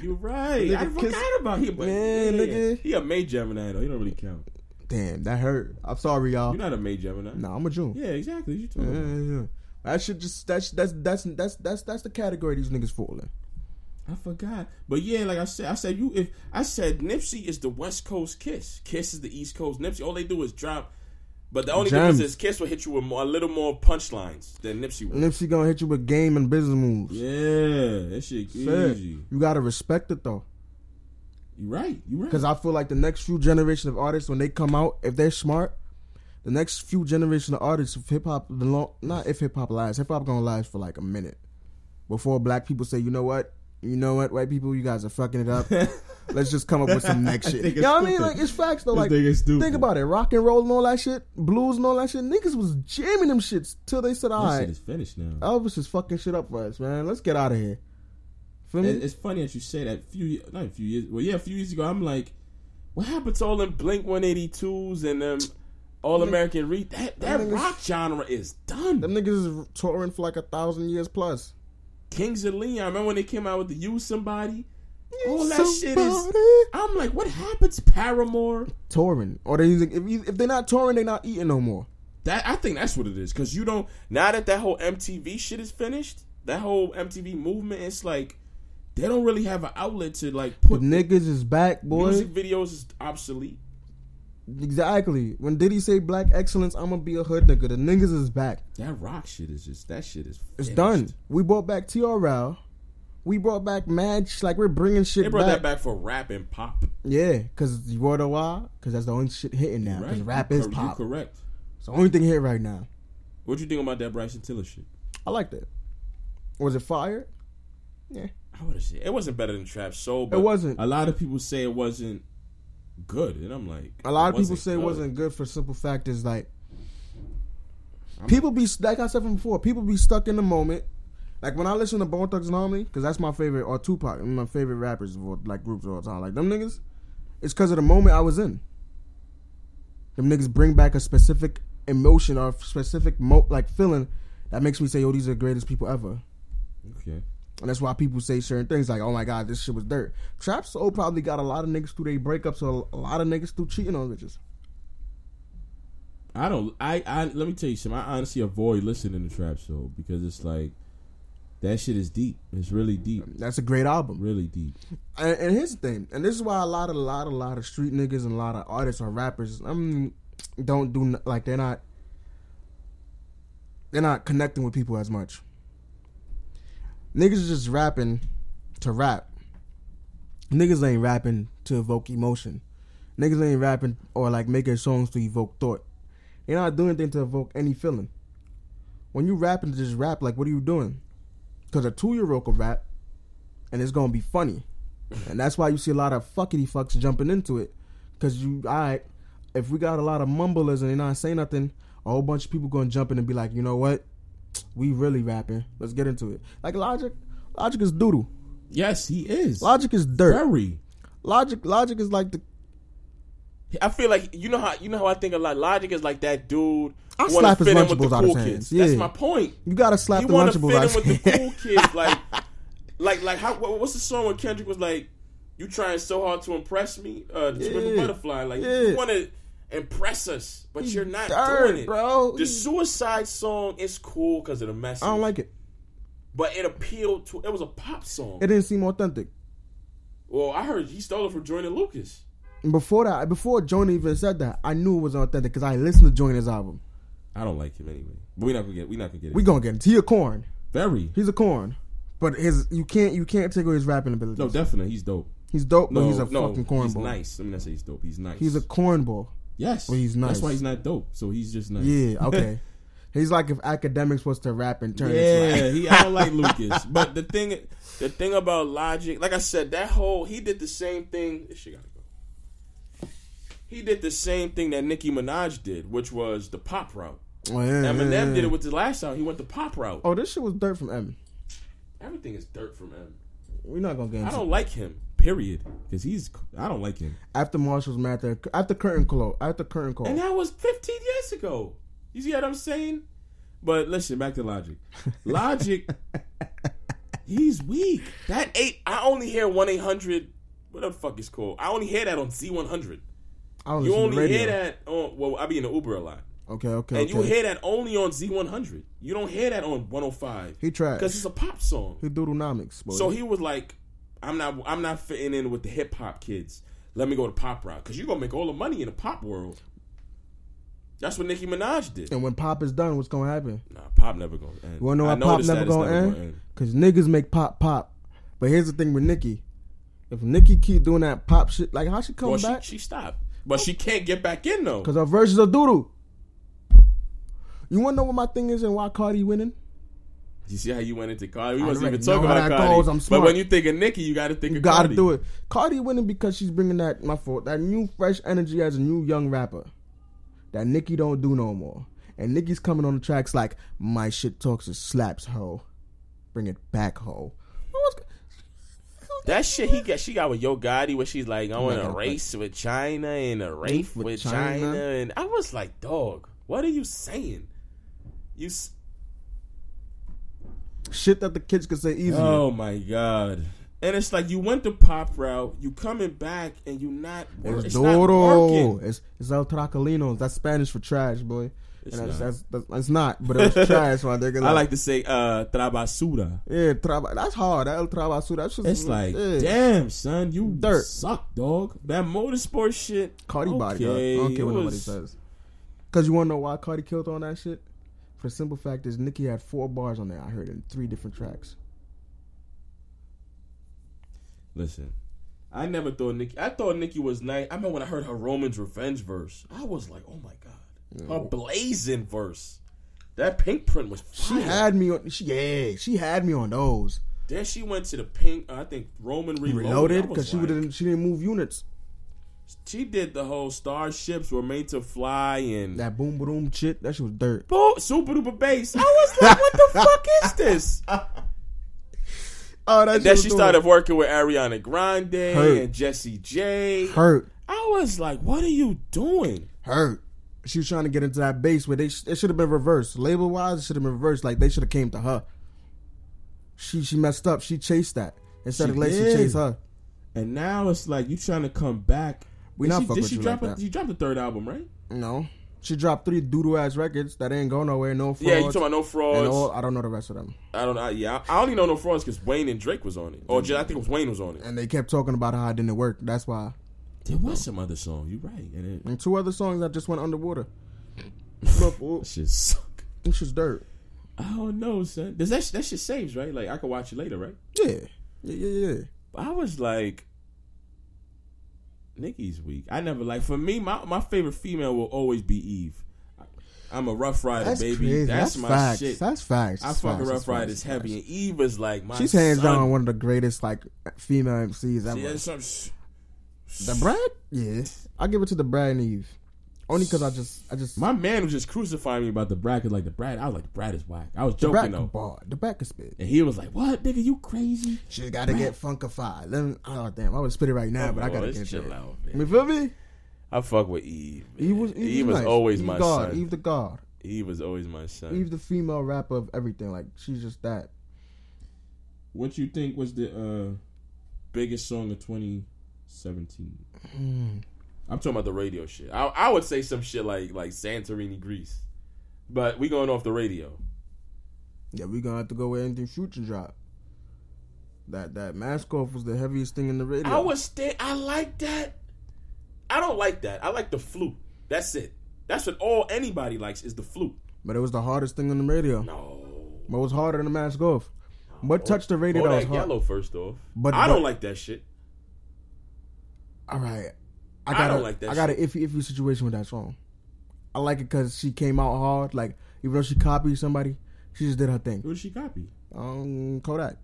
You right. I forgot Kiss- about him. But Man, yeah, nigga. He a May Gemini though. He don't really count. Damn, that hurt. I'm sorry, y'all. You're not a May Gemini. Nah, I'm a June. Yeah, exactly. You Yeah, yeah, yeah. That should just that's that's that's that's that's that's the category these niggas fall in. I forgot. But yeah, like I said, I said you if I said Nipsey is the West Coast Kiss. Kiss is the East Coast Nipsey. All they do is drop. But the only difference is Kiss will hit you with more, a little more punchlines than Nipsey will. Nipsey gonna hit you with game and business moves. Yeah, that shit Shit. easy. You gotta respect it though, You right. You're right. because I feel like the next few generation of artists, when they come out, if they're smart, the next few generation of artists of hip hop, the long, not if hip hop lasts, hip hop gonna last for like a minute before black people say, you know what, you know what, white people, you guys are fucking it up. *laughs* Let's just come up with some next shit. You know what I mean? Like it's facts though. Like think about it, rock and roll and all that shit, blues and all that shit. Niggas was jamming them shits till they said, all That shit is finished now. Elvis is fucking shit up for us, man. Let's get out of here. Feel me? It- It's funny that you say that. Few not a few years. Well, yeah, a few years ago, I'm like, what happened to all them Blink 182s and them All American Re? That that niggas- rock genre is done. Them niggas is touring for like a thousand years plus. Kings of Leon. I remember when they came out with the "Use Somebody"? All that Somebody. shit is. I'm like, what happened to Paramore? touring, or they if you, if they're not touring, they're not eating no more. That I think that's what it is. Cause you don't now that that whole MTV shit is finished, that whole MTV movement, it's like they don't really have an outlet to like put The niggas is back, boy. music videos is obsolete. Exactly. When Diddy say black excellence, I'm gonna be a hood nigga. The niggas is back. That rock shit is just that shit is. It's done. We brought back TRL. We brought back Mad. sh- Like we're bringing shit They brought back. that back for rap and pop. Yeah, cause you know why? Cause that's the only shit hitting now. Cause Right? rap You is cor- pop. You correct. It's the only thing hit right now. What you think about that Bryson Tiller shit? I like that. Was it fire? Yeah. I would have said it wasn't better than Trap Soul. But It wasn't. A lot of people say it wasn't good, and I'm like, A lot of people say it wasn't good for simple fact is like people be like I said from before. People be stuck in the moment. Like when I listen to Bone Thugs and Harmony, because that's my favorite, or Tupac, one my favorite rappers of all, like groups of all time. Like them niggas, it's because of the moment I was in. Them niggas bring back a specific emotion or specific mo- like feeling that makes me say, "Yo, these are the greatest people ever." Okay. And that's why people say certain things like, "Oh my god, this shit was dirt." Trap Soul probably got a lot of niggas through their breakups, or a lot of niggas through cheating on bitches. I don't. I, I let me tell you something. I honestly avoid listening to Trap Soul because it's like that shit is deep. It's really deep. That's a great album. Really deep. And, and here's the thing, and this is why a lot of, a lot, a lot of street niggas and a lot of artists or rappers. I'm, don't do like they're not they're not connecting with people as much. Niggas is just rapping to rap. Niggas ain't rapping to evoke emotion. Niggas ain't rapping or like making songs to evoke thought. They're not doing anything to evoke any feeling. When you rapping to just rap, like what are you doing? Because a two year old can rap, and it's gonna be funny, and that's why you see a lot of fuckity fucks jumping into it. Because you, alright, if we got a lot of mumblers and they're not saying nothing, a whole bunch of people gonna jump in and be like, you know what, we really rapping. Let's get into it. Like Logic, Logic is doodle. Yes, he is. Logic is dirt. Very. Logic, Logic is like the. I feel like you know how you know how I think a lot. Logic is like that dude. I slap his fit with the Lunchables out cool hands. That's my point. You gotta slap He the Lunchables fit out in with the cool kids. *laughs* Like, like, like how? What's the song when Kendrick was like, "You trying so hard to impress me"? Uh, the Yeah. Butterfly. Like, Yeah. you want to impress us, but He's you're not dirt, doing it, bro. The He's- Suicide song is cool because of the message. I don't like it. but it appealed to. It was a pop song. It didn't seem authentic. well, I heard he stole it from Joyner Lucas. Before that, before Joyner even said that, I knew it was authentic because I listened to Joyner's album. I don't like him anyway. But we not gonna get. We not gonna get. It. We gonna get into he a corn. very. He's a corn, but his you can't you can't take away his rapping ability. No, definitely, he's dope. he's dope, No, but he's a no, fucking He's cornball. nice. Let me not say he's dope. He's nice. He's a cornball. Yes. Well, he's nice. That's why he's not dope. So he's just nice. Yeah, *laughs* okay. he's like if academics was to rap and turn Yeah, he. I don't like Lucas, but the thing, the thing about Logic, like I said, that whole he did the same thing. This shit gotta go. He did the same thing that Nicki Minaj did, which was the pop route. oh, yeah, Eminem yeah, yeah. did it with his last song. He went the pop route. Oh, this shit was dirt from M. Everything is dirt from him. We're not gonna get I don't like him. Period. Because he's. I don't like him. after Marshall's matter after curtain call after curtain call. And that was 15 years ago. You see what I'm saying? But listen, back to Logic. *laughs* Logic, he's weak. That eight, I only hear 1 800. What the fuck is called? I only hear that on Z100. You only hear that on, well, I be in the Uber a lot. Okay, okay, And okay. you hear that only on Z100. You don't hear that on 105. he tried Because it's a pop song. He doodlenomics. Boy. So he was like, I'm not I'm not fitting in with the hip hop kids. Let me go to pop rock Because you're to make all the money in the pop world. That's what Nicki Minaj did. and when pop is done, what's gonna happen? Nah, pop never gonna end. You wanna know why pop never gonna, never end? Cause niggas make pop pop. But here's the thing with Nicki. If Nicki keep doing that pop shit, like how she come Well, back? she stopped, but she can't get back in though. Cause her versions are doodle. You wanna know what my thing is and why Cardi winning? You see how you went into Cardi? We wasn't even talking about Cardi. goes. I'm But when you think of Nicki, you got to think You of gotta Cardi. do it. Cardi winning because she's bringing that my fault that new fresh energy as a new young rapper that Nicki don't do no more. And Nicki's coming on the tracks like my shit talks and slaps ho, bring it back ho. That shit he got, she got with Yo Gotti, where she's like, I want a race with China and a race with with, China. China. and I was like, dog, what are you saying? You. Shit that the kids could say easily. Oh my god. And it's like you went the pop route, you coming back, and you not. It's, It's, not Doro. working. It's it's El Tracalinos. That's Spanish for trash, boy. It's and not. that's, that's, it's not, but it was *laughs* trash, my nigga. I like to say uh trabasura. yeah, traba, that's hard. That El Trabasu, that's just It's like, yeah. damn, son, you Dirt. suck, dog. That motorsport shit. Cardi body, dog. I don't care what it nobody says. Cause you wanna know why Cardi killed on that shit? For the simple fact is Nicki had four bars on there. I heard in three different tracks. Listen, I never thought Nicki. I thought Nicki was nice. I remember when I heard her Roman's Revenge verse. I was like, oh my god, her blazing verse. That pink print was She had me on. She yeah, she had me on those then she went to the pink. uh, I think Roman reloaded. reloaded I was because she didn't she didn't move units. She did the whole starships were made to fly and That boom boom shit. That shit was dirt. Boom, super duper bass. I was like, what the *laughs* fuck is this? Oh, that then she was started working with Ariana Grande Hurt. and Jessie J. hurt. I was like, what are you doing? hurt. She was trying to get into that base where they sh- it should have been reversed. Label wise, it should have been reversed. Like they should have came to her. She she messed up. She chased that instead She of Lacey did. chase her. And now it's like you trying to come back. We Did not she, fuck did with she you drop like a, that. You dropped the third album, right? No, she dropped three doodle ass records that ain't go nowhere. No frauds. yeah, you talking about no frauds? all, I don't know the rest of them. I don't know. Yeah, I I only know no frauds because Wayne and Drake was on it, or just, I think it was Wayne was on it. And they kept talking about how it didn't work. That's why. There was some other song. You right, and it, And two other songs that just went underwater. *laughs* Look, shit suck. it's just dirt. I don't know, son. Does that that shit saves right? Like I could watch it later, right? Yeah, yeah, yeah, yeah. I was like, Nicki's weak. I never like. For me, my my favorite female will always be Eve. I'm a Ruff Ryder, That's baby. crazy. That's, That's, my facts. shit. That's facts. I That's fuck facts. a Ruff. Ryders heavy, facts. and Eve is like my. She's hands down one of the greatest like female MCs ever. That's some- the Brat, yeah, I give it to the Brat and Eve, only because I just, I just My man was just crucifying me about the 'cause, like the Brat. I was like, the Brat is whack. I was the joking Brat though, bar, the can spit. and he was like, "What, nigga? You crazy?" She got to get funkified. Let me, oh damn, I would spit it right now, but I gotta get let's it. chill out, man. You feel me? I fuck with Eve. Eve was. Eve, Eve was, was nice. always Eve my God, son. Eve the God. Eve was always my son. Eve the female rapper of everything. Like she's just that. What you think was the uh, biggest song of 2017? I'm talking about the radio shit. I, I would say some shit like like Santorini, Greece, but we going off the radio. Yeah, we gonna have to go with anything Future drop. That that mask off was the heaviest thing in the radio. I was sta- I like that. I don't like that. I like the flute. That's it. That's what all anybody likes is the flute. but it was the hardest thing on the radio. No. What was harder than the mask off? What touched the radio that was Bodak hard? Yellow first off. But- I but- don't like that shit. All right, I I got don't a, like that I got an iffy iffy situation with that song. I like it because she came out hard. Like even though she copied somebody, she just did her thing. Who did she copy? Um, Kodak.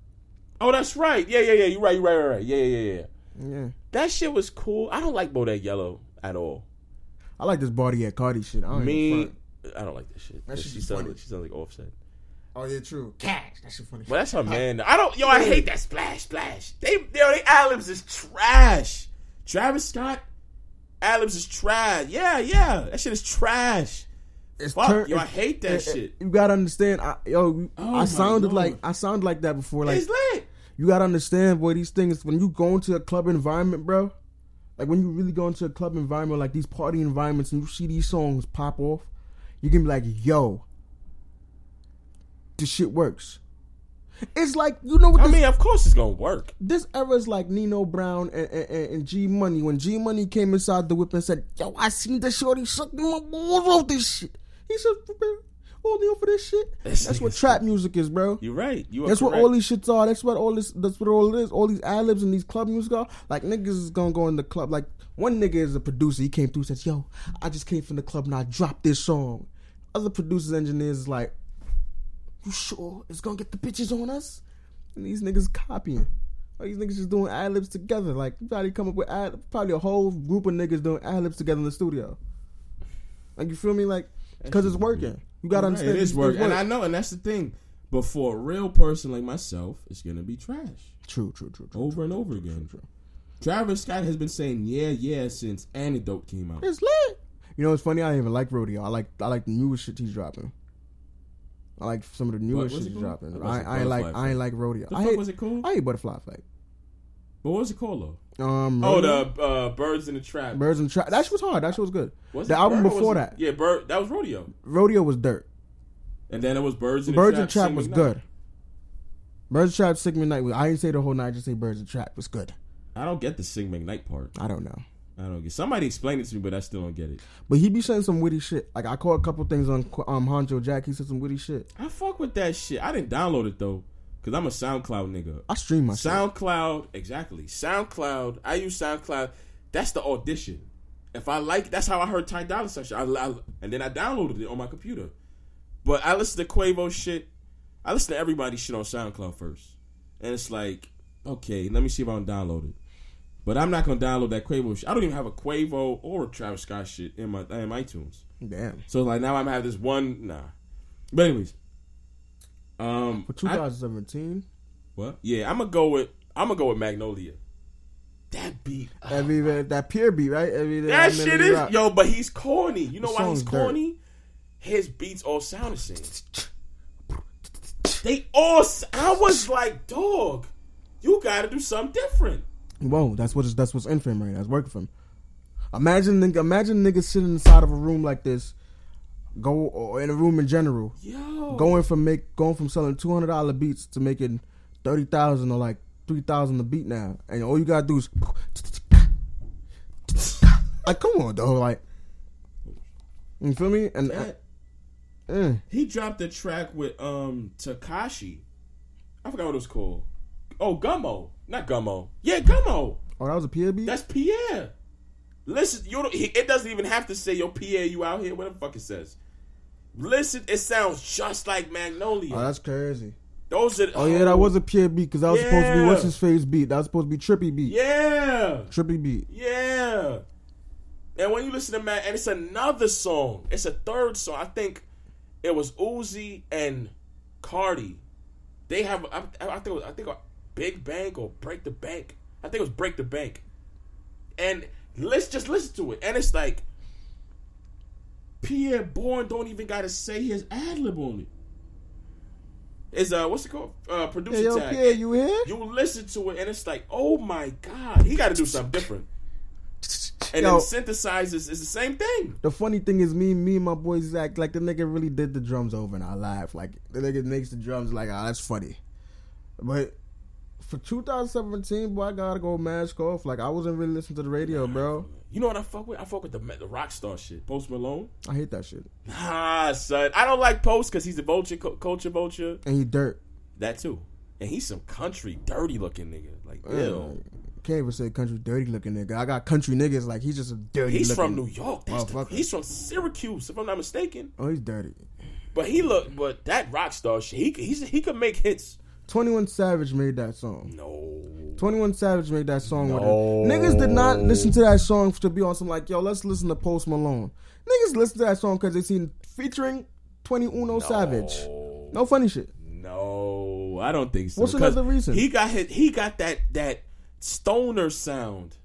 Oh, that's right. Yeah, yeah, yeah. You're right. You're right. You're right. Yeah, yeah, yeah, yeah. Yeah, That shit was cool. I don't like Bodak Yellow at all. I like this body at Cardi shit. I don't Me. I don't like that shit. That shit she sounds funny. like she sounds like Offset. Oh yeah, true. Cash. That shit funny. But that's her man. I don't. Yo, I hate that splash, splash. They, yo, they ad-libs is trash. Travis Scott, ad-libs is trash. Yeah, yeah, that shit is trash. It's Fuck, turn- yo, I hate that it- it- shit. You gotta understand, I, yo. Oh, I sounded Lord. like I sounded like that before. Like it's lit. you gotta understand, boy. These things when you go into a club environment, bro. Like when you really go into a club environment, like these party environments, and you see these songs pop off, you can be like, "Yo, this shit works." It's like you know what I this, mean, of course it's gonna work. this era is like Nino Brown and, and, and- G Money. When G Money came inside the whip and said, "Yo, I seen the shorty sucking my balls off this shit," he said, "All deal for this shit." This That's what trap music is, bro. You're right. You That's what all these shits are. That's what all this. That's what all it is. All these ad libs and these club music are. Like niggas is gonna go in the club. Like one nigga is a producer. He came through says, "Yo, I just came from the club and I dropped this song." Other producers, engineers like, "You sure it's gonna get the bitches on us?" And these niggas copying. All these niggas just doing ad libs together. Like probably come up with ad, probably a whole group of niggas doing ad libs together in the studio. Like you feel me? Like because it's working. You gotta Right, understand it is working. work, and I know, and that's the thing. But for a real person like myself, it's gonna be trash True, true, true, true. over and over again. Travis Scott has been saying yeah, yeah since Antidote came out. It's lit. You know, it's funny. I don't even like rodeo. I like I like the newest shit he's dropping. I like some of the newest what's shit called? dropping. I I, I ain't like I ain't like rodeo. The I hate, was it called? I hate butterfly fight. But what was it called though? Um, Oh, Rodeo, the uh, Birds in the Trap. birds and trap. That shit was hard. That shit was good. Was the album before that, Yeah, Bird. That was Rodeo. rodeo was dirt. And then it was Birds in the Birds Trap. and trap was McKnight. good. Birds and trap, Sing McKnight. I didn't say the whole night. I just say birds and trap was good. I don't get the Sing McKnight part. I don't know. I don't get. Somebody explain it to me, but I still don't get it. But he be saying some witty shit. Like I caught a couple things on um Huncho Jack. He said some witty shit. I fuck with that shit. I didn't download it though, cause I'm a SoundCloud nigga. I stream my shit. SoundCloud, exactly. SoundCloud. I use SoundCloud. That's the audition. If I like, that's how I heard Ty Dolla Sign. I, I- and then I downloaded it on my computer. But I listen to Quavo shit. I listen to everybody's shit on SoundCloud first, and it's like, okay, let me see if I can download it. But I'm not gonna download that Quavo shit. I don't even have a Quavo or a Travis Scott shit in my in iTunes. Damn. So like now I'm have this one. Nah. But anyways, um, For 2017, what? Yeah, I'm gonna go with I'm gonna go with Magnolia. That beat, every that pure beat, right? Every that shit is rock. yo. But he's corny. You know The why he's song's dirt. corny? His beats all sound the same. They all. I was like, dog, you got to do something different. Whoa, that's what is, that's what's in for him right now. It's working for him. Imagine, imagine niggas sitting inside of a room like this, go or in a room in general, Yo, going from make going from selling two hundred dollar beats to making thirty thousand or like three thousand a beat now, and all you gotta do is Like, come on, though. Like, you feel me? And That- uh, he dropped a track with um Tekashi. I forgot what it was called. Oh, Gummo, not Gummo. Yeah, Gummo. oh, that was a PLB. That's Pierre. Listen, you don't, it doesn't even have to say yo Pierre, you out here. Whatever the fuck it says. Listen, it sounds just like Magnolia. oh, that's crazy. Those are Oh yeah, that oh. was a PLB because that was supposed to be what's his face beat. That was supposed to be Trippie beat. yeah, Trippie beat. yeah. And when you listen to Mag, and it's another song. It's a third song. I think it was Uzi and Cardi. They have I, I think I think Big Bank or Break the Bank. I think it was Break the Bank. And let's just listen to it. And it's like Pi'erre Bourne don't even gotta say his ad lib on it. Is uh what's it called? Uh producer Hey, yo, tag. Pierre, you here? You listen to it and it's like, oh my god, he got to do something different. And Yo. then synthesizers is the same thing. The funny thing is, me, me and my boys act like the nigga really did the drums over, and I laugh. Like the nigga makes the drums like, ah, that's funny. But for 2017, boy, I gotta go mask off. Like I wasn't really listening to the radio, bro. You know what I fuck with? I fuck with the the rock star shit. Post Malone. I hate that shit. Ah, son, I don't like Post because he's a vulture, culture vulture. And he dirt. That too, and he's some country dirty looking nigga. Like, ew. Can't even say country dirty looking nigga. I got country niggas like he's just a dirty. He's from New York. That's the, he's from Syracuse, if I'm not mistaken. Oh, he's dirty. But he look, but that rock star shit, he he's, he could make hits. 21 Savage made that song. No, 21 Savage made that song with No. it. Niggas did not listen to that song to be on some like, yo, let's listen to Post Malone. Niggas listen to that song because they seen featuring 21 Savage. No funny shit. No, I don't think so. What's another reason? He got his, he got that that stoner sound.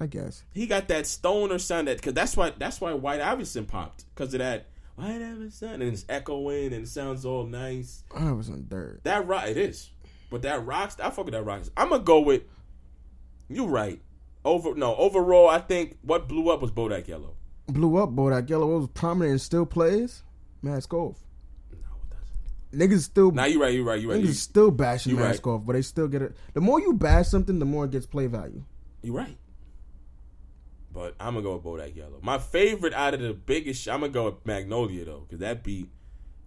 I guess. He got that stoner sound that because that's why that's why White Iverson popped because of that White Iverson and it's echoing and it sounds all nice. I was on dirt. That rock it is, but that rocks. I fuck with that rocks. I'm gonna go with you. Right over no overall. I think what blew up was Bodak Yellow. Blew up. That yellow was prominent and still plays. Mask off. No, it doesn't. Niggas still Now you right. You right. You right. niggas You, still bashing mask right. off, but they still get it. The more you bash something, the more it gets play value. you right. But I'm gonna go with Bodak Yellow. My favorite out of the biggest. I'm gonna go with Magnolia though, because that beat,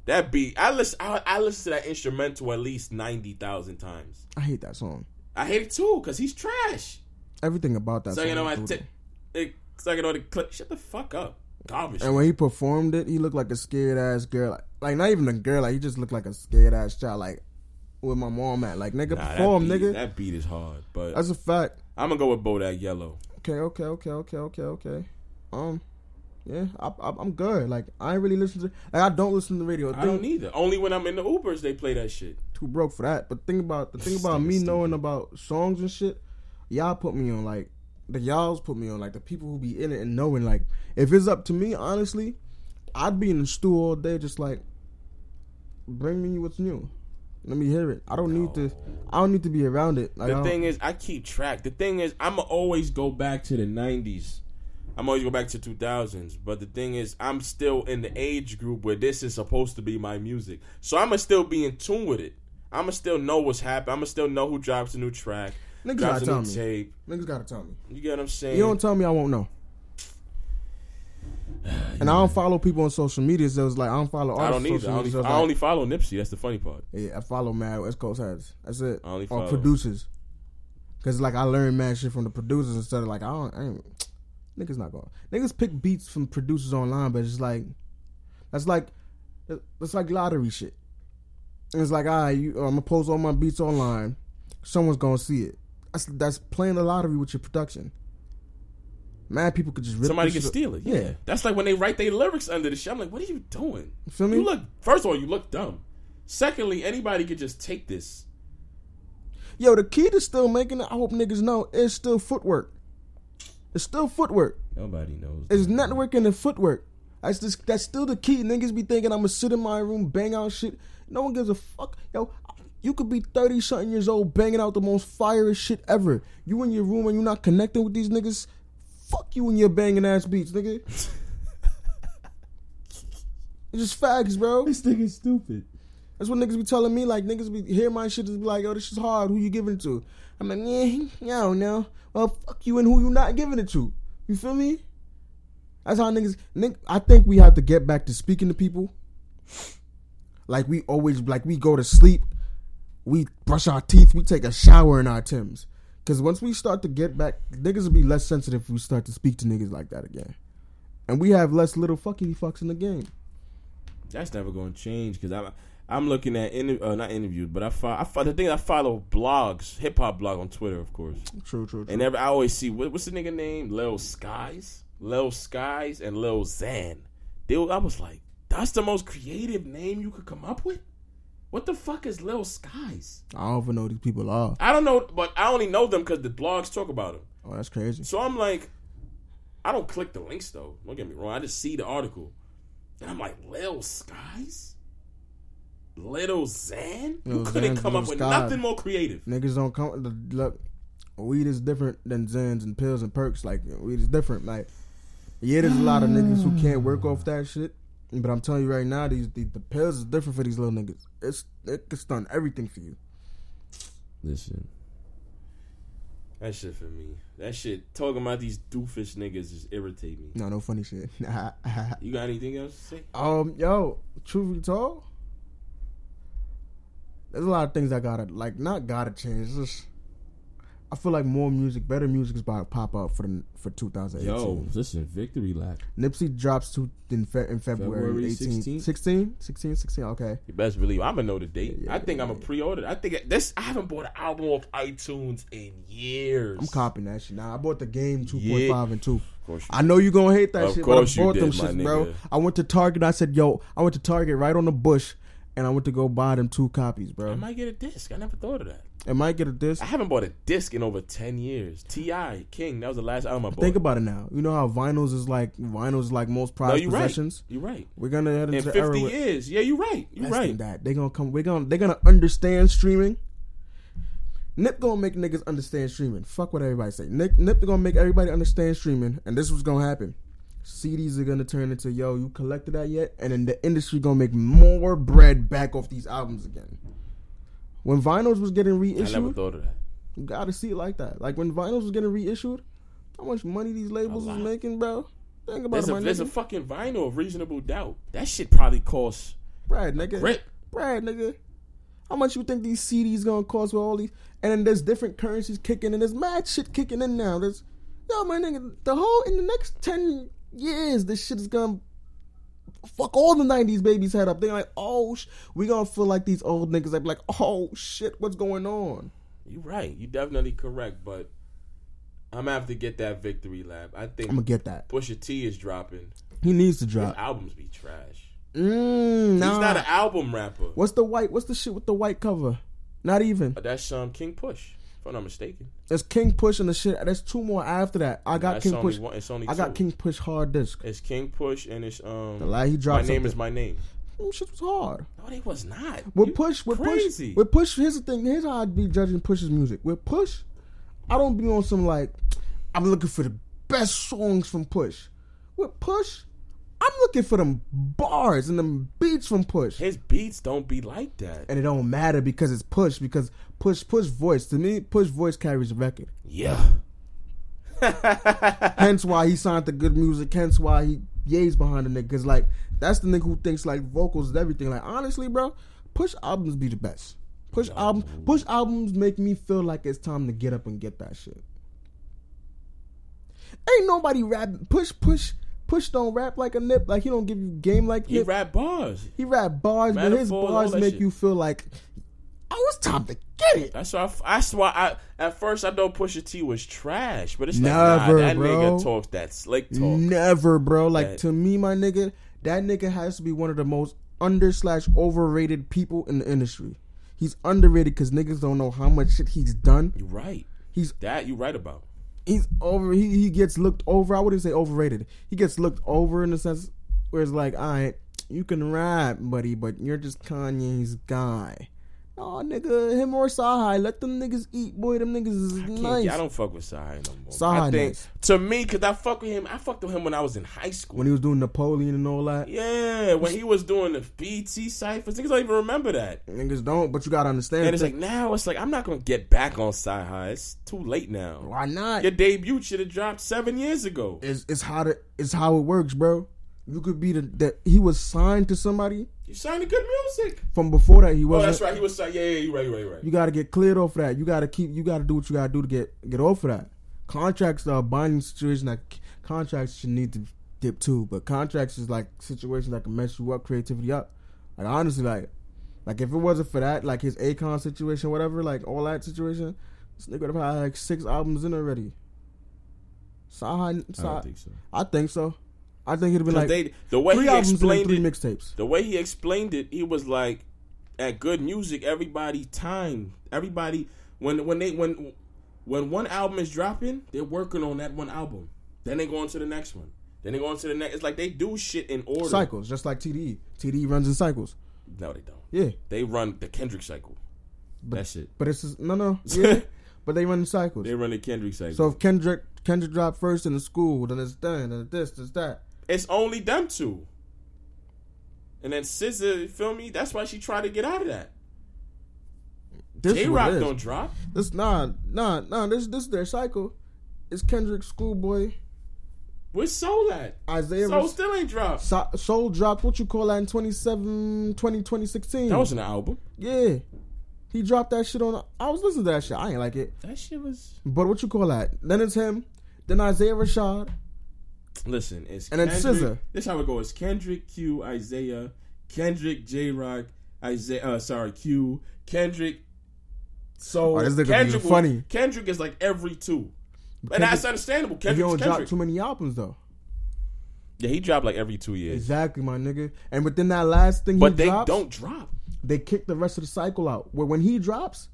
that beat. I listen. I, I listen to that instrumental at least ninety thousand times. I hate that song. I hate it too because he's trash. Everything about that Sucking song. on my tip, brutal. sucking on the clip. Shut the fuck up, garbage. And when he performed it, he looked like a scared ass girl. Like, like not even a girl. Like he just looked like a scared ass child. Like where my mom at. Like nigga, Nah, perform, that beat, nigga. That beat is hard, but That's a fact. I'm gonna go with Bodak Yellow. Okay, okay, okay, okay, okay, okay. Um, yeah, I, I, I'm good. Like I ain't really listen to. Like I don't listen to the radio. I don't either. Only when I'm in the Ubers they play that shit. too broke for that. But think about the thing about me Stupid. knowing about songs and shit. Y'all put me on like the y'all's put me on like the people who be in it and knowing like if it's up to me, honestly, I'd be in the stew all day just like bring me what's new. Let me hear it. I don't need to. I don't need to be around it. Like, The thing is, I keep track. The thing is, I'ma always go back to the '90s. I'm always go back to 2000s. But the thing is, I'm still in the age group where this is supposed to be my music. So I'ma still be in tune with it. I'ma still know what's happening. I'ma still know who drops a new track, Niggas gotta tell me. tape. Niggas gotta tell me. You get what I'm saying? You don't tell me, I won't know. *sighs* And I don't follow people on social media, so it's like I don't follow I artists don't either. I only, media. So I like, only follow Nipsey. That's the funny part. Yeah, I follow mad West Coast heads. That's it. I only or follow- producers. Cause like I learned mad shit from the producers instead of like I don't. I ain't, *tsk* niggas not going. Niggas pick beats from producers online, but it's like that's like it's like lottery shit. And it's like, all right, you, I'm gonna post all my beats online. Someone's gonna see it. That's that's playing the lottery with your production. Mad people could just rip Somebody could steal it. Yeah. That's like when they write their lyrics under the shit. I'm like, what are you doing? You feel me? You look. First of all, you look dumb. Secondly, anybody could just take this. Yo, the key to still making it, I hope niggas know, is still footwork. It's still footwork. Nobody knows. It's networking and footwork. That's just, that's still the key. Niggas be thinking I'm gonna sit in my room, bang out shit. No one gives a fuck. Yo, you could be 30 something years old banging out the most fierest shit ever. You in your room and you're not connecting with these niggas. Fuck you and your banging ass beats, nigga. *laughs* it's just facts, bro. This thing is stupid. That's what niggas be telling me. Like niggas be hear my shit and be like, yo, this is hard. Who you giving it to? I'm like, yeah, yeah, I don't know. Well, fuck you and who you not giving it to. You feel me? That's how niggas. Nick, I think we have to get back to speaking to people. Like we always, like we go to sleep, we brush our teeth, we take a shower in our Tims. Cause once we start to get back, niggas will be less sensitive if we start to speak to niggas like that again. And we have less little fuckity fucks in the game. That's never going to change because I'm I'm looking at inter- uh, not interviews, but I follow, I follow the thing I follow blogs, hip hop blog on Twitter, of course. True, true, true. And every, I always see what, what's the nigga name? Lil Skies, Lil Skies, and Lil Xan. They, I was like, that's the most creative name you could come up with. What the fuck is Lil Skies? I don't even know who these people are. I don't know, but I only know them because the blogs talk about them. Oh, that's crazy. So I'm like, I don't click the links though. Don't get me wrong. I just see the article, and I'm like, Lil Skies, Little. You Lil couldn't Xan's come up with Skies. nothing more creative. Niggas don't come. Look, weed is different than Zans and pills and perks. Like weed is different. Like yeah, there's a lot of niggas who can't work off that shit. But I'm telling you right now, these the, the pills is different for these little niggas. It's it can stun everything for you. Listen, that shit for me. That shit talking about these doofus niggas just irritate me. No, no funny shit. *laughs* You got anything else to say? um, yo, truth be told, there's a lot of things I gotta like. Not gotta change. It's just I feel like more music, better music is about to pop up for the, for 2018. Yo, listen, victory lap. Nipsey drops to in, fe- in February, February 18, 16th? 16, 16, 16, Okay, You best believe I'm gonna know the date. Yeah, I think yeah, I'm a pre-order. I think this. I haven't bought an album off iTunes in years. I'm copying that shit. Now I bought the game 2.5 Yeah. and 2. Of course I know you're gonna hate that Of shit, but I bought them did, my shits, bro. I went to Target. I said, "Yo, I went to Target right on the bush, and I went to go buy them two copies, bro. I might get a disc. I never thought of that. I might get a disc. I haven't bought a disc in over ten years. Ti King, that was the last album I bought. Think about it now. You know how vinyls is like vinyls is like most no, prized you're right. possessions. You're right. We're gonna head In into era fifty where- years, yeah, you're right. You're right. that. They gonna come. We're gonna. They're gonna understand streaming. Nip gonna make niggas understand streaming. Fuck what everybody say. Nip Nip gonna make everybody understand streaming, and this was gonna happen. CDs are gonna turn into yo, you collected that yet? And then the industry gonna make more bread back off these albums again. When vinyls was getting reissued, I never thought of that. you gotta see it like that. Like when vinyls was getting reissued, how much money these labels was making, bro? Think about There's it, a, there's a fucking vinyl of reasonable doubt. That shit probably costs Brad, nigga. grip. Brad, nigga. How much you think these CDs gonna cost with all these? And then there's different currencies kicking in. There's mad shit kicking in now. There's yo, my nigga. The whole in the next ten years, this shit is gonna fuck all the '90s babies head up. They're like, oh, sh-. we gonna feel like these old niggas. They be like, oh shit, what's going on? You're right. You're definitely correct, but I'm gonna have to get that victory lap. I think I'm gonna get that. Pusha T is dropping. He needs to His drop. albums be trash. Mm, He's not an album rapper. What's the white? What's the shit with the white cover? Not even. That's um King Push, I'm not mistaken. There's King Push and the shit. There's two more after that. I got King Push. one- it's only I got. King Push hard disc. It's King Push and it's um. The lie he dropped. my name is my name. Them shit was hard. No, they was not. With You push, with crazy. push, with push. Here's the thing. Here's how I'd be judging Push's music. With push, I don't be on some like I'm looking for the best songs from Push. With push, I'm looking for them bars and them beats from Push. His beats don't be like that. And it don't matter because it's push because push push voice to me push voice carries the record. Yeah. *laughs* hence why he signed the good music. Hence why he yays behind the nigga. Cause like that's the nigga who thinks like vocals is everything. Like honestly, bro, push albums be the best. Push albums, push albums make me feel like it's time to get up and get that shit. Ain't nobody rapping. Push, push, push. Don't rap like a nip. Like he don't give you game like He nip. rap bars. he rap bars, but his bars make shit. you feel like, oh, it's time to get it. That's why. I, that's why I. At first, I thought Pusha T was trash, but it's like Never, nah, that bro. nigga talks that slick talk. Never, bro. Like That- to me, my nigga, that nigga has to be one of the most under slash overrated people in the industry. He's underrated because niggas don't know how much shit he's done. You right. He's That you right about. He's over. He he gets looked over. I wouldn't say overrated. He gets looked over in the sense where it's like, all right, you can rap, buddy, but you're just Kanye's guy. Oh, nigga, him or CyHi, let them niggas eat, boy. Them niggas is I, nice. I don't fuck with CyHi no more. CyHi I think nice. to me, cause I fuck with him. I fucked with him when I was in high school. when he was doing Napoleon and all that. yeah, when he was doing the BT ciphers, niggas don't even remember that. Niggas don't, but you gotta understand. And it's like now, it's like I'm not gonna get back on CyHi. It's too late now. why not? Your debut should have dropped seven years ago. It's it's how to, it's how it works, bro. You could be the that he was signed to somebody You signed to good music. from before that. He Oh, wasn't. that's right. He was signed. Yeah, yeah, you right, you right, you right. You gotta get cleared off of that. You gotta keep. You gotta do what you gotta do to get get off of that. Contracts are a binding situation. That contracts should need to dip too, but contracts is like situations that can mess you up, creativity up. Like honestly, like like if it wasn't for that, like his Akon situation, whatever, like all that situation, this nigga would have had like six albums in already. CyHi, I don't CyHi, think so. I think so. I think it'd 'Cause like they, the way three he albums and explained three it, mixtapes. the way he explained it, he was like, at good music, everybody time, everybody when when they when when one album is dropping, they're working on that one album. Then they go on to the next one. Then they go on to the next. It's like they do shit in order. Cycles, just like TDE. TDE runs in cycles. No, they don't. Yeah, They run the Kendrick cycle. But, that shit. but it's just, no, no. *laughs* Yeah, but they run in cycles. They run the Kendrick cycle. So if Kendrick Kendrick dropped first in the school, then it's done, then it's this, it's that. It's only them two. And then SZA, feel me? That's why she tried to get out of that. Jay Rock don't drop. This nah nah nah. This this is their cycle. It's Kendrick Schoolboy Where's Soul at? Isaiah. Soul was- still ain't dropped. So- Soul dropped what you call that in 27, 20, 2016. That wasn't an album. yeah. He dropped that shit on. I was listening to that shit. I ain't like it. That shit was. But what you call that? Then it's him. Then Isaiah Rashad. Listen, it's And then Kendrick. SZA. This how it goes: Kendrick, Q, Isaiah, Kendrick, Jay Rock, Isaiah. Uh, sorry, Q, Kendrick. So Oh, this Kendrick, being funny. will- Kendrick is like every two, and Kendrick- that's understandable. But he don't Kendrick. drop too many albums though. yeah, he dropped like every two years, Exactly, my nigga. And within that last thing but he they drops, don't drop. they kick the rest of the cycle out. Where when he drops,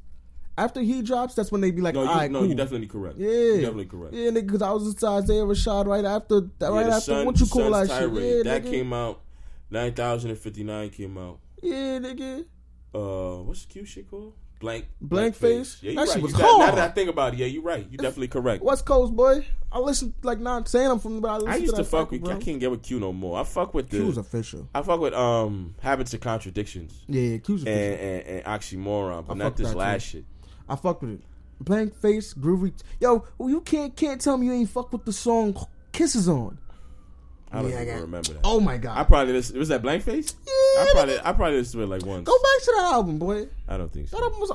after he drops, that's when they be like, No, you, all right, no, cool. you're definitely correct. Yeah, you're definitely correct. Yeah, nigga, because I was into Isaiah Rashad right after that. Yeah, right after Sun- what you call that shit? Yeah, that nigga. came out. Nine thousand and fifty nine came out. Yeah, nigga. Uh, what's the cute shit called? Blank. Blank Face? Yeah, you That right. shit was you got, now that I think about it, yeah, you're right. You're definitely correct. West Coast boy. I listen like not saying I'm from, but I listen I used to, to fuck with. bro. I can't get with Q no more. I fuck with the. Q's official. I fuck with um habits and contradictions Yeah, yeah, Q's official. and, and and oxymoron, but I not this last too. shit. I fuck with it. Blank face, groovy. Yo, you can't can't tell me you ain't fuck with the song "Kisses On." I don't Yeah, I even got- remember that. Oh my god. I probably listen, was that blank face. Yeah, I probably I probably listened to it like once. Go back to that album, boy. I don't think so. That album was.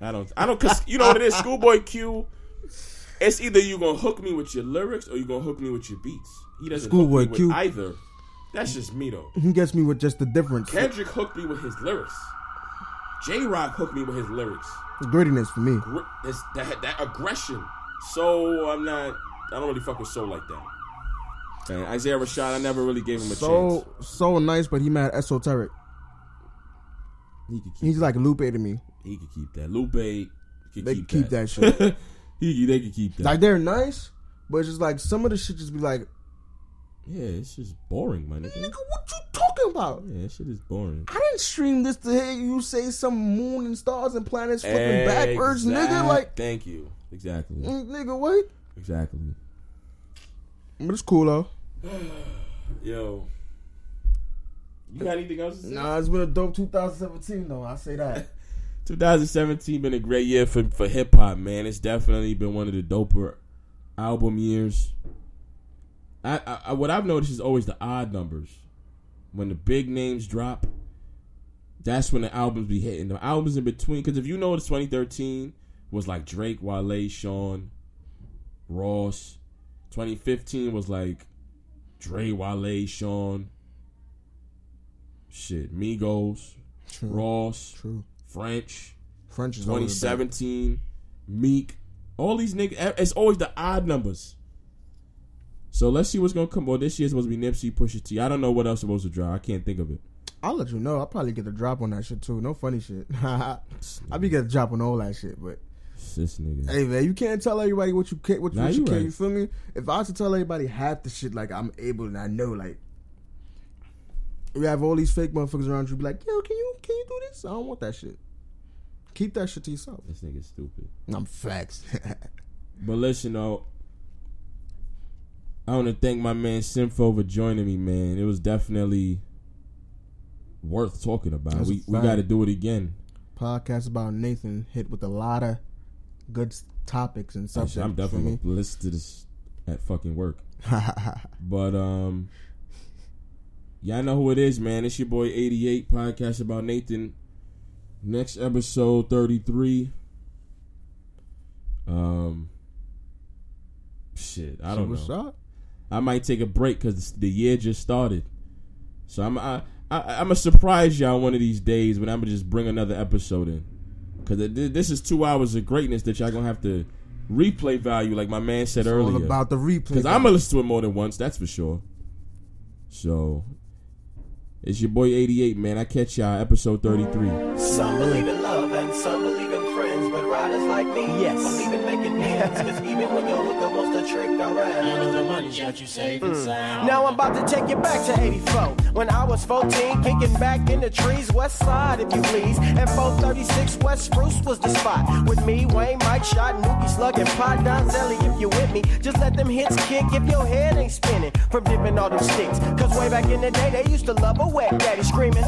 I don't. I don't. Cause you know what it is. Schoolboy Q. It's either you gonna hook me with your lyrics or you gonna hook me with your beats. He doesn't Schoolboy hook me Q. either. That's just me though. he gets me with just the difference. Kendrick hooked me with his lyrics. Jay Rock hooked me with his lyrics. Grittiness for me. Gr- This, that, that aggression. So I'm not. I don't really fuck with soul like that. And Isaiah Rashad, I never really gave him a So chance. so nice, but he mad esoteric. He could keep. He's like Lupe to me. He could keep that. Lupe could They keep, keep that. that shit. *laughs* he, they could keep that. Like they're nice, but it's just like some of the shit just be like, yeah, it's just boring, my nigga. nigga, what you talking about? Yeah, that shit is boring. I didn't stream this to hear you say some moon and stars and planets flipping backwards, nigga. Like, thank you. Exactly. mm, nigga, what? Exactly. But it's cool though. *sighs* Yo, you got anything else to say? Nah, it's been a dope 2017 though. I say that. *laughs* 2017 been a great year for for hip hop, man. It's definitely been one of the doper album years. I, I, I what I've noticed is always the odd numbers. When the big names drop, that's when the albums be hitting. The albums in between, because if you notice, 2013 was like Drake, Wale, Sean, Ross. 2015 was like Dre, Wale, Sean. Shit, Migos, True. Ross, True. French. French is 2017, Meek, all these niggas. It's always the odd numbers. So let's see what's gonna come. Well, this year's supposed to be Nipsey, Pusha T. I don't know what else supposed to drop. I can't think of it. I'll let you know. I'll probably get a drop on that shit too. No funny shit. *laughs* I'll be getting a drop on all that shit, but This nigga. hey man, you can't tell everybody what you can what, Nah, what you you can. right. You feel me? If I was to tell everybody half the shit like I'm able and I know like we have all these fake motherfuckers around you be like, yo, can you can you do this? I don't want that shit. Keep that shit to yourself. This nigga's stupid. I'm facts. *laughs* But listen, though, I want to thank my man Sympho for joining me, man. It was definitely worth talking about. That's we we got to do it again. Podcast about Nathan hit with a lot of good topics and subjects. I'm definitely gonna listen to this at fucking work. *laughs* But um, y'all know who it is, man. It's your boy 88 podcast about Nathan. Next episode 33. Um, shit, I don't What's know. up? I might take a break because the year just started. So I'm I, I I'm gonna surprise y'all one of these days when I'm gonna just bring another episode in because this is two hours of greatness that y'all gonna have to replay value, like my man said It's all earlier. about the replay. Because I'm gonna listen to it more than once, that's for sure. So it's your boy 88, man. I catch y'all episode 33. Some believe in love and some believe in friends, but riders like me Yes. believe in making ends. Cause even when your hooker wants to trick around, You know the money's you safe and mm. sound. Now I'm about to take you back to 84. When I was 14, kicking back in the trees, west side, if you please. And 436 West Spruce was the spot. With me, Wayne, Mike, Shot, Nookie, Slug, and Pot Donzelli, if you with me. Just let them hits kick if your head ain't spinning from dipping all them sticks. Cause way back in the day, they used to love a wet daddy screaming.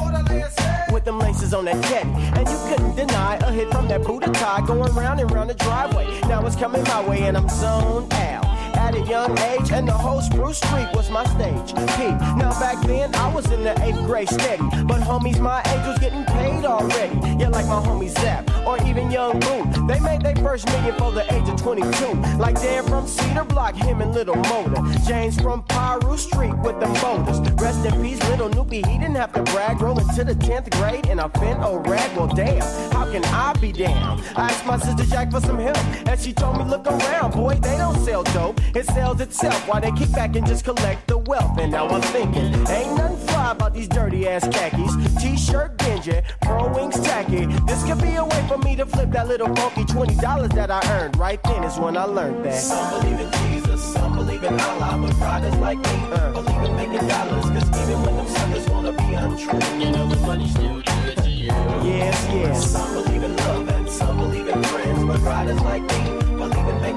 With them laces on that teddy. And you couldn't deny a hit from that Buddha tie going round and round the driveway. Now it's coming my way and I'm zoned out at a young age, and the whole Spruce Street was my stage. Peep. Now back then I was in the eighth grade steady, but homies my age was getting paid already. Yeah, like my homie Zap or even Young Boo. They made their first million for the age of 22. Like Dan from Cedar Block, him and Little Motor. James from Piru Street with them boulders. Rest in peace, Little Noopy. He didn't have to brag. Rolling to the 10th grade and I fin oh rag. Well, damn, how can I be down? I asked my sister Jack for some help, and she told me, look around, boy, they don't sell dope. It sells itself while they kick back and just collect the wealth. And now I'm thinking, ain't nothing fly about these dirty ass khakis. T-shirt dingy, pro wings tacky. This could be a way for me to flip that little funky $20 that I earned. Right then is when I learned that. Some believe in Jesus, some believe in Allah, but riders like me uh. believe in making dollars. Cause even when them suckers wanna be untrue, You know the money's still good to you. Yes, yes. Some believe in love and some believe in friends, but riders like me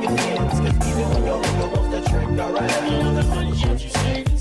in making ends. Cause even when your nigga wants to trick You around. know the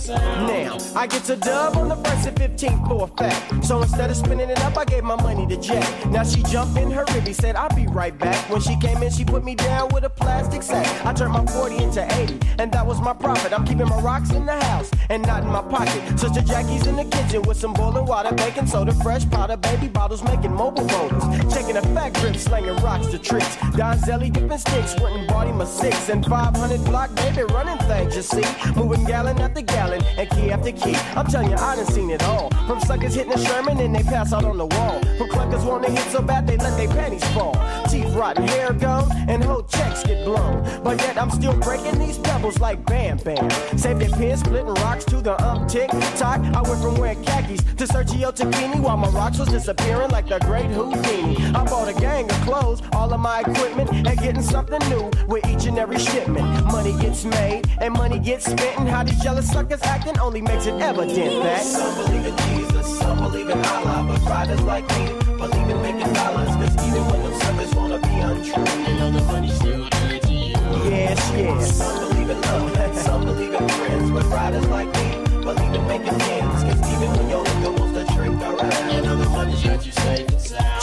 Now, I get to dub on the first and 15th for a fact. So instead of spinning it up, I gave my money to Jack. Now she jumped in her ribby, said I'll be right back. When she came in, she put me down with a plastic sack. I turned my 40 into 80, and that was my profit. I'm keeping my rocks in the house and not in my pocket. Sister Jackie's in the kitchen with some boiling water, baking soda, fresh powder, baby bottles, making mobile voters. Checking a fat grip, slinging rocks to tricks. Don Zelly dipping sticks, went and bought him a six and 500 block, baby, running things, you see. Moving gallon after gallon and key after key. I'm telling you, I done seen it all. From suckers hitting a Sherman and they pass out on the wall. From cluckers want to hit so bad they let their panties fall. Teeth rotten, hair gone, and whole checks get blown. But yet I'm still breaking these pebbles like Bam Bam. Save their pins, splitting rocks to the um tick tock. I went from wearing khakis to Sergio Tacchini while my rocks was disappearing like the great Houdini. I bought a gang of clothes, all of my equipment, and getting something new with each and every shipment. Money gets made and money gets spent, and how these jealous suckers acting only makes it evident that some believe in Jesus, some believe in Allah, but riders like me believe in making dollars. Cause even when them suckers wanna be untrue, know the money's still good to you. Yes, yes. Some believe in love some believe in friends, but riders like me believe in making ends. Cause even when your nigga wants to You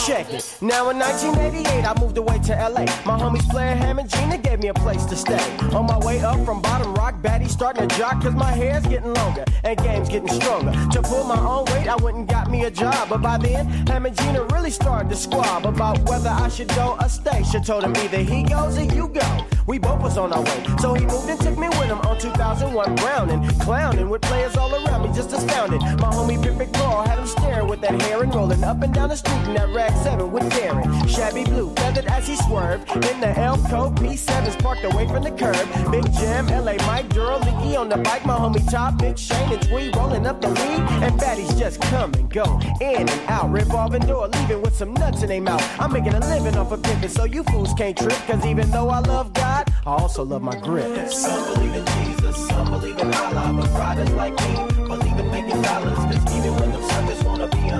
Check it. Now in 1988, I moved away to LA. My homies Player Ham and Gina gave me a place to stay. On my way up from bottom rock, baddie starting to jock, cause my hair's getting longer and game's getting stronger. To pull my own weight, I went and got me a job. But by then, Ham and Gina really started to squab about whether I should go or stay. She told him either he goes or you go. We both was on our way. So he moved and took me with him on 2001 Browning. Clowning with players all around me, just astounded. My homie Pippic Carl had him staring with that hair and rolling up and down the street in that rag 7 with Darren. Shabby blue, feathered as he swerved. In the Elko P7s parked away from the curb. Big Jim, LA Mike, Durrell, Leaky on the bike. My homie Top, Big Shane and Tweed rolling up the weed. And baddies just come and go. In and out, revolving door, leaving with some nuts in their mouth. I'm making a living off of pimping, so you fools can't trip. Cause even though I love God, I also love my grip. Some believe in Jesus, some believe in Allah, but riders like me believe in making dollars.